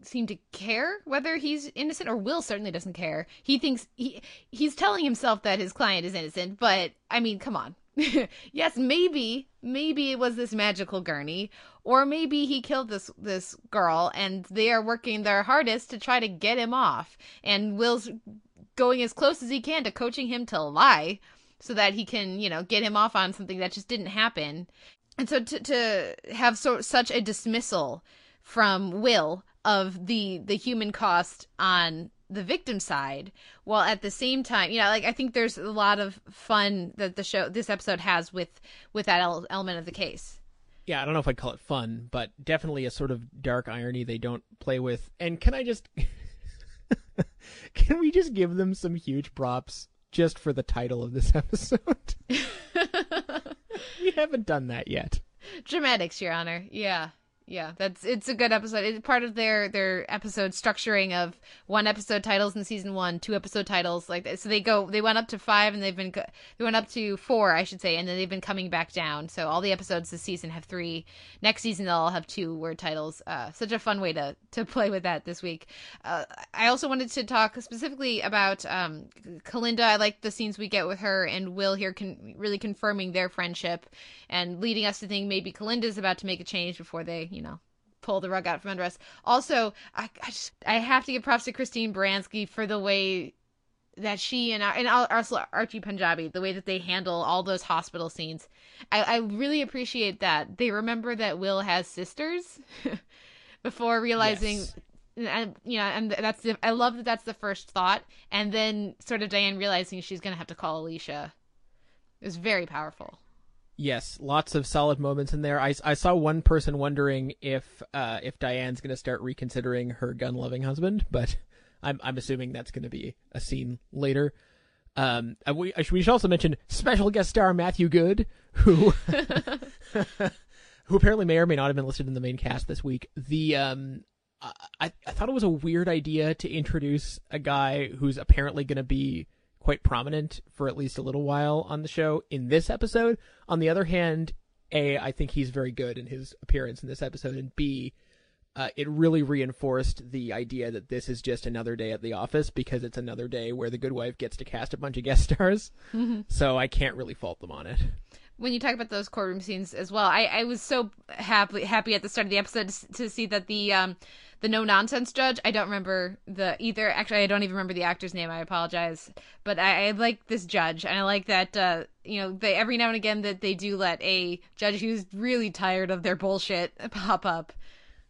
seem to care whether he's innocent or Will certainly doesn't care. He thinks he he's telling himself that his client is innocent, but I mean, come on. <laughs> yes, maybe maybe it was this magical gurney or maybe he killed this this girl and they are working their hardest to try to get him off. And Will's going as close as he can to coaching him to lie so that he can, you know, get him off on something that just didn't happen. And so to to have so such a dismissal from Will of the the human cost on the victim side while at the same time you know like i think there's a lot of fun that the show this episode has with with that element of the case yeah, I don't know if I'd call it fun, but definitely a sort of dark irony they don't play with. And can I just <laughs> can we just give them some huge props just for the title of this <laughs> episode? <laughs> we haven't done that yet. Dramatics, Your Honor. Yeah. Yeah, that's it's a good episode. It's part of their their episode structuring of one episode titles in season one, two episode titles like that. So they go they went up to five and they've been they went up to four, I should say, and then they've been coming back down. So all the episodes this season have three. Next season they'll all have two word titles. Uh, such a fun way to to <laughs> play with that this week. Uh, I also wanted to talk specifically about um, Kalinda. I like the scenes we get with her and Will here, con- really confirming their friendship and leading us to think maybe Kalinda's about to make a change before they, you know, pull the rug out from under us. Also, I, I just I have to give props to Christine Baranski for the way that she and and also Archie Panjabi, the way that they handle all those hospital scenes. I, I really appreciate that they remember that Will has sisters <laughs> before realizing. Yes. And you know, and that's the, I love that that's the first thought, and then sort of Diane realizing she's gonna have to call Alicia. It was very powerful. Yes, lots of solid moments in there. I, I saw one person wondering if uh, if Diane's going to start reconsidering her gun loving husband, but <laughs> I'm I'm assuming that's going to be a scene later. Um, we we should also mention special guest star Matthew Goode, who <laughs> <laughs> who apparently may or may not have been listed in the main cast this week. The um, I I thought it was a weird idea to introduce a guy who's apparently going to be quite prominent for at least a little while on the show in this episode. On the other hand, A, I think he's very good in his appearance in this episode, and B, uh, it really reinforced the idea that this is just another day at the office because it's another day where the good wife gets to cast a bunch of guest <laughs> stars. So I can't really fault them on it. when you talk about those courtroom scenes as well, I, I was so happy happy at the start of the episode to, to see that the um the no nonsense judge. I don't remember the either. Actually, I don't even remember the actor's name. I apologize, but I, I like this judge, and I like that uh you know they every now and again that they do let a judge who's really tired of their bullshit <laughs> pop up.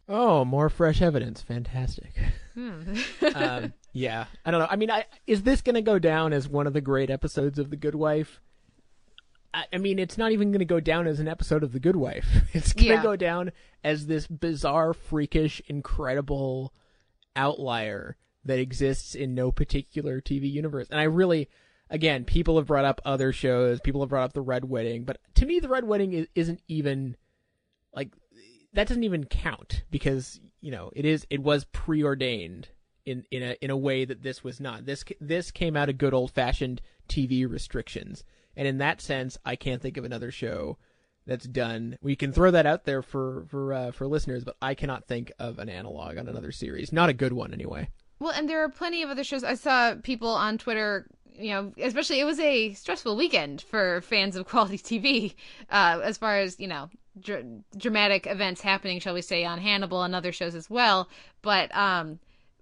Oh, more fresh evidence. Fantastic. um, <laughs> yeah, I don't know. I mean, I, is this going to go down as one of the great episodes of The Good Wife? I, mean, it's not even going to go down as an episode of The Good Wife. <laughs> It's going to Yeah. go down as this bizarre, freakish, incredible outlier that exists in no particular TV universe. And I really, again, people have brought up other shows. People have brought up The Red Wedding, but to me, The Red Wedding is, isn't even like that doesn't even count because you know it is it was preordained in in a in a way that this was not this this came out of good old fashioned TV restrictions and in that sense I can't think of another show that's done we can throw that out there for for uh, for listeners but I cannot think of an analog on another series not a good one anyway Well, and there are plenty of other shows. I saw people on Twitter, you know, especially it was a stressful weekend for fans of quality TV, uh, as far as you know, dr- dramatic events happening, shall we say, on Hannibal and other shows as well. But um,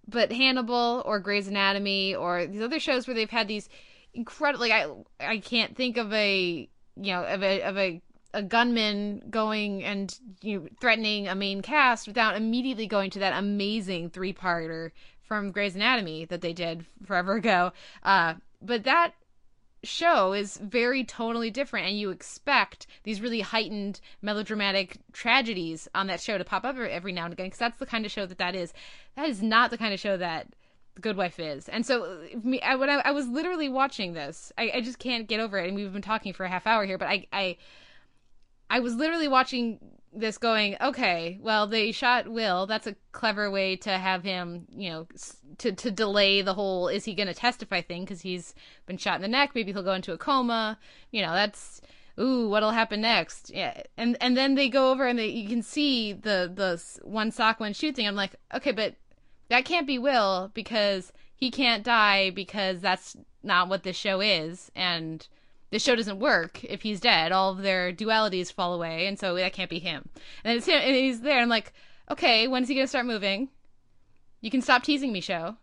but Hannibal or Grey's Anatomy or these other shows where they've had these incredible. Like I I can't think of a you know of a of a a gunman going and you know, threatening a main cast without immediately going to that amazing three-parter from Grey's Anatomy that they did forever ago. Uh, but that show is very tonally different, and you expect these really heightened melodramatic tragedies on that show to pop up every now and again because that's the kind of show that that is. That is not the kind of show that the Good Wife is. And so, uh, me, I, when I, I was literally watching this, I, I just can't get over it. And we've been talking for a half hour here, but I, I I was literally watching this going, okay, well, they shot Will. That's a clever way to have him, you know, to, to delay the whole is he going to testify thing because he's been shot in the neck. Maybe he'll go into a coma. You know, that's, ooh, what'll happen next? Yeah. And, and then they go over and they, you can see the, the one sock one shoot thing. I'm like, okay, but that can't be Will because he can't die because that's not what this show is. And, this show doesn't work if he's dead. All of their dualities fall away, and so that can't be him. And it's him, and he's there. And I'm like, okay, when's he gonna start moving? You can stop teasing me, show.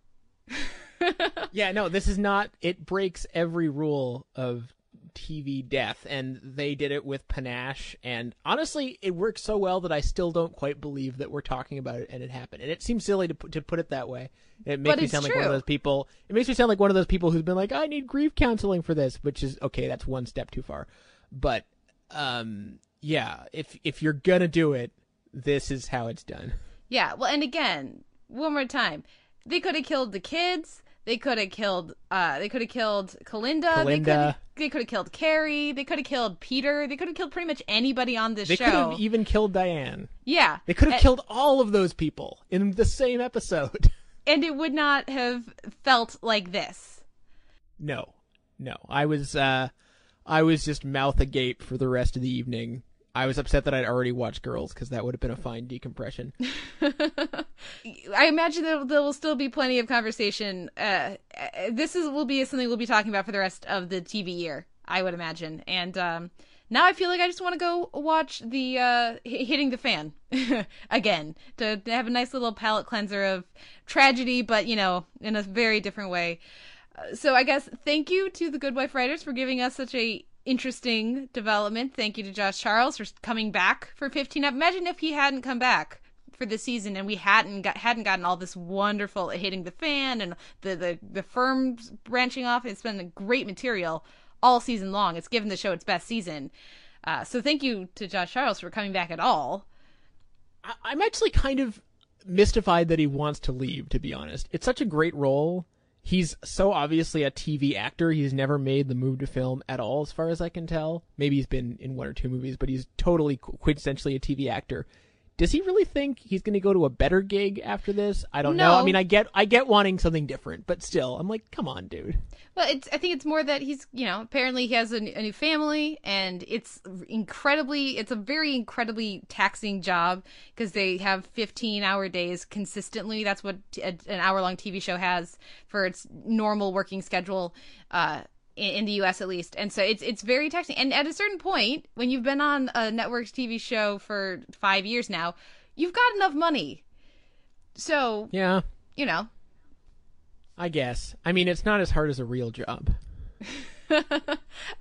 <laughs> yeah, no, this is not. It breaks every rule of TV death, and they did it with panache. And honestly, it works so well that I still don't quite believe that we're talking about it and it happened. And it seems silly to put, to put it that way. It makes But me sound like one of those people. It makes me sound like one of those people who's been like, "I need grief counseling for this," which is okay. That's one step too far. But um, yeah, if if you're gonna do it, this is how it's done. Yeah, well, and again, one more time, they could have killed the kids. They could have killed. Uh, they could have killed Kalinda. They could. Kalinda. They could have killed Cary. They could have killed Peter. They could have killed pretty much anybody on this They show. They could have even killed Diane. yeah, They could have killed all of those people in the same episode. <laughs> and it would not have felt like this. No, no. I was, uh, I was just mouth agape for the rest of the evening. I was upset that I'd already watched Girls because that would have been a fine decompression. <laughs> I imagine there, there will still be plenty of conversation. Uh, uh, this is will be something we'll be talking about for the rest of the TV year. I would imagine, and um, now I feel like I just want to go watch the uh, hitting the fan <laughs> again to, to have a nice little palate cleanser of tragedy, but you know, in a very different way. Uh, So I guess thank you to the Good Wife writers for giving us such a interesting development. Thank you to Josh Charles for coming back for 15. Imagine if he hadn't come back for the season and we hadn't got hadn't gotten all this wonderful hitting the fan and the the the firms branching off. It's been great material all season long. It's given the show its best season. Uh, so thank you to Josh Charles for coming back at all. I'm actually kind of mystified that he wants to leave, to be honest. It's such a great role. He's so obviously a TV actor. He's never made the move to film at all, as far as I can tell. Maybe he's been in one or two movies, but he's totally quintessentially a TV actor. Does he really think he's going to go to a better gig after this? I don't know. I mean, I get I get wanting something different, but still, I'm like, come on, dude. Well, it's. I think it's more that he's, you know, apparently he has a new family, and it's incredibly. It's a very incredibly taxing job because they have 15-hour days consistently. That's what t- a, an hour-long TV show has for its normal working schedule. Uh, in, the U.S. at least, and so it's it's very taxing. And at a certain point, when you've been on a network's TV show for five years now, you've got enough money. So Yeah, you know, I guess. I mean, it's not as hard as a real job. <laughs>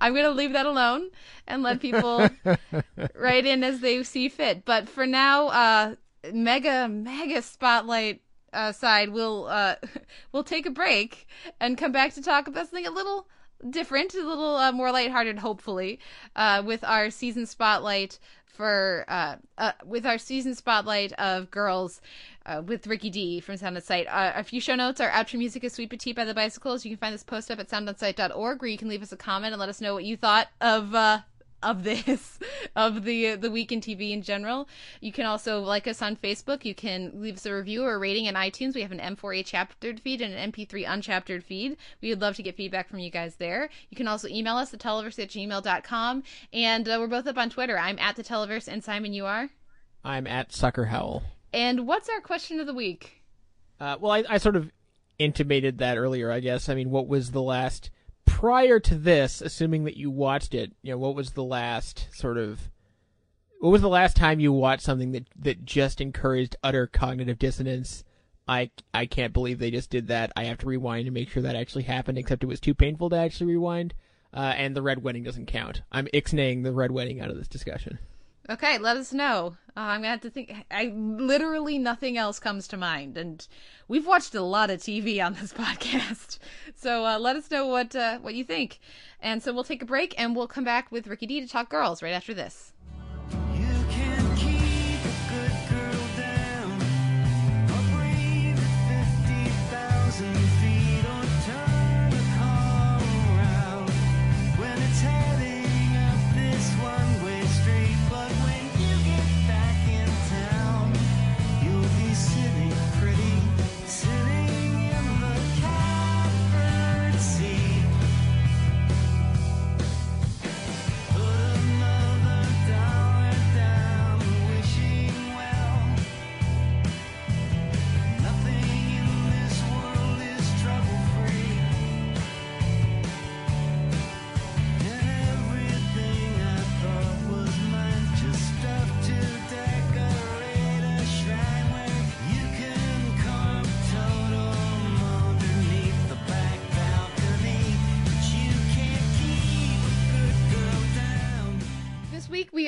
I'm going to leave that alone and let people <laughs> write in as they see fit. But for now, uh, mega, mega spotlight uh, side, we'll, uh, <laughs> we'll take a break and come back to talk about something a little different, a little uh, more lighthearted, hopefully, uh, with our season spotlight for uh, uh, with our season spotlight of girls uh, with Ricky D from Sound on Sight. Uh, a few show notes. Our outro music is Sweet Petite by the Bicycles. You can find this post up at soundonsight.org where you can leave us a comment and let us know what you thought of uh, of this <laughs> of the the week in TV in general. You can also like us on Facebook. You can leave us a review or a rating in iTunes. We have an M4A chaptered feed and an MP3 unchaptered feed. We would love to get feedback from you guys there. You can also email us at televerse at gmail.com. And uh, we're both up on Twitter. I'm at the Televerse and Simon, you are. I'm at Sucker Howl. And what's our question of the week? Uh, well, I, I sort of intimated that earlier, I guess. I mean, what was the last prior to this? Assuming that you watched it, you know, what was the last sort of what was the last time you watched something that that just encouraged utter cognitive dissonance? I I can't believe they just did that. I have to rewind to make sure that actually happened. Except it was too painful to actually rewind. Uh, and the red wedding doesn't count. I'm ixnaying the red wedding out of this discussion. Okay, let us know. Uh, I'm gonna have to think. I literally nothing else comes to mind, and we've watched a lot of TV on this <laughs> podcast. So uh, let us know what uh, what you think. And so we'll take a break, and we'll come back with Ricky D to talk girls right after this.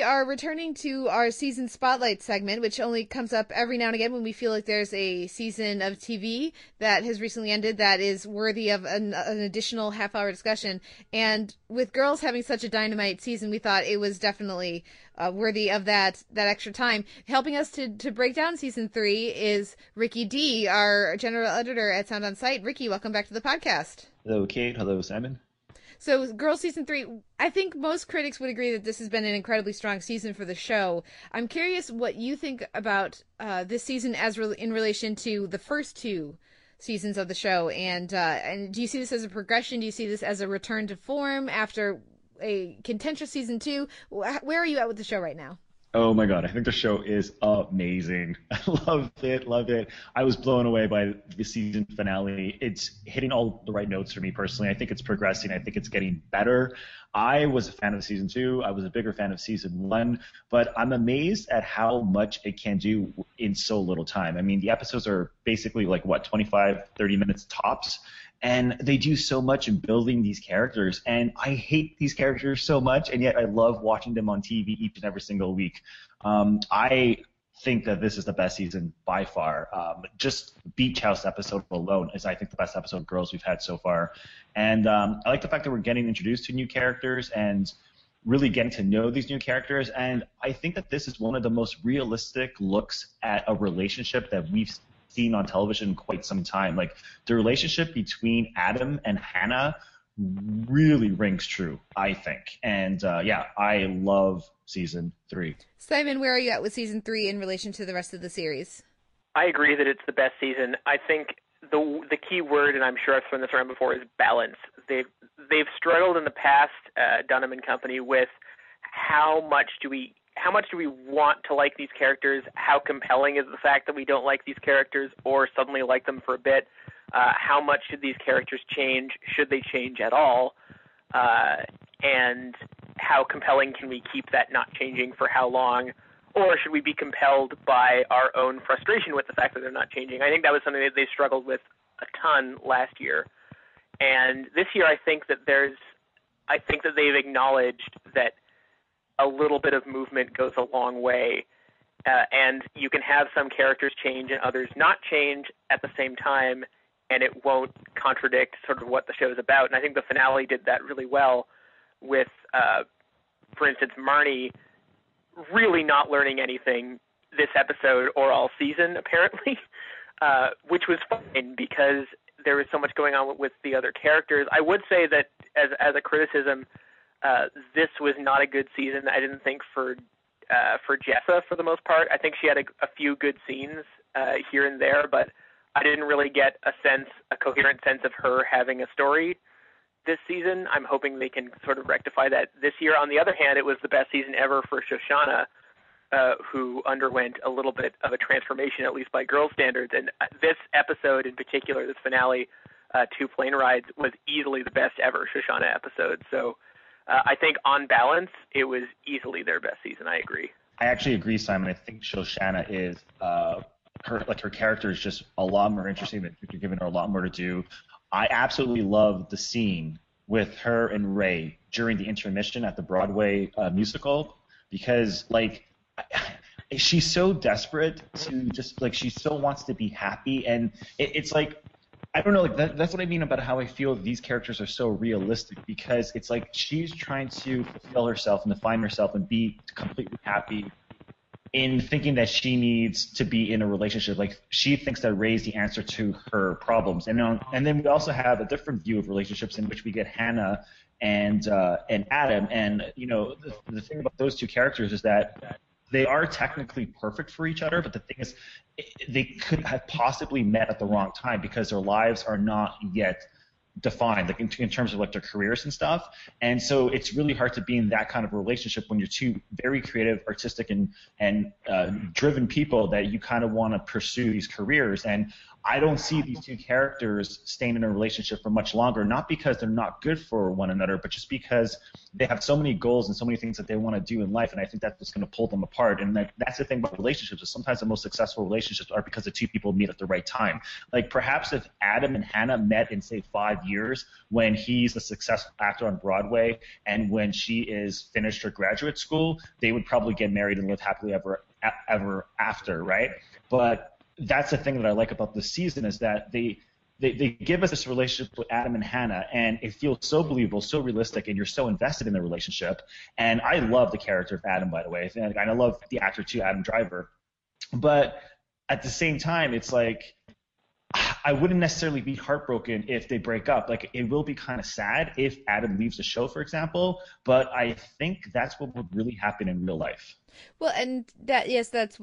We are returning to our season spotlight segment, which only comes up every now and again when we feel like there's a season of TV that has recently ended that is worthy of an, an additional half hour discussion. And with girls having such a dynamite season, we thought it was definitely uh, worthy of that that extra time. Helping us to to break down season three is Ricky D, our general editor at Sound on Sight. Ricky, welcome back to the podcast. Hello, Kate. Hello, Simon. So, Girl Season 3, I think most critics would agree that this has been an incredibly strong season for the show. I'm curious what you think about uh, this season as re- in relation to the first two seasons of the show. And, uh, and do you see this as a progression? Do you see this as a return to form after a contentious season two? Where are you at with the show right now? Oh my god, I think the show is amazing. <laughs> I love it, love it. I was blown away by the season finale. It's hitting all the right notes for me personally. I think it's progressing. I think it's getting better. I was a fan of season two. I was a bigger fan of season one, but I'm amazed at how much it can do in so little time. I mean, the episodes are basically like what, 25, 30 minutes tops and they do so much in building these characters. And i hate these characters so much and yet i love watching them on tv each and every single week. Um, i think that this is the best season by far. Um, just beach house episode alone is i think the best episode of girls we've had so far. And um, i like the fact that we're getting introduced to new characters and really getting to know these new characters. And i think that this is one of the most realistic looks at a relationship that we've seen on television in quite some time. Like the relationship between Adam and Hannah really rings true, I think. And uh, yeah, I love season three. Simon, where are you at with season three in relation to the rest of the series? I agree that it's the best season. I think the the key word, and I'm sure I've thrown this around before, is balance. They've they've struggled in the past, uh, Dunham and Company, with how much do we how much do we want to like these characters? How compelling is the fact that we don't like these characters or suddenly like them for a bit? Uh, how much should these characters change? Should they change at all? Uh, and how compelling can we keep that not changing for how long? Or should we be compelled by our own frustration with the fact that they're not changing? I think that was something that they struggled with a ton last year. And this year, I think that there's, I think that they've acknowledged that a little bit of movement goes a long way. Uh, and you can have some characters change and others not change at the same time, and it won't contradict sort of what the show is about. And I think the finale did that really well with, uh, for instance, Marnie really not learning anything this episode or all season, <laughs> apparently, uh, which was fine because there was so much going on with, the other characters. I would say that as as a criticism, uh, this was not a good season. I didn't think for uh, for Jessa for the most part. I think she had a, a few good scenes uh, here and there, but I didn't really get a sense, a coherent sense of her having a story this season. I'm hoping they can sort of rectify that this year. On the other hand, it was the best season ever for Shoshana, uh, who underwent a little bit of a transformation, at least by girl standards. And uh, this episode in particular, this finale, uh, two plane rides, was easily the best ever Shoshana episode. So uh, I think on balance, it was easily their best season. I agree. I actually agree, Simon. I think Shoshana is uh, her like her character is just a lot more interesting. That you're giving her a lot more to do. I absolutely love the scene with her and Ray during the intermission at the Broadway uh, musical because like <laughs> she's so desperate to just like she so wants to be happy and it, it's like I don't know. Like that, that's what I mean about how I feel these characters are so realistic because it's like she's trying to fulfill herself and define herself and be completely happy in thinking that she needs to be in a relationship. Like she thinks that Ray's the answer to her problems, and um, and then we also have a different view of relationships in which we get Hannah and uh, and Adam. And you know the, the thing about those two characters is that they are technically perfect for each other, but the thing is, they could have possibly met at the wrong time because their lives are not yet defined, like in, in, terms of like their careers and stuff. And so it's really hard to be in that kind of relationship when you're two very creative, artistic, and and uh, driven people that you kind of want to pursue these careers. And I don't see these two characters staying in a relationship for much longer, not because they're not good for one another, but just because they have so many goals and so many things that they want to do in life, and I think that's just going to pull them apart. And that, that's the thing about relationships is sometimes the most successful relationships are because the two people meet at the right time. Like perhaps if Adam and Hannah met in say five years when he's a successful actor on Broadway and when she is finished her graduate school, they would probably get married and live happily ever ever after, right? But that's the thing that I like about this season is that they they, they give us this relationship with Adam and Hannah, and it feels so believable, so realistic, and you're so invested in the relationship. And I love the character of Adam, by the way, and I love the actor too, Adam Driver. But at the same time, it's like I wouldn't necessarily be heartbroken if they break up. Like it will be kind of sad if Adam leaves the show, for example. But I think that's what would really happen in real life. Well, and that yes, that's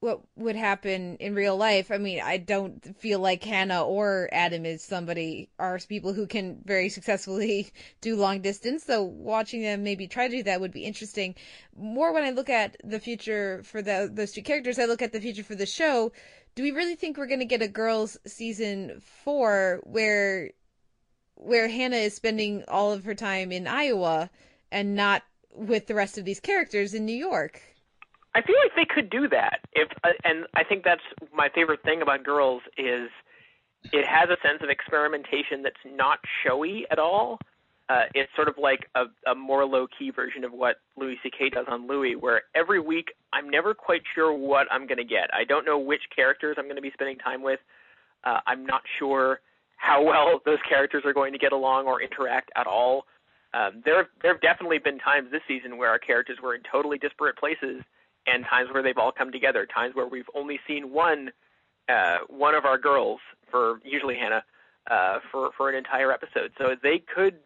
what would happen in real life. I mean, I don't feel like Hannah or Adam is somebody are people who can very successfully <laughs> do long distance. So watching them maybe try to do that would be interesting. More when I look at the future for the, those two characters, I look at the future for the show. Do we really think we're going to get a girls season four where where Hannah is spending all of her time in Iowa and not with the rest of these characters in New York? I feel like they could do that. If uh, and I think that's my favorite thing about Girls is it has a sense of experimentation that's not showy at all. Uh, it's sort of like a, a more low key version of what Louis C.K. does on Louie, where every week I'm never quite sure what I'm going to get. I don't know which characters I'm going to be spending time with. Uh, I'm not sure how <laughs> well those characters are going to get along or interact at all. Um, there, there have definitely been times this season where our characters were in totally disparate places, and times where they've all come together, times where we've only seen one uh, one of our girls for usually Hannah uh, for for an entire episode. So they could,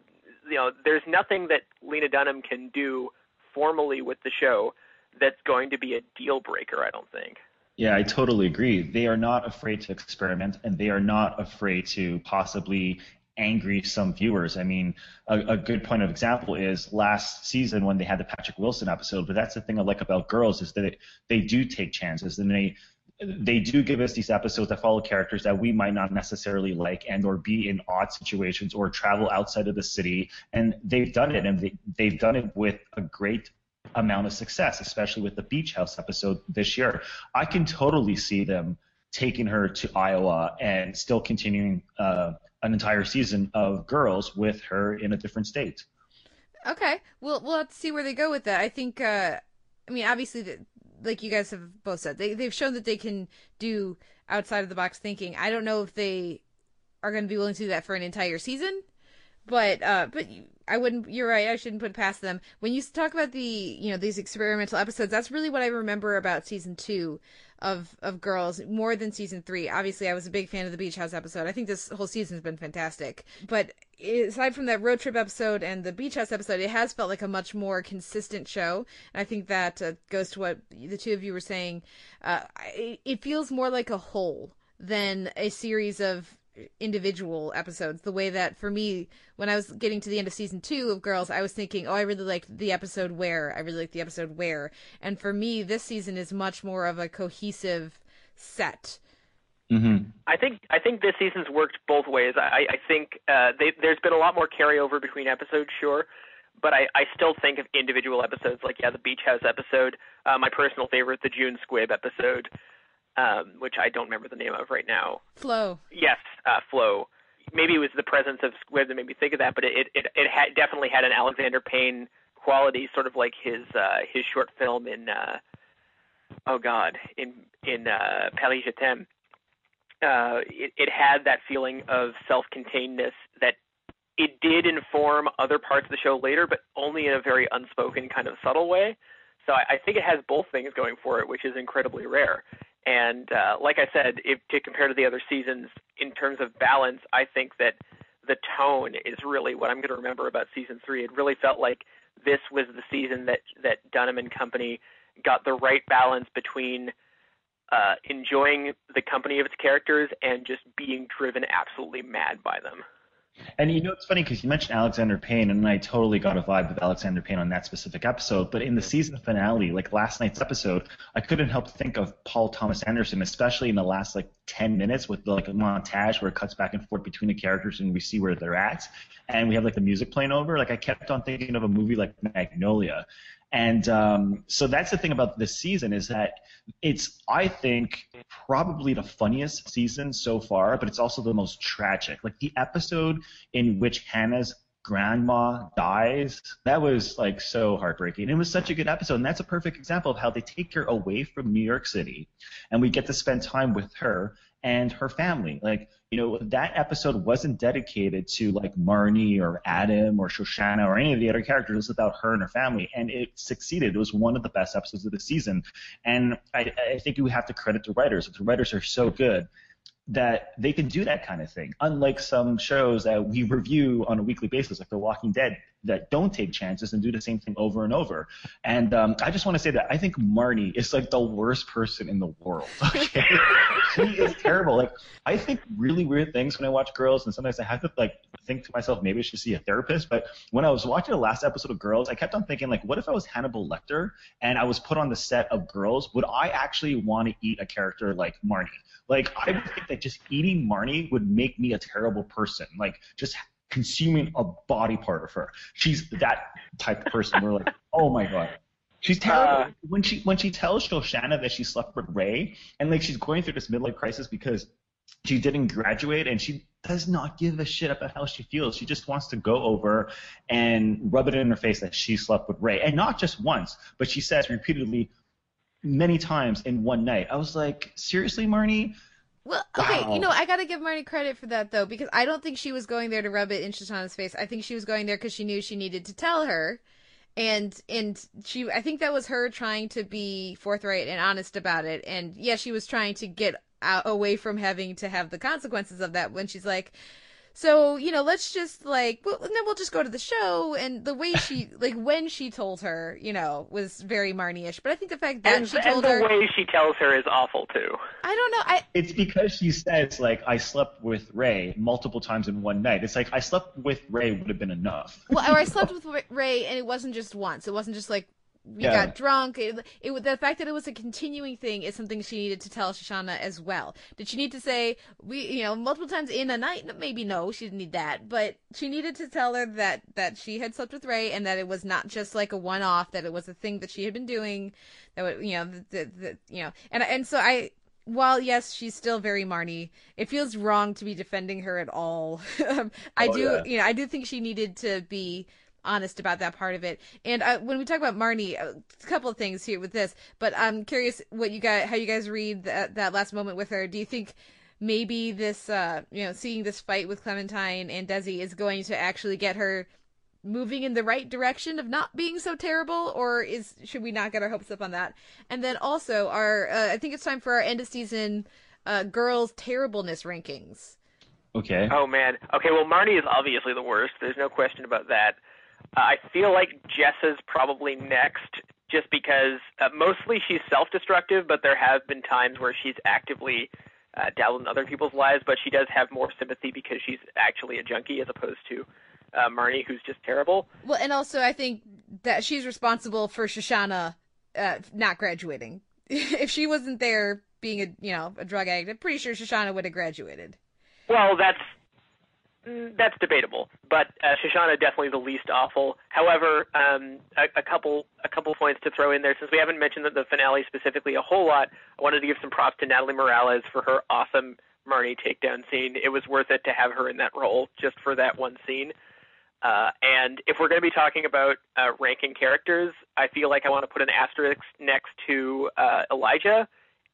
you know, there's nothing that Lena Dunham can do formally with the show that's going to be a deal breaker. I don't think. Yeah, I totally agree. They are not afraid to experiment, and they are not afraid to possibly angry some viewers. I mean, a, a, good point of example is last season when they had the Patrick Wilson episode. But that's the thing I like about girls is that they, they do take chances and they they do give us these episodes that follow characters that we might not necessarily like and or be in odd situations or travel outside of the city and they've done it and they, they've done it with a great amount of success especially with the beach house episode this year i can totally see them taking her to iowa and still continuing uh, an entire season of Girls with her in a different state. Okay, we'll we'll have to see where they go with that. I think, uh, I mean, obviously, the, like you guys have both said, they they've shown that they can do outside of the box thinking. I don't know if they are going to be willing to do that for an entire season, but uh, but I wouldn't. You're right. I shouldn't put past them. When you talk about the you know these experimental episodes, that's really what I remember about season two of of Girls more than season three. Obviously, I was a big fan of the Beach House episode. I think this whole season's been fantastic. But aside from that road trip episode and the Beach House episode, it has felt like a much more consistent show. And I think that uh, goes to what the two of you were saying. Uh, it feels more like a whole than a series of individual episodes. The way that for me when i was getting to the end of season two of girls i was thinking oh i really liked the episode where. I really liked the episode where. And for me this season is much more of a cohesive set. Mm-hmm. i think i think this season's worked both ways. I i think uh they, there's been a lot more carryover between episodes sure but I, I still think of individual episodes. Like yeah the beach house episode uh, my personal favorite the june squibb episode um, which I don't remember the name of right now. Flo. Yes, uh, Flo. Maybe it was the presence of Squibb that made me think of that, but it it it had, definitely had an Alexander Payne quality, sort of like his uh, his short film in uh, oh god in in uh, Paris Je t'aime. Uh, it, it had that feeling of self-containedness that it did inform other parts of the show later, but only in a very unspoken kind of subtle way. So I, I think it has both things going for it, which is incredibly rare. And uh, like I said, if to compare to the other seasons in terms of balance, I think that the tone is really what I'm going to remember about season three. It really felt like this was the season that that Dunham and company got the right balance between uh, enjoying the company of its characters and just being driven absolutely mad by them. And you know, it's funny because you mentioned Alexander Payne, and I totally got a vibe of Alexander Payne on that specific episode. But in the season finale, like last night's episode, I couldn't help think of Paul Thomas Anderson, especially in the last like 10 minutes with like a montage where it cuts back and forth between the characters and we see where they're at. And we have like the music playing over. Like I kept on thinking of a movie like Magnolia. And um, so that's the thing about this season is that it's, I think, probably the funniest season so far, but it's also the most tragic. Like the episode in which Hannah's grandma dies that was like so heartbreaking it was such a good episode and that's a perfect example of how they take her away from new york city and we get to spend time with her and her family. Like you know that episode wasn't dedicated to like marnie or adam or shoshana or any of the other characters. It was about her and her family and it succeeded. It was one of the best episodes of the season. And i, I think you have to credit the writers. The writers are so good that they can do that kind of thing. Unlike some shows that we review on a weekly basis, like The Walking Dead, that don't take chances and do the same thing over and over. And um, I just want to say that I think Marnie is like the worst person in the world. <laughs> Okay, she is terrible. Like I think really weird things when I watch Girls, and sometimes I have to like think to myself, maybe I should see a therapist. But when I was watching the last episode of Girls, I kept on thinking, like, what if I was Hannibal Lecter and I was put on the set of Girls? Would I actually want to eat a character like Marnie? Like I would think that just eating Marnie would make me a terrible person. Like just consuming a body part of her. She's that type of person. We're like, <laughs> oh my god. She's terrible. Uh, when she when she tells Shoshana that she slept with Ray, and like she's going through this midlife crisis because she didn't graduate, and she does not give a shit about how she feels. She just wants to go over and rub it in her face that she slept with Ray, and not just once, but she says repeatedly, many times in one night. I was like, seriously, Marnie? Well, okay, wow. you know, I gotta give Marnie credit for that though, because I don't think she was going there to rub it in Shoshana's face. I think she was going there because she knew she needed to tell her, and and she, I think that was her trying to be forthright and honest about it. And yeah, she was trying to get out, away from having to have the consequences of that when she's like, so, you know, let's just like, well, then we'll just go to the show. And the way she, <laughs> like, when she told her, you know, was very Marnie-ish. But I think the fact that and, she told her. And the way she tells her is awful, too. I don't know. I. It's because she says, like, I slept with Ray multiple times in one night. It's like, I slept with Ray would have been enough. Well, or I <laughs> slept with Ray and it wasn't just once. It wasn't just like we yeah. got drunk. It, it, the fact that it was a continuing thing is something she needed to tell Shoshana as well. Did she need to say we, you know, multiple times in a night? Maybe no, she didn't need that, but she needed to tell her that that she had slept with Ray and that it was not just like a one-off. That it was a thing that she had been doing. That would, you know, the, the, the you know, and and so I while yes, she's still very Marnie, it feels wrong to be defending her at all. <laughs> Um, I oh, do, yeah. you know, I do think she needed to be honest about that part of it. And uh, when we talk about Marnie, uh, a couple of things here with this, but I'm curious what you guys, how you guys read that that last moment with her. Do you think maybe this, uh, you know, seeing this fight with Clementine and Desi is going to actually get her moving in the right direction of not being so terrible, or is should we not get our hopes up on that? And then also, our uh, I think it's time for our end of season uh, girls terribleness rankings. Okay. Oh man. Okay. Well, Marnie is obviously the worst. There's no question about that. Uh, I feel like Jessa's probably next, just because uh, mostly she's self-destructive, but there have been times where she's actively uh, dabbled in other people's lives. But she does have more sympathy because she's actually a junkie as opposed to uh, Marnie, who's just terrible. Well, and also I think that she's responsible for Shoshana uh, not graduating. <laughs> if she wasn't there being a you know a drug addict, I'm pretty sure Shoshana would have graduated. Well, that's that's debatable, but uh, Shoshana definitely the least awful. However, um, a, a couple a couple points to throw in there since we haven't mentioned the, the finale specifically a whole lot. I wanted to give some props to Natalie Morales for her awesome Marnie takedown scene. It was worth it to have her in that role just for that one scene. Uh, and if we're going to be talking about uh, ranking characters, I feel like I want to put an asterisk next to uh, Elijah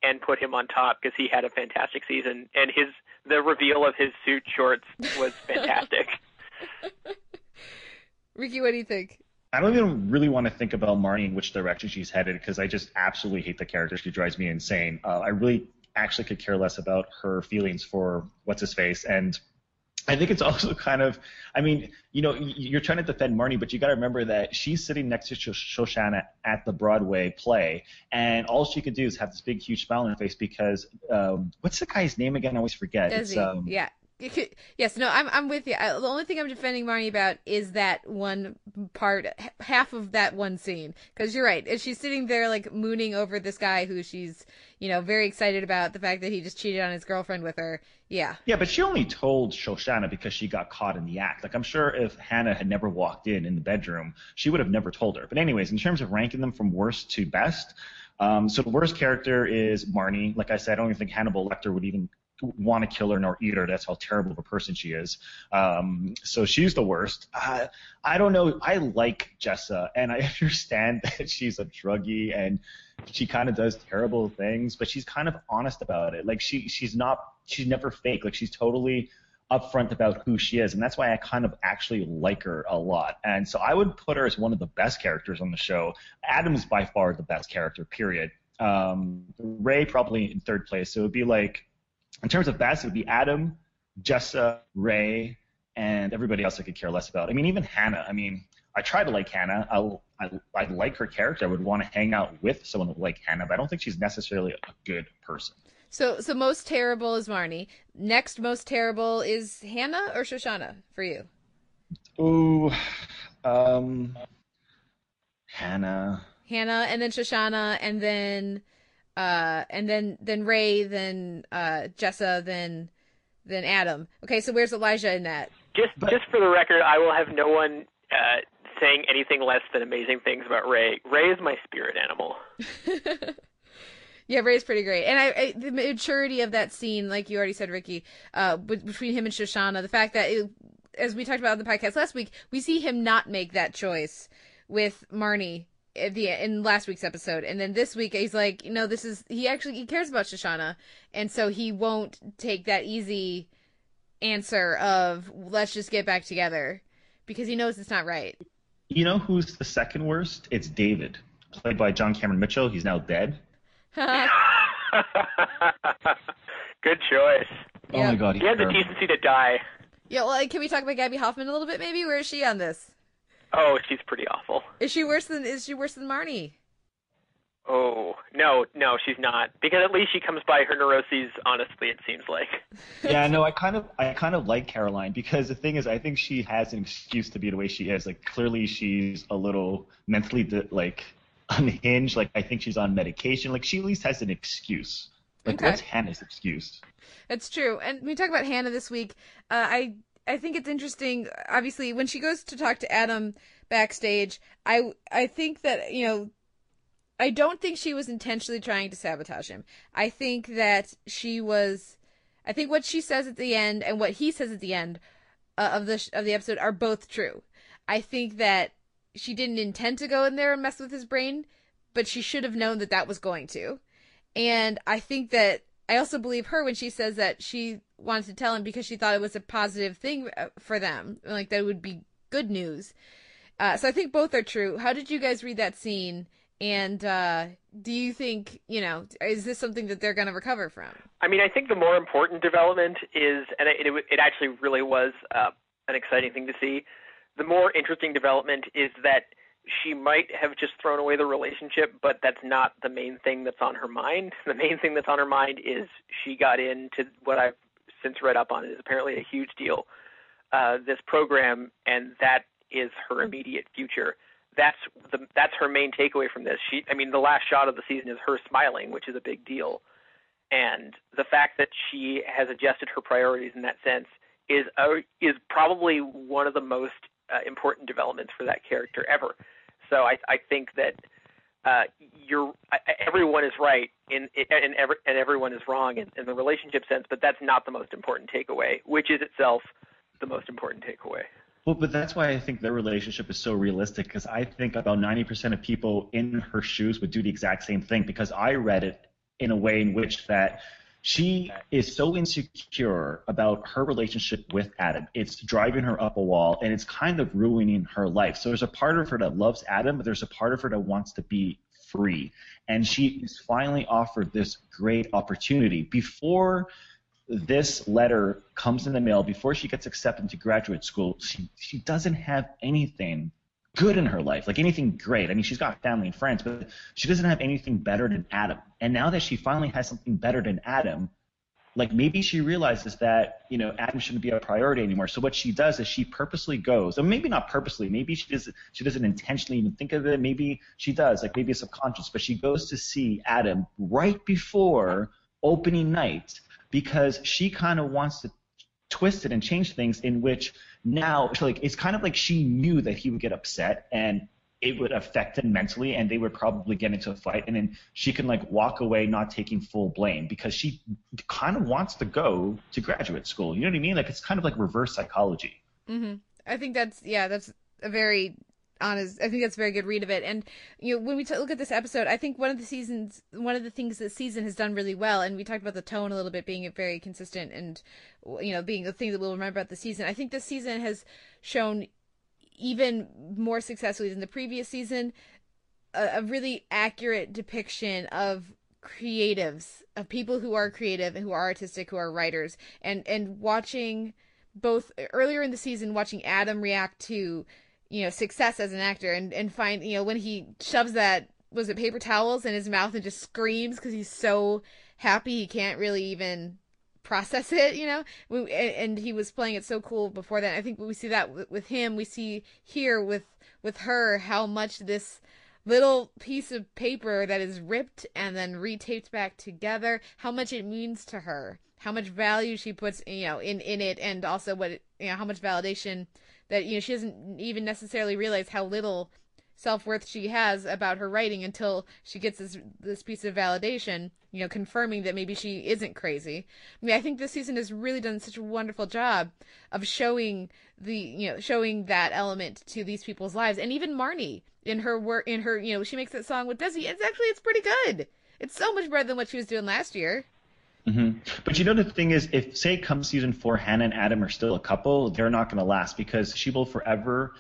and put him on top because he had a fantastic season and his the reveal of his suit shorts was <laughs> fantastic. Ricky, what do you think? I don't even really want to think about Marnie in which direction she's headed because I just absolutely hate the character. She drives me insane. Uh, I really actually could care less about her feelings for what's his face and I think it's <laughs> also kind of, I mean, you know, you're trying to defend Marnie, but you got to remember that she's sitting next to Shoshana at the Broadway play, and all she could do is have this big, huge smile on her face because, um, what's the guy's name again? I always forget. Desi. It's, um, yeah. <laughs> yes, no, I'm I'm with you. I, the only thing I'm defending Marnie about is that one part, half of that one scene. Because you're right, if she's sitting there like mooning over this guy who she's, you know, very excited about the fact that he just cheated on his girlfriend with her. Yeah, Yeah, but she only told Shoshana because she got caught in the act. Like I'm sure if Hannah had never walked in in the bedroom, she would have never told her. But anyways, in terms of ranking them from worst to best, um, so the worst character is Marnie. Like I said, I don't even think Hannibal Lecter would even want to kill her nor eat her. That's how terrible of a person she is. Um, so she's the worst. Uh, I don't know. I like Jessa, and I <laughs> understand that she's a druggie and she kind of does terrible things, but she's kind of honest about it. Like she she's not she's never fake. Like she's totally upfront about who she is, and that's why I kind of actually like her a lot. And so I would put her as one of the best characters on the show. Adam's by far the best character, period. Um, Ray probably in third place. So it would be like, in terms of best, it would be Adam, Jessa, Ray, and everybody else I could care less about. I mean, even Hannah. I mean, I try to like Hannah. I'll, I, I like her character. I would want to hang out with someone like Hannah, but I don't think she's necessarily a good person. So so most terrible is Marnie. Next most terrible is Hannah or Shoshana for you. Ooh, um, Hannah. Hannah and then Shoshana and then uh and then then Ray then uh Jessa then then Adam. Okay, so where's Elijah in that? Just just for the record, I will have no one uh, saying anything less than amazing things about Ray. Ray is my spirit animal. <laughs> Yeah, Ray's pretty great, and I, I the maturity of that scene, like you already said, Ricky, uh, be- between him and Shoshana, the fact that, it, as we talked about in the podcast last week, we see him not make that choice with Marnie at the in last week's episode, and then this week he's like, you know, this is he actually he cares about Shoshana, and so he won't take that easy answer of let's just get back together because he knows it's not right. You know who's the second worst? It's David, played by John Cameron Mitchell. He's now dead. <laughs> Good choice. Oh my God, He had the decency to die. Yeah, well, can we talk about Gaby Hoffmann a little bit? Maybe where is she on this? Oh, she's pretty awful. Is she worse than is she worse than Marnie? Oh no, no, she's not. Because at least she comes by her neuroses. Honestly, it seems like. <laughs> yeah, no, I kind of, I kind of like Caroline because the thing is, I think she has an excuse to be the way she is. Like, clearly, she's a little mentally di- like unhinged. Like, I think she's on medication. Like, she at least has an excuse. Like, Okay. what's Hannah's excuse? That's true. And we talk about Hannah this week, uh, I I think it's interesting. Obviously, when she goes to talk to Adam backstage, I I think that you know, I don't think she was intentionally trying to sabotage him. I think that she was. I think what she says at the end and what he says at the end uh, of the of the episode are both true. I think that she didn't intend to go in there and mess with his brain, but she should have known that that was going to. And I think that I also believe her when she says that she wanted to tell him because she thought it was a positive thing uh, for them, like that would be good news. Uh, so I think both are true. How did you guys read that scene? And uh, do you think you know is this something that they're going to recover from? I mean, I think the more important development is, and it, it, it actually really was uh, an exciting thing to see. The more interesting development is that she might have just thrown away the relationship, but that's not the main thing that's on her mind. <laughs> The main thing that's on her mind is she got into what I've since read up on. It is apparently a huge deal. Uh, this program, and that is her immediate future. That's the that's her main takeaway from this. She, I mean, the last shot of the season is her smiling, which is a big deal and the fact that she has adjusted her priorities in that sense is a, is probably one of the most uh, important developments for that character ever. So I, I think that uh, you're everyone is right in and, every, and everyone is wrong in, in the relationship sense, but that's not the most important takeaway, which is itself the most important takeaway. Well, but that's why I think their relationship is so realistic because I think about 90% of people in her shoes would do the exact same thing because I read it in a way in which that she is so insecure about her relationship with Adam. It's driving her up a wall and it's kind of ruining her life. So there's a part of her that loves Adam, but there's a part of her that wants to be free. And she is finally offered this great opportunity. Before this letter comes in the mail, before she gets accepted to graduate school, she, she doesn't have anything good in her life, like anything great. I mean, she's got family and friends, but she doesn't have anything better than Adam. And now that she finally has something better than Adam, like maybe she realizes that you know Adam shouldn't be a priority anymore. So what she does is she purposely goes, and maybe not purposely, maybe she doesn't she doesn't intentionally even think of it. Maybe she does, like maybe it's subconscious, but she goes to see Adam right before opening night because she kind of wants to twist it and change things in which now so like it's kind of like she knew that he would get upset and it would affect him mentally and they would probably get into a fight and then she can like walk away not taking full blame because she kind of wants to go to graduate school. You know what i mean? Like it's kind of like reverse psychology. Hmm I think that's yeah, that's a very honest. I think that's a very good read of it. And you know, when we t- look at this episode, I think one of the seasons, one of the things this season has done really well, and we talked about the tone a little bit being very consistent, and you know, being the thing that we'll remember about the season. I think this season has shown even more successfully than the previous season a, a really accurate depiction of creatives of people who are creative and who are artistic who are writers and and watching both earlier in the season watching Adam react to you know success as an actor and and find you know when he shoves that was it paper towels in his mouth and just screams because he's so happy he can't really even process <laughs> it you know? We, and he was playing it so cool before that. I think we see that with him. We see here with with her how much this little piece of paper that is ripped and then retaped back together how much it means to her how much value she puts you know in in it and also what it, you know how much validation that you know she doesn't even necessarily realize how little self-worth she has about her writing until she gets this this piece of validation you know confirming that maybe she isn't crazy. I mean i think this season has really done such a wonderful job of showing the you know showing that element to these people's lives. And even marnie in her work in her you know she makes that song with desi. It's actually it's pretty good. It's so much better than what she was doing last year hmm But you know the thing is, if say come season four, Hannah and Adam are still a couple, they're not going to last because she will forever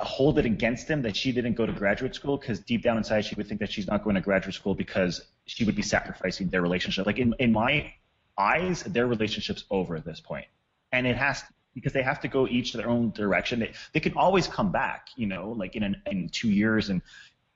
hold it against them that she didn't go to graduate school because deep down inside she would think that she's not going to graduate school because she would be sacrificing their relationship. Like in in my eyes, their relationship's over at this point, and it has because they have to go each their own direction. They they can always come back, you know, like in an, in two years and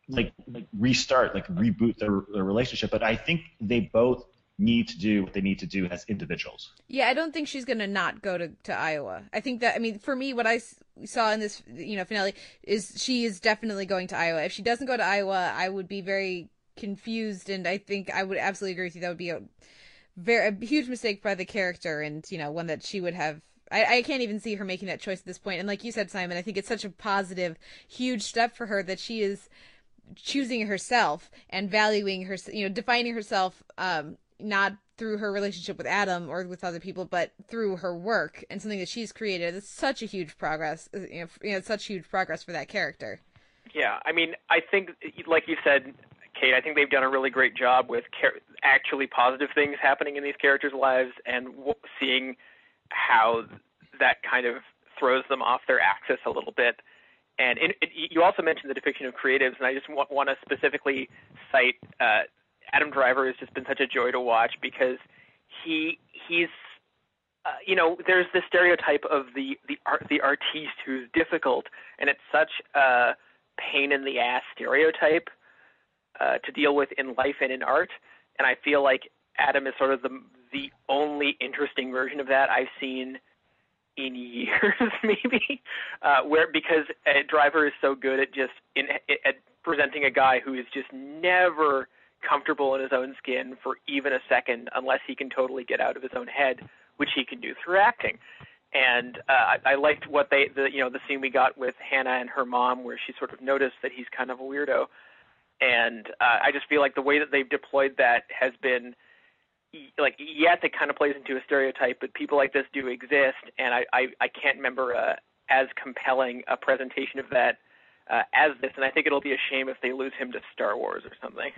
like like restart, like reboot their their relationship. But I think they both need to do what they need to do as individuals. Yeah, I don't think she's going to not go to, to Iowa. I think that, I mean, for me, what I saw in this, you know, finale is she is definitely going to Iowa. If she doesn't go to Iowa, I would be very confused, and I think I would absolutely agree with you. That would be a very a huge mistake by the character, and you know, one that she would have. I, I can't even see her making that choice at this point. And like you said, Simon, I think it's such a positive, huge step for her that she is choosing herself and valuing her, you know, defining herself, um, not through her relationship with Adam or with other people, but through her work and something that she's created. It's such a huge progress. You know, such huge progress for that character. Yeah, I mean, I think, like you said, Kate, I think they've done a really great job with char- actually positive things happening in these characters' lives and w- seeing how that kind of throws them off their axis a little bit. And in, it, you also mentioned the depiction of creatives, and I just want, want to specifically cite uh, Adam Driver has just been such a joy to watch because he he's uh, you know, there's this stereotype of the the art the artiste who's difficult, and it's such a pain in the ass stereotype uh, to deal with in life and in art. And I feel like Adam is sort of the the only interesting version of that I've seen in <laughs> years, maybe, uh, where because uh, Driver is so good at just in at presenting a guy who is just never comfortable in his own skin for even a second unless he can totally get out of his own head, which he can do through acting. And uh, I, I liked what they, the you know, the scene we got with Hannah and her mom, where she sort of noticed that he's kind of a weirdo. And uh, I just feel like the way that they've deployed that has been, like, yes, it kind of plays into a stereotype, but people like this do exist, and I, I, I can't remember uh, as compelling a presentation of that uh, as this. And I think it'll be a shame if they lose him to Star Wars or something.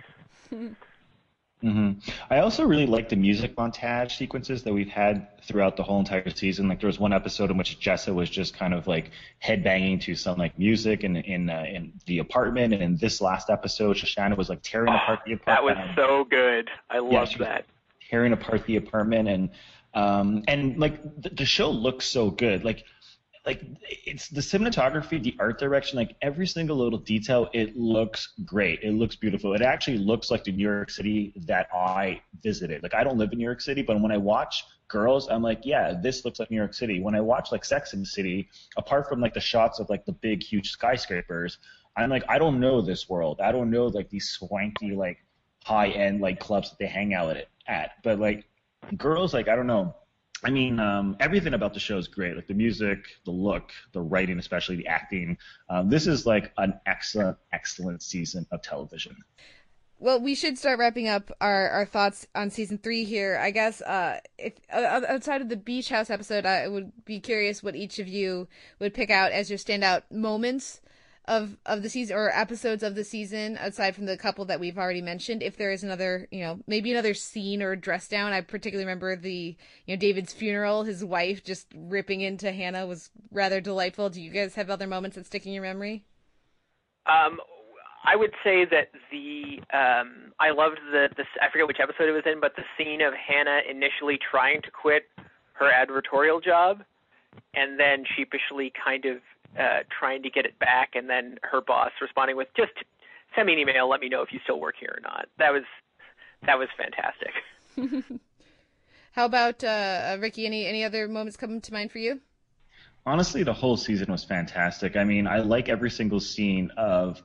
Hmm I also really like the music montage sequences that we've had throughout the whole entire season. Like there was one episode in which Jessa was just kind of like headbanging to some like music in in uh, in the apartment, and in this last episode, Shoshana was like tearing apart the apartment. That was so good. I loved she was that. tearing apart the apartment and um and like the, the show looks so good like like it's the cinematography, the art direction, like every single little detail, it looks great. It looks beautiful. It actually looks like the New York City that I visited. Like I don't live in New York City, but when I watch Girls, I'm like, yeah, this looks like New York City. When I watch like Sex and the City, apart from like the shots of like the big huge skyscrapers, I'm like, I don't know this world. I don't know like these swanky like high end like clubs that they hang out at. But like Girls, like I don't know I mean, um, everything about the show is great. Like the music, the look, the writing, especially the acting. Um, this is like an excellent, excellent season of television. Well, we should start wrapping up our, our thoughts on season three here. I guess uh, if outside of the beach house episode, I would be curious what each of you would pick out as your standout moments of of the season or episodes of the season aside from the couple that we've already mentioned if there is another you know maybe another scene or dress down. I particularly remember the you know david's funeral his wife just ripping into hannah was rather delightful. Do you guys have other moments that stick in your memory? Um I would say that the um, I loved the, the I forget which episode it was in, but the scene of Hannah initially trying to quit her advertorial job, and then sheepishly kind of uh, trying to get it back, and then her boss responding with just send me an email, let me know if you still work here or not. That was that was fantastic. <laughs> <laughs> How about uh, uh, Ricky? Any any other moments come to mind for you? Honestly, the whole season was fantastic. I mean, I like every single scene of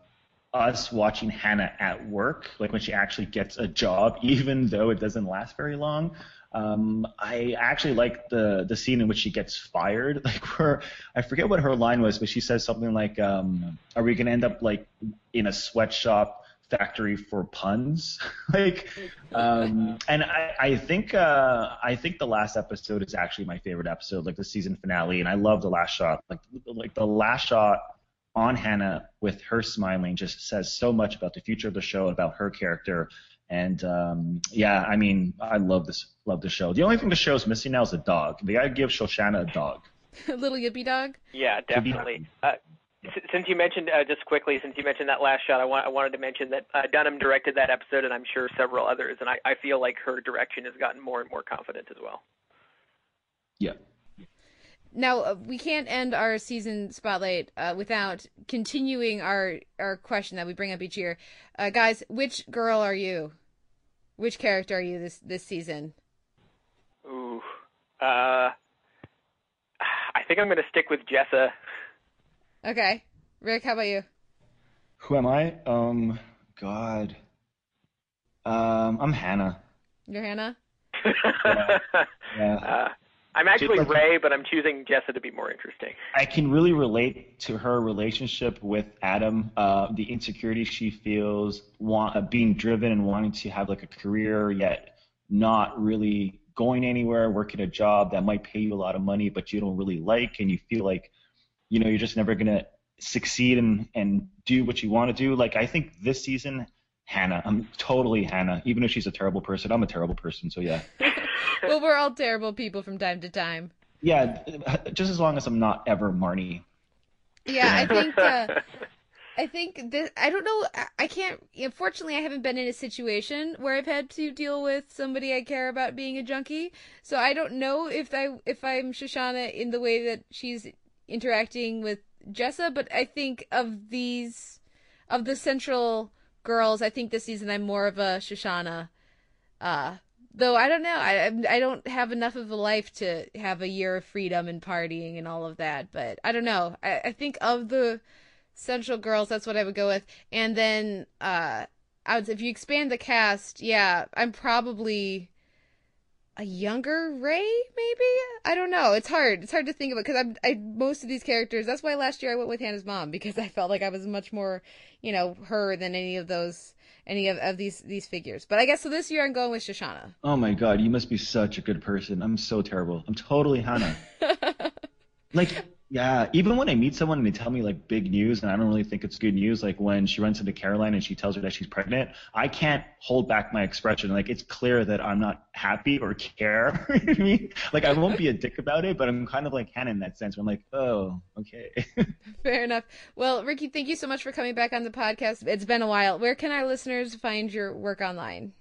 us watching Hannah at work, like when she actually gets a job, <laughs> even though it doesn't last very long. Um, I actually like the the scene in which she gets fired. <laughs> Like where I forget what her line was, but she says something like, um, "Are we gonna end up like in a sweatshop factory for puns?" <laughs> like, um, and I I think uh, I think the last episode is actually my favorite episode, like the season finale, and I love the last shot. Like like the last shot on Hannah with her smiling just says so much about the future of the show, about her character, and um, yeah, I mean, I love this, love the show. The only thing the show's missing now is a dog. They gotta give Shoshana a dog. a <laughs> little yippy dog. Yeah, definitely. Uh, since you mentioned uh, just quickly, since you mentioned that last shot, I, want, I wanted to mention that uh, Dunham directed that episode, and I'm sure several others. And I, I feel like her direction has gotten more and more confident as well. Yeah. Now uh, we can't end our season spotlight uh, without continuing our our question that we bring up each year, uh, guys. Which girl are you? Which character are you this this season? Ooh, uh, I think I'm going to stick with Jessa. Okay, Rick, how about you? Who am I? Um, God. Um, I'm Hannah. You're Hannah. <laughs> yeah. yeah. <laughs> Uh, I'm actually like, Ray, but I'm choosing Jessa to be more interesting. I can really relate to her relationship with Adam, uh, the insecurity she feels, want, uh, being driven and wanting to have like a career, yet not really going anywhere, working a job that might pay you a lot of money, but you don't really like, and you feel like, you know, you're just never gonna succeed and and do what you want to do. Like I think this season, Hannah, I'm totally Hannah. Even if she's a terrible person, I'm a terrible person. So yeah. <laughs> <laughs> well, we're all terrible people from time to time. Yeah, just as long as I'm not ever Marnie. Yeah, I think. Uh, I think this. I don't know. I can't. Unfortunately, I haven't been in a situation where I've had to deal with somebody I care about being a junkie. So I don't know if I if I'm Shoshana in the way that she's interacting with Jessa. But I think of these of the central girls, I think this season I'm more of a Shoshana. Uh, Though I don't know, I I don't have enough of a life to have a year of freedom and partying and all of that. But I don't know. I, I think of the Central Girls, that's what I would go with. And then uh, I would if you expand the cast, yeah, I'm probably a younger Ray, maybe. I don't know. It's hard. It's hard to think of it because I'm I most of these characters. That's why last year I went with Hannah's mom because I felt like I was much more, you know, her than any of those any of, of these these figures. But I guess so this year I'm going with Shoshana. Oh my god, you must be such a good person. I'm so terrible. I'm totally Hannah. <laughs> like yeah, even when I meet someone and they tell me like big news and I don't really think it's good news, like when she runs into Caroline and she tells her that she's pregnant, I can't hold back my expression. Like it's clear that I'm not happy or care. <laughs> you know I mean? Like I won't be a dick about it, but I'm kind of like Hannah in that sense where I'm like, oh, okay. <laughs> Fair enough. Well, Ricky, thank you so much for coming back on the podcast. It's been a while. Where can our listeners find your work online?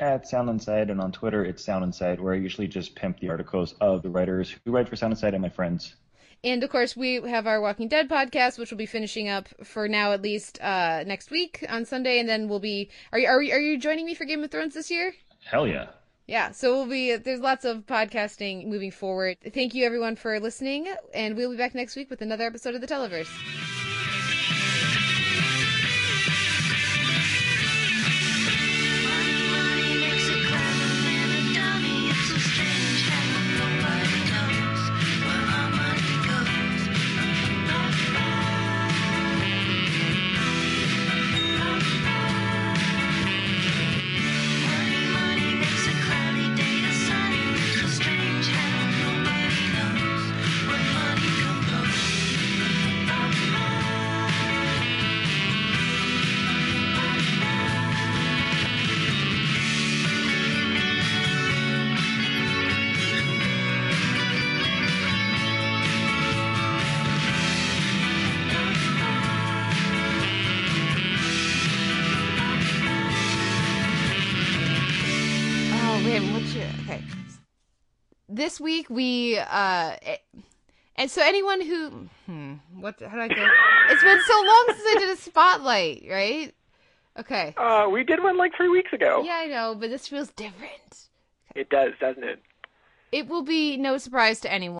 At Sound on Sight and on Twitter, it's Sound on Sight, where I usually just pimp the articles of the writers who write for Sound on Sight and my friends. And of course, we have our Walking Dead podcast, which will be finishing up for now at least uh, next week on Sunday, and then we'll be. Are you are, you- are you joining me for Game of Thrones this year? Hell yeah. Yeah, so we'll be there's lots of podcasting moving forward. Thank you everyone for listening, and we'll be back next week with another episode of the Televerse. This week we uh, it- and so anyone who hmm, what how do I go? It's been so long since I did a spotlight, right? Okay. Uh, we did one like three weeks ago. Yeah, I know, but this feels different. It does, doesn't it? It will be no surprise to anyone.